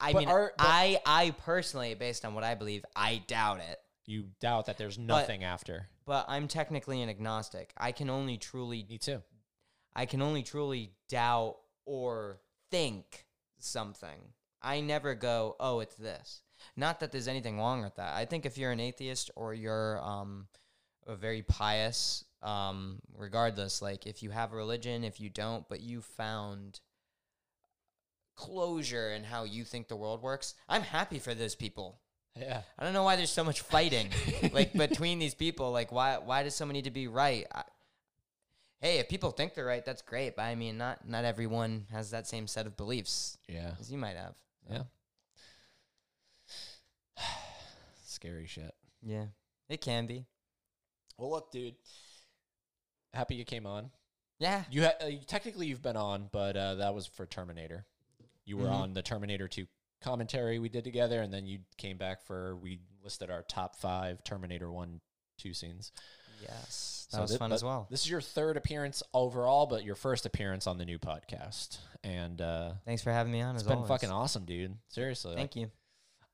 I But mean, but- I I personally, based on what I believe, I doubt it. You doubt that there's nothing after. But I'm technically an agnostic. I can only truly Me too. I can only truly doubt or think something. I never go, oh, it's this. Not that there's anything wrong with that. I think if you're an atheist or you're um, a very pious, um, regardless, like if you have a religion, if you don't, but you found closure in how you think the world works, I'm happy for those people. Yeah. I don't know why there's so much fighting like between these people. Like why why does someone need to be right? I, hey, if people think they're right, that's great. But I mean, not not everyone has that same set of beliefs Yeah. as you might have. Yeah. Scary shit. Yeah, it can be. Well, look, dude. Happy you came on. Yeah, You ha- uh, technically you've been on, but uh, that was for Terminator. You were Mhm. on the Terminator 2 commentary we did together, and then you came back for we listed our top five Terminator 1 2 scenes. Yes, that So was thi- fun as well. This is your third appearance overall, but your first appearance on the new podcast. And uh, Thanks for having me on. it's been always. fucking awesome, dude. Seriously. like, Thank you.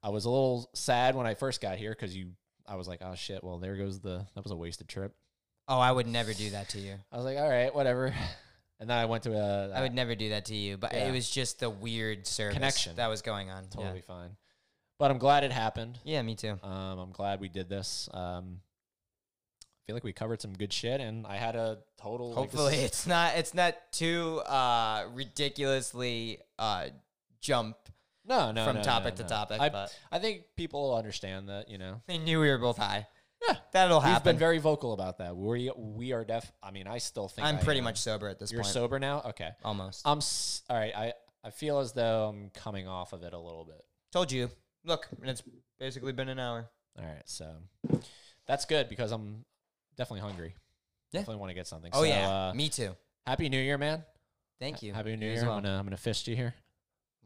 I was a little sad when I first got here because you. I was like, oh shit. Well, there goes the. That was a wasted trip. Oh, I would never do that to you. I was like, all right, whatever. And then I went to a. I would never do that to you. But Yeah. it was just the weird service Connection. that was going on. totally fine. But I'm glad it happened. Yeah. yeah, me too. Um, I'm glad we did this. Um, feel like we covered some good shit, and I had a total. Hopefully, is- it's not it's not too uh, ridiculously uh, jump no, no, from no, topic no, to topic. I, but I think people will understand that. You know, they knew we were both high. Yeah. that'll happen. we've been very vocal about that. We we are def. I mean, I still think I'm I pretty am. much sober at this You're point. sober now. Okay. Almost. I'm s- all right. I I feel as though I'm coming off of it a little bit. Told you. Look, and it's basically been an hour. All right, so that's good because I'm definitely hungry. Yeah. Definitely want to get something. Oh so, yeah, uh, me too. happy New Year, man. Thank you. Happy New You Year. well. I'm gonna I'm gonna fist you here.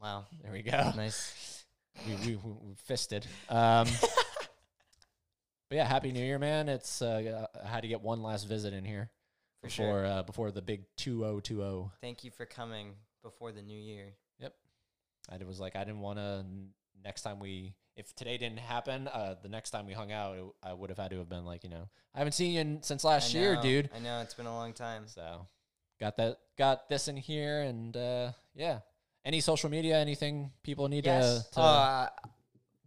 Wow, There we go. nice. we, we, we, we fisted. Um, but yeah, happy New Year, man. It's uh, I had to get one last visit in here For sure. before uh, before the big two oh two oh. Thank you for coming before the new year. Yep. I was like, I didn't want to. Next time we, if today didn't happen, uh, the next time we hung out, it, I would have had to have been like, you know, I haven't seen you in, since last I year, dude. I know it's been a long time. So, got that, got this in here, and uh, yeah. Any social media, anything people need Yes. to, to uh,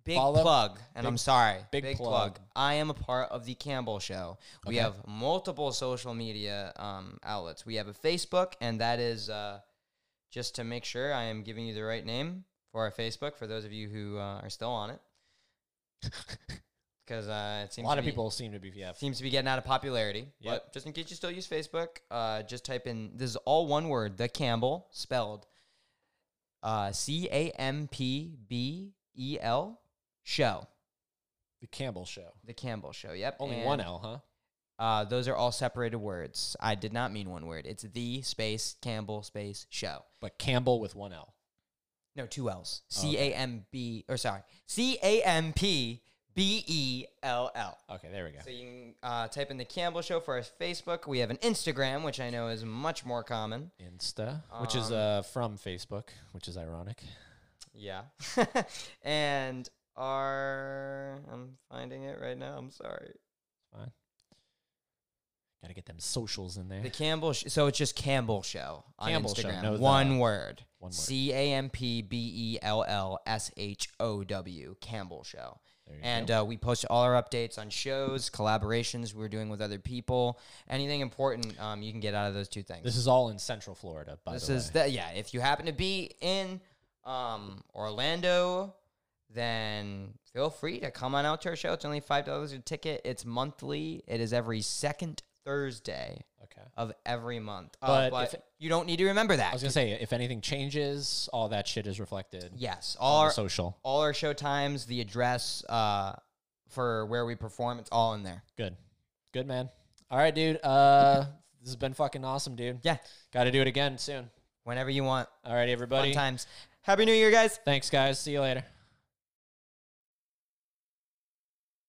big follow? plug, and Big- I'm sorry. big plug. I am a part of the Campbell Show. We Okay. have multiple social media um, outlets. We have a Facebook, and that is uh, just to make sure I am giving you the right name for our Facebook. For those of you who uh, are still on it, because uh, it a lot of be- people seem to be yeah. seems to be getting out of popularity. Yep. But just in case you still use Facebook, uh, just type in this is all one word, the Campbell spelled uh, C A M P B E L show. The Campbell Show. The Campbell show. Yep. Only and, one L, huh? Uh, those are all separated words. I did not mean one word. It's the space Campbell space show. But Campbell with one L. No, two L's. Oh, C A M B or sorry, C A M P B E L L. Okay, there we go. So you can uh, type in the Campbell Show for our Facebook. We have an Instagram, which I know is much more common. Insta, which is Um, uh, from Facebook, which is ironic. Yeah. and our I'm finding it right now. I'm sorry. Fine. Got to get them socials in there. The Campbell sh- so it's just Campbell Show on Campbell Show, Instagram. no the. One word. One word. C A M P B E L L S H O W Campbell Show. There you And uh, we post all our updates on shows, collaborations we're doing with other people, anything important um, you can get out of those two things. this is all in Central Florida, by This the is way. that yeah. If you happen to be in um, Orlando, then feel free to come on out to our show. It's only five dollars a ticket. It's monthly. It is every second Thursday okay. of every month. Uh, But but if- you don't need to remember that. I was gonna say, if anything changes, all that shit is reflected yes, all our social. all our show times, the address uh, for where we perform, it's all in there. Good, good man. All right, dude. Uh, this has been fucking awesome, dude. Yeah, Got to do it again soon. whenever you want. All right, Fun everybody. times. Happy New Year, guys. Thanks, guys. See you later.